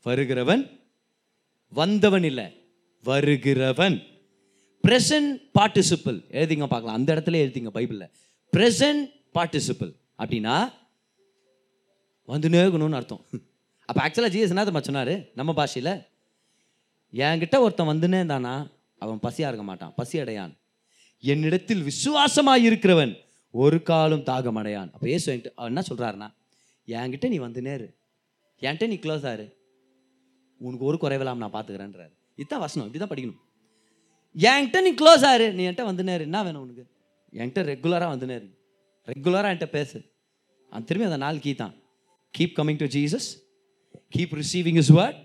வருகிறவன் வந்தவன் இல்லை வருகிறவன். Present பார்ட்டிசிபிள் எழுதிங்க பார்க்கலாம். அந்த இடத்துல எழுதிங்க பைபிளில். Present பார்ட்டிசிபிள் அப்படின்னா வந்துனே இருக்கணும்னு அர்த்தம். அப்போ ஆக்சுவலாக ஜீசஸ் என்ன தெரியுமா சொன்னார்? நம்ம பாஷையில் என்கிட்ட ஒருத்தன் வந்துனே இருந்தானா அவன் பசியாக இருக்க மாட்டான். பசி அடையான். என்னிடத்தில் விசுவாசமாக இருக்கிறவன் ஒரு காலம் தாகம் அடையான். அப்போ ஏசு என்கிட்ட என்ன சொல்கிறாருன்னா என்கிட்ட நீ வந்து நேரு. என்கிட்ட நீ க்ளோஸ் ஆரு உனக்கு ஒரு குறைவில்லாம நான் பார்த்துக்கிறேன்றாரு இதுதான் வசனம். இப்படி தான் படிக்கணும். என்கிட்ட நீ க்ளோஸ் ஆரு நீ என்கிட்ட வந்து நேரு. என்ன வேணும் உனக்கு? என்கிட்ட ரெகுலராக வந்து நேரு. ரெகுலராக என்கிட்ட பேசு. அந்த திரும்பி அந்த நாள் கீ தான் keep coming to Jesus keep receiving his word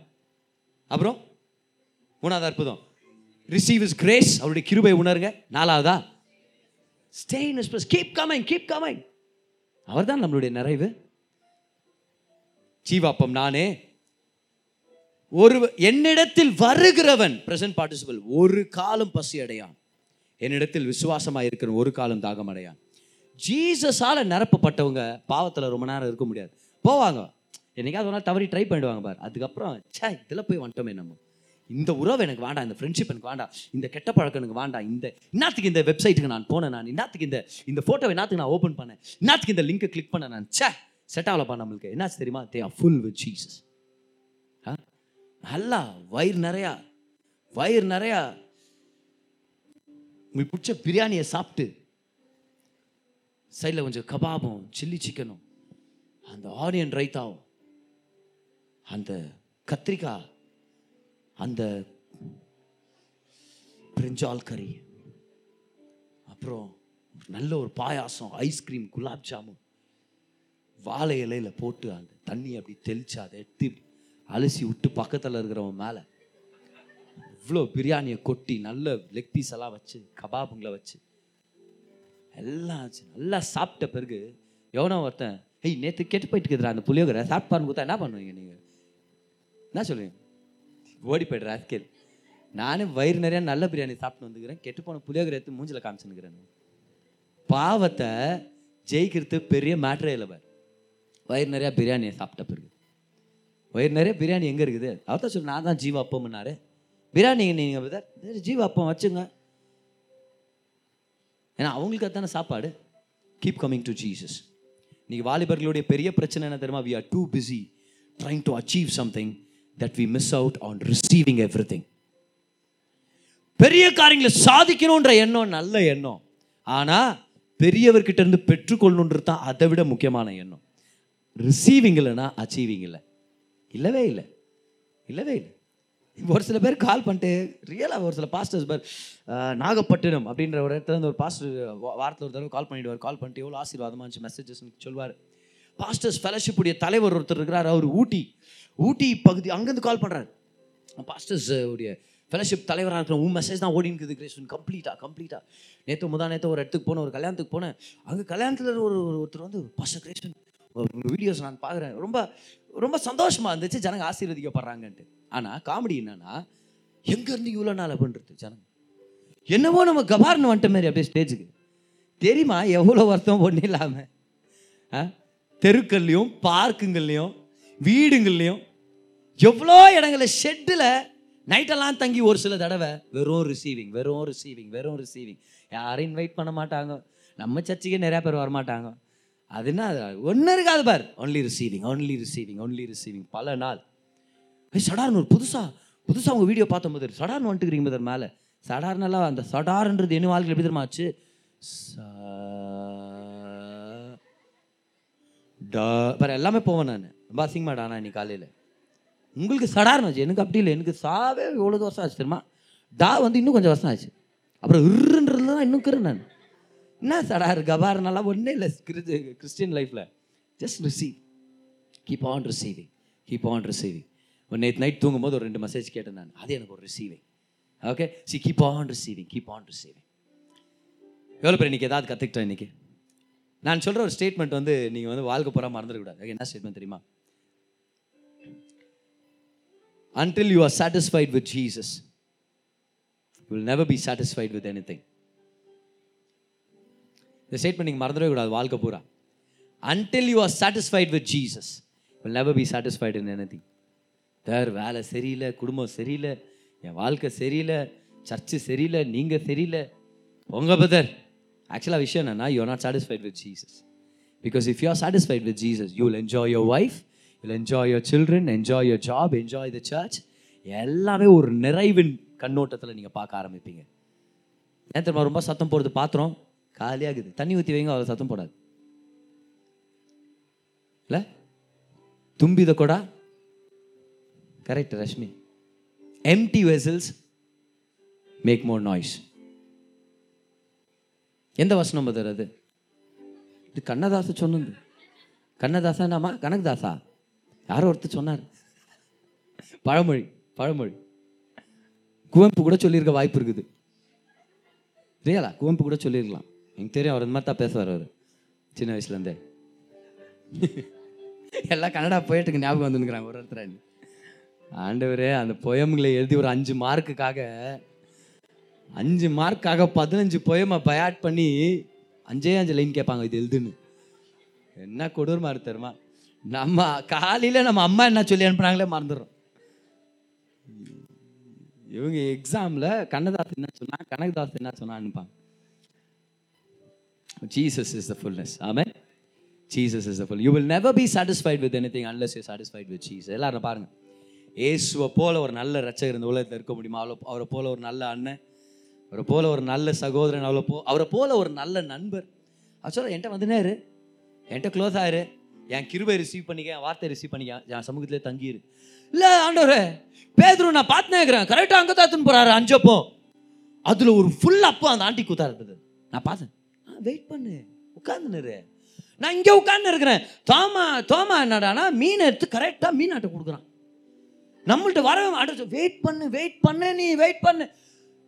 அப்புறம் மூணாவது அற்புதம். ரிசீவ் இஸ் கிரேஸ் அவருடைய கிருபை உணருங்க. நாலாவதா? Stay in his keep coming keep coming அவர் தான் நம்மளுடைய நிறைவு. ஜீவாப்பம் நானே. ஒரு என்னிடத்தில் வருகிறவன். பிரசன்ட் பார்ட்டிசிபல் ஒரு காலம் பசி அடையான். என்னிடத்தில் விசுவாசமாக இருக்கிற ஒரு காலம் தாகம் அடையான். ஜீசஸால் நிரப்பப்பட்டவங்க பாவத்தில் ரொம்ப நேரம் இருக்க முடியாது. போவாங்க. என்னைக்காவது ஒரு நாள் தவறி ட்ரை பண்ணிடுவாங்க பார். அதுக்கப்புறம் ச்சே இதில் போய் வந்துட்டோமே நம்ம. இந்த உறவு எனக்கு வேண்டாம் இந்த ஃப்ரெண்ட்ஷிப் எனக்கு வேண்டாம் இந்த கெட்ட பழக்கம் எனக்கு வேண்டாம் இந்த இன்னத்துக்கு இந்த வெப்சைட்டுக்கு நான் போனேன் நான் இன்னத்துக்கு இந்த இந்த ஃபோட்டோவை என்னத்துக்கு நான் ஓப்பன் பண்ணேன் இன்னத்துக்கு இந்த லிங்க்கை கிளிக் பண்ணேன் நான் சே செட் ஆகலப்பா நம்மளுக்கு. என்னாச்சு தெரியுமா? They are full with Jesus ஆ? நல்லா வயிறு நிறையா வயிறு நிறையா. உங்களுக்கு பிடிச்ச பிரியாணியை சாப்பிட்டு சைடில் கொஞ்சம் கபாபும் சில்லி சிக்கனும் அந்த ஆனியன் ரைத்தாவும் அந்த கத்திரிக்காய் அந்த பிரிஞ்சால் கறி. அப்புறம் நல்ல ஒரு பாயாசம் ஐஸ்கிரீம் குலாப் ஜாமுன். வாழை இலையில போட்டு அந்த தண்ணி அப்படி தெளிச்சு அதை எடுத்து அலசி விட்டு பக்கத்தில் இருக்கிறவன் மேலே இவ்வளோ பிரியாணியை கொட்டி நல்ல லெக் பீஸ் எல்லாம் வச்சு கபாபுங்களை வச்சு. எல்லாம் ஆச்சு நல்லா சாப்பிட்ட பிறகு எவனோ ஒருத்தன் ஏய் நேற்று கெட்டு போயிட்டு இருக்குதுடா அந்த புளியோகரை சாப்பிட்டு பாருங்க கொடுத்தா என்ன பண்ணுவீங்க நீங்கள் என்ன சொல்லுவீங்க? ஓடி போய்டுற ராஸ்கேல். நானும் வயிறு நிறையா நல்ல பிரியாணி சாப்பிட்டு வந்துக்கிறேன். கெட்டு போன புளியோகரை எடுத்து மூஞ்சில் காமிச்சுன்னுக்கிறேன் பாவத்தை ஜெயிக்கிறது பெரிய மேட்ரே இல்லை பார். வயிறு நிறையா பிரியாணியை சாப்பிட்ட பிறகு. வயிறு நிறைய பிரியாணி எங்கே இருக்குது? அவர் தான் சொல்லு நான் தான் ஜீவா அப்பம்னாரு பிரியாணி நீங்கள் பிரதர் ஜீவா அப்பம் வச்சுங்க. ஏன்னா அவங்களுக்கு அதான சாப்பாடு. கீப் கம்மிங் டு ஜீசஸ் இன்றைக்கி வாலிபர்களுடைய பெரிய பிரச்சனை என்ன தெரியுமா? We are too busy trying to achieve something that we miss out on receiving every thing பெரிய காரியங்களை சாதிக்கணுன்ற எண்ணம் நல்ல எண்ணம். ஆனால் பெரியவர்கிட்ட இருந்து பெற்றுக்கொள்ளணுன்றது தான் அதை விட முக்கியமான எண்ணம். ரிசீவிங் இல்லைன்னா அச்சீவிங் இல்லை. இல்லவே இல்லை. இல்லவே இல்லை. ஒரு சில பேர் கால் பண்ணிட்டு ரியலாக ஒரு சில பாஸ்டர்ஸ் பேர் நாகப்பட்டினம் அப்படின்ற ஒரு இடத்துல இருந்து ஒரு பாஸ்டர் வாரத்தில் ஒரு தடவை கால் பண்ணிடுவார். கால் பண்ணிட்டு எவ்வளோ ஆசீர்வாதமாக இருந்துச்சு மெசேஜஸ் சொல்வார் பாஸ்டர்ஸ் ஃபெலோஷிப்புடைய தலைவர் ஒருத்தர் இருக்கிறார். அவர் ஊட்டி. ஊட்டி பகுதி அங்கேருந்து கால் பண்ணுறாரு பாஸ்டர்ஸ் உடைய ஃபெலோஷிப் தலைவராக இருக்கிற உன் மெசேஜ் தான் ஓடின்னு இருக்குது கிரேஸ் கம்ப்ளீட்டாக கம்ப்ளீட்டாக நேற்று முதல் நேற்று ஒரு இடத்துக்கு போனேன் ஒரு கல்யாணத்துக்கு போனேன். அங்கே கல்யாணத்தில் ஒரு ஒருத்தர் வந்து பாஸ்டர் கிரேஷன் வீடியோஸ் நான் பார்க்குறேன். ரொம்ப ரொம்ப சந்தோஷமாக இருந்துச்சு. ஜனங்க ஆசீர்வதிக்கப்படுறாங்கன்ட்டு. ஆனால் காமெடி என்னன்னா எங்கேருந்து இவ்வளோ நாள் அப்படின்றது ஜனங்க? என்னவோ நம்ம கபார்னு வந்துட்ட மாதிரி அப்படியே ஸ்டேஜுக்கு தெரியுமா எவ்வளோ வருத்தம் ஒன்றும் இல்லாமல் ஆ? தெருக்கள்லையும் பார்க்குங்கள்லையும் வீடுங்கள்லையும் எவ்வளோ இடங்களில் ஷெட்டில் நைட்டெல்லாம் தங்கி ஒரு சில தடவை வெறும் ரிசீவிங் வெறும் ரிசீவிங் வெறும் ரிசீவிங் யாரும் இன்வைட் பண்ண மாட்டாங்க. நம்ம சர்ச்சுக்கே நிறையா பேர் வரமாட்டாங்க. அது என்ன? ஒன்றும் இருக்காது பார். Only receiving only receiving only receiving பல நாள். ஏய் சடார்னு ஒரு புதுசாக புதுசாக உங்கள் வீடியோ பார்த்தோம் போது சடார்னு வந்துட்டுக்கிறீங்க பதர் மேலே. சடார்னெல்லாம் அந்த சடார்ன்றது என்ன வாழ்க்கையில் எப்படி தெரியுமா ஆச்சு? டா பார் எல்லாமே போவேன் நான். ரொம்ப அசிங்கமாடா நான் இன்னைக்கு காலையில். உங்களுக்கு சடார்னு ஆச்சு. எனக்கு அப்படி இல்லை. எனக்கு சாவே எவ்வளோ வருஷம் ஆச்சு தெரியுமா? டா வந்து இன்னும் கொஞ்சம் வருஷம் ஆச்சு. அப்புறம் இருன்றது தான் இன்னும் கிரு நான். என்ன சடார்? கபார் நல்லா ஒன்றே இல்லை. கிறிஸ்டியன் லைஃப்பில் just receive keep on receiving keep on receiving ஒரு நேற்று நைட் தூங்கும்போது ஒரு ரெண்டு மெசேஜ் கேட்டேன் நான். அது எனக்கு ஒரு receiving okay see keep on receiving keep on receiving எவ்வளோ பேர் இன்னைக்கு ஏதாவது கற்றுக்கிட்டேன் இன்னைக்கு? நான் சொல்கிற ஒரு ஸ்டேட்மெண்ட் வந்து நீங்கள் வந்து வாழ்க்கை போகிற மறந்துடக்கூடாது. என்ன ஸ்டேட்மெண்ட் தெரியுமா? Until you are satisfied with Jesus, you will never be satisfied with anything. இந்த ஸ்டேட்மெண்ட் நீங்கள் மறந்துடவே கூடாது வாழ்க்கை பூரா until you are satisfied with Jesus, you will never be satisfied in anything. தேர் வேலை சரியில்லை குடும்பம் சரியில்லை என் வாழ்க்கை சரியில்லை சர்ச்சு சரியில்லை நீங்கள் சரியில்லை உங்க பதர் ஆக்சுவலாக விஷயம் என்னன்னா you are not satisfied with Jesus because if you are satisfied with Jesus you will enjoy your wife you'll enjoy your children enjoy your job enjoy the church எல்லாமே ஒரு நிறைவின் கண்ணோட்டத்தில் நீங்கள் பார்க்க ஆரம்பிப்பீங்க. ஏன் தெரியுமா ரொம்ப சத்தம் போடுறது பாத்திரம் காலியாகுது தண்ணி ஊற்றி வைங்க அவ்வளோ சத்தம் போடாது. இல்லை? தும்பித கொடா? Correct Rashmi. Empty vessels make more noise எந்த வசனம் பதர் அது இது கண்ணதாச சொன்னது. கண்ணதாசா நாமா கனகதாசா? யாரோ ஒருத்தர் சொன்னார். பழமொழி பழமொழி. குவம்பு கூட சொல்லியிருக்க வாய்ப்பு இருக்குது. ரியலா குவம்பு கூட சொல்லியிருக்கலாம். எனக்கு தெரியும் அவர் இந்த மாதிரி தான் பேசுவார் அவர். சின்ன வயசுலேருந்தே. எல்லாம் கன்னடா போயிட்டுக்கு ஞாபகம் வந்துருக்குறாங்க ஒரு ஒருத்தர். ஆண்டவரே அந்த பொயம்களை எழுதி ஒரு அஞ்சு மார்க்குக்காக அஞ்சு மார்க்காக பதினஞ்சு பொயமை பயாட் பண்ணி அஞ்சே அஞ்சு லைன் கேட்பாங்க இது எழுதுன்னு. என்ன கொடூரமாக இருக்கு தெரியுமா? நம்ம காலையில் நம்ம அம்மா என்ன சொல்லி அனுப்புனாங்களே மறந்துடுறோம். இவங்க எக்ஸாமில் கண்ணதாஸ் என்ன சொன்னா கனகதாஸ் என்ன சொன்னா அனுப்பாங்க. Jesus is the fullness amen Jesus is the full you will never be satisfied with any thing unless you satisfied with Jesus எல்லாரும் பாருங்கள் ஏசுவை போல ஒரு நல்ல ரட்சகர் இந்த உலகத்தில் இருக்க முடியுமா? அவ்வளோ அவரை போல ஒரு நல்ல அண்ணன் அவரை போல ஒரு நல்ல சகோதரன் அவ்வளோ போ அவரை போல ஒரு நல்ல நண்பர். அவர் சொல்ல என்கிட்ட வந்துனாரு என்கிட்ட க்ளோஸ் ஆயிரு. என் கிருபை ரிசீவ் பண்ணிக்க என் வார்த்தை ரிசீவ் பண்ணிக்க என் சமூகத்திலே தங்கியிரு. இல்லை ஆண்டவரே பேதுரு நான் பார்த்துனே இருக்கிறேன் கரெக்டாக அங்கே தான் போறாரு அஞ்சப்போ அதில் ஒரு ஃபுல் அப்போ அந்த ஆண்டி கூத்தா இருந்தது நான் பார்த்தேன் வெயிட் பண்ணு. உட்காந்துன்னு நான் இங்கே உட்கார்ந்து இருக்கிறேன் தோமா தோமா என்னடானா மீன் எடுத்து கரெக்டாக மீன் ஆட்ட கொடுக்குறான். நம்மள்ட்ட வரவே மாட்டேன் வெயிட் பண்ணு வெயிட் பண்ணு நீ வெயிட் பண்ணு.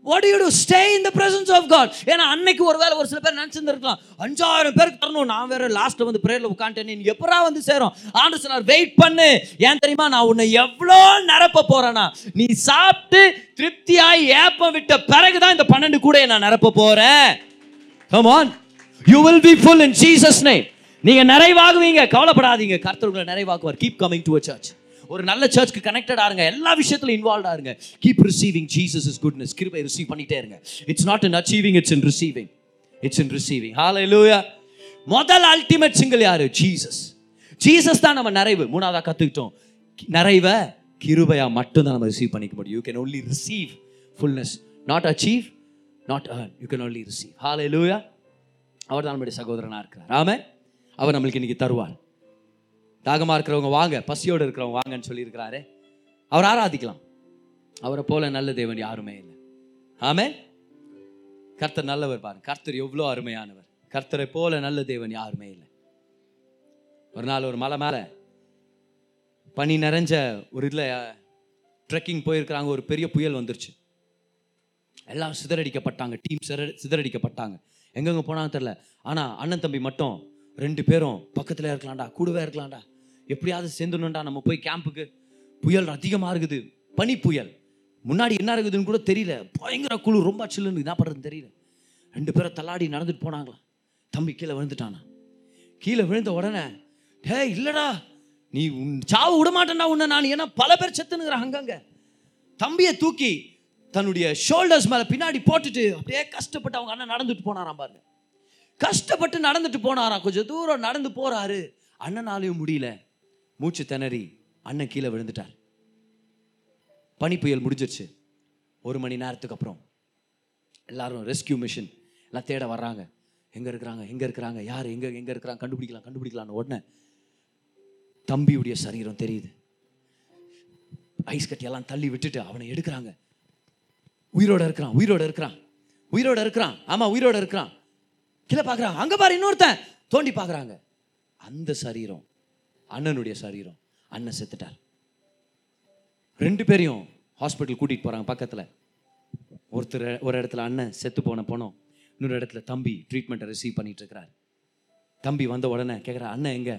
What you do stay in the presence of God ஏன்னா அன்னைக்கு ஒரு வேளை ஒரு சில பேர் நினச்சிருந்துருக்கலாம். அஞ்சாயிரம் பேருக்கு தரணும். நான் வேற லாஸ்ட்டில் வந்து ப்ரேயரில் உட்காந்துட்டேன் நீ எப்பரா வந்து சேரும்? ஆண்டு சொன்னார் வெயிட் பண்ணு. ஏன் தெரியுமா? நான் உன்னை எவ்வளோ நிரப்ப போகிறேன்னா நீ சாப்பிட்டு திருப்தியாய் ஏப்பம் விட்ட பிறகுதான் இந்த பன்னெண்டு கூட நான் நிரப்ப போகிறேன் come on you will be full in Jesus name நீங்கள் நிறைவாகுவீங்க. கவலைப்படாதீங்க. கர்த்தர் உங்களை நிறைவாக்குவார். Keep coming to a church ஒரு நல்ல சர்ச்சுக்கு கனெக்டட் ஆருங்க எல்லா விஷயத்திலும் involve ஆருங்க keep receiving Jesus is goodness கிருபை ரிசீவ் பண்ணிட்டே இருங்க. It's not in achieving it's in receiving it's in receiving hallelujah முதல் அல்டிமேட் சிங்கிள் யாரு? ஜீசஸ் ஜீசஸ் தான் நம்ம நிறைவு. மூணாவதாக கற்றுக்கிட்டோம் நிறைவை கிருபையா மட்டும்தான் நம்ம ரிசீவ் பண்ணிக்க முடியும். You can only receive fullness not achieve not earn you can only receive hallelujah அவர் தான் நம்முடைய சகோதரனா இருக்கிறார். ஆமே அவர் நம்மளுக்கு இன்னைக்கு தருவார். தாகமாக இருக்கிறவங்க வாங்க பசியோடு இருக்கிறவங்க வாங்கன்னு சொல்லியிருக்கிறாரு. அவர் ஆராதிக்கலாம். அவரை போல நல்ல தேவன் யாருமே இல்லை. ஆமே கர்த்தர் நல்லவர் பாருங்க. கர்த்தர் எவ்வளோ அருமையானவர். கர்த்தரை போல நல்ல தேவன் யாருமே இல்லை. ஒரு நாள் ஒரு மலை மேலே பனி நிறைஞ்ச ஒரு இதில் ட்ரெக்கிங் போயிருக்கிறாங்க. ஒரு பெரிய புயல் வந்துருச்சு. எல்லாம் சிதறடிக்கப்பட்டாங்க. டீம் சிதற சிதறடிக்கப்பட்டாங்க. எங்கெங்கே போனாங்க தெரில ஆனால் அண்ணன் தம்பி மட்டும் ரெண்டு பேரும் பக்கத்தில் இருக்கலாம்டா கூடவே இருக்கலாம்டா. எப்படியாவது சேர்ந்துடணும்டா நம்ம போய் கேம்புக்கு. புயல் அதிகமாக இருக்குது. பனி புயல். முன்னாடி என்ன இருக்குதுன்னு கூட தெரியல. பயங்கர குழு ரொம்ப சில்லுன்னு என்ன பண்ணுறதுன்னு தெரியல. ரெண்டு பேரும் தள்ளாடி நடந்துட்டு போனாங்களா? தம்பி கீழே விழுந்துட்டானா? கீழே விழுந்த உடனே டே இல்லைடா. நீ உன் சாவு விட மாட்டேன்டா உன்னை நான். ஏன்னா பல பேர் செத்துனுங்கிறான் அங்கங்க. தம்பியை தூக்கி தன்னுடைய ஷோல்டர்ஸ் மேலே பின்னாடி போட்டுட்டு அப்படியே கஷ்டப்பட்டு அவங்க அண்ணன் நடந்துட்டு போனாராம் பாருங்க. கஷ்டப்பட்டு நடந்துட்டு போனாராம். கொஞ்சம் தூரம் நடந்து போறாரு. அண்ணனாலையும் முடியல. மூச்சு திணறி அண்ணன் கீழே விழுந்துட்டார். பனி புயல் முடிஞ்சிருச்சு. ஒரு மணி நேரத்துக்கு அப்புறம் எல்லாரும் ரெஸ்கியூ மிஷின் எல்லாம் தேட வர்றாங்க. எங்கே இருக்கிறாங்க? எங்கே இருக்கிறாங்க? யார்? எங்கே எங்கே இருக்கிறாங்க? கண்டுபிடிக்கலாம் கண்டுபிடிக்கலாம்னு உடனே தம்பியுடைய சரீரம் தெரியுது. ஐஸ் கட்டியெல்லாம் தள்ளி விட்டுட்டு அவனை எடுக்கிறாங்க. உயிரோட இருக்கிறான் உயிரோட இருக்கிறான் உயிரோட இருக்கிறான். ஆமா உயிரோட இருக்கிறான். கீழே பார்க்கறான். அங்கே பாரு இன்னொருத்தன். தோண்டி பார்க்குறாங்க. அந்த சரீரம் அண்ணனுடைய சரீரம். அண்ணன் செத்துட்டார். ரெண்டு பேரையும் ஹாஸ்பிட்டல் கூட்டிகிட்டு போகிறாங்க பக்கத்தில். ஒருத்தர் ஒரு இடத்துல அண்ணன் செத்து போன போனோம் இன்னொரு இடத்துல தம்பி ட்ரீட்மெண்ட்டை ரிசீவ் பண்ணிட்டு இருக்கிறார். தம்பி வந்த உடனே கேட்குற அண்ணன் எங்கே?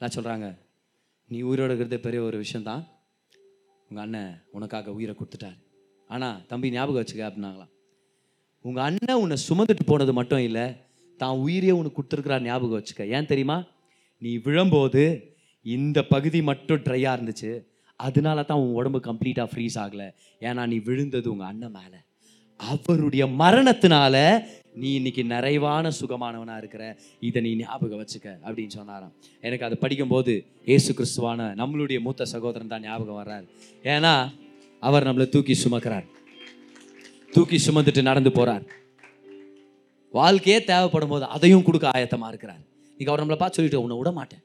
நான் சொல்கிறாங்க நீ உயிரோட இருக்கிறதே பெரிய ஒரு விஷயந்தான் உங்கள் அண்ணன் உனக்காக உயிரை கொடுத்துட்டார். ஆனால் தம்பி ஞாபகம் வச்சுக்க அப்படின்னாங்களாம். உங்கள் அண்ணன் உன்னை சுமந்துட்டு போனது மட்டும் இல்லை தான் உயிரையே உனக்கு கொடுத்துருக்குறா ஞாபகம் வச்சுக்க. ஏன் தெரியுமா? நீ விழும்போது இந்த பகுதி மட்டும் ட்ரையாக இருந்துச்சு. அதனால தான் உன் உடம்பு கம்ப்ளீட்டாக ஃப்ரீஸ் ஆகலை. ஏன்னா நீ விழுந்தது உங்கள் அண்ணன் மேலே. அவருடைய மரணத்தினால நீ இன்னைக்கு நிறைவான சுகமானவனாக இருக்கிற. இதை நீ ஞாபகம் வச்சுக்க அப்படின்னு சொன்னாராம். எனக்கு அதை படிக்கும்போது ஏசு கிறிஸ்துவான நம்மளுடைய மூத்த சகோதரன் தான் ஞாபகம் வர்றார். ஏன்னா அவர் நம்மளை தூக்கி சுமக்கிறார். தூக்கி சுமந்துட்டு நடந்து போகிறார் வாழ்க்கையே தேவைப்படும் போது அதையும் கொடுக்க ஆயத்தமாக இருக்கிறார். நீங்க அவர் நம்மளை பார்த்து சொல்லிட்டு உன்னை விட மாட்டேன்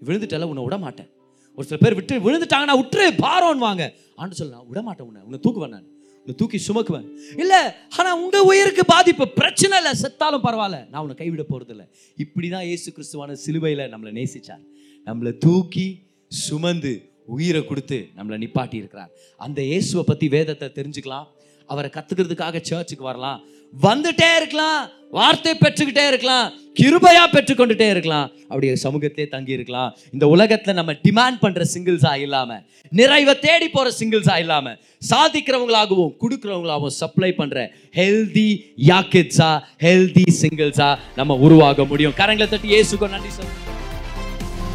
விழுந்துட்டால உன்னை விட மாட்டேன் ஒரு சில பேர் விட்டு விழுந்துட்டாங்கன்னா விட்டுரு பாரோன்னு வாங்க. ஆண்டு சொல்ல நான் விட மாட்டேன் உன்னை. உன்னை தூக்குவேன் நான். உன்னை தூக்கி சுமக்குவேன். இல்லை ஆனால் உங்கள் உயிருக்கு பாதிப்பு. பிரச்சனை இல்லை செத்தாலும் பரவாயில்ல. நான் உன்னை கைவிட போகிறதில்ல இல்லை இப்படிதான் ஏசு கிறிஸ்துவான சிலுவையில் நம்மளை நேசிச்சார். நம்மளை தூக்கி சுமந்து உயிரை கொடுத்து நம்மளை நிப்பாட்டி இருக்கிறார் அந்த இயேசுவை பற்றி வேதத்தை தெரிஞ்சுக்கலாம். அவரை கற்றுக்கிறதுக்காக சர்ச்சுக்கு வரலாம். வந்துட்டே இருக்கலாம் வார்த்தை பெற்றுக்கிட்டே இருக்கலாம் கிருபையா பெற்றுக்கொண்டுட்டே இருக்கலாம். அப்படியே சமூகத்தையே தங்கி இருக்கலாம் இந்த உலகத்துல நம்ம டிமாண்ட் பண்ற சிங்கிள்ஸா இல்லாம நிறைவை தேடி போற சிங்கிள்ஸா இல்லாம சாதிக்கிறவங்களாகவும் கொடுக்கிறவங்களாகவும் சப்ளை பண்ற ஹெல்தி யாக்கிட்ஸா ஹெல்தி சிங்கிள்ஸா நம்ம உருவாக முடியும். கரங்களை தட்டி இயேசுக்கு நன்றி சொல்லுங்க.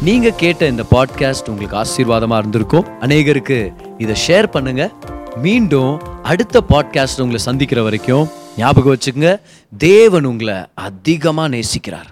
நீங்க கேட்ட இந்த பாட்காஸ்ட் உங்களுக்கு ஆசீர்வாதமா இருந்திருக்கும். அநேகருக்கு இதை ஷேர் பண்ணுங்க. மீண்டும் அடுத்த பாட்காஸ்ட் உங்களை சந்திக்கிற வரைக்கும் ஞாபகம் வச்சுக்கோங்க தேவன் உங்களை அதிகமாக நேசிக்கிறார்.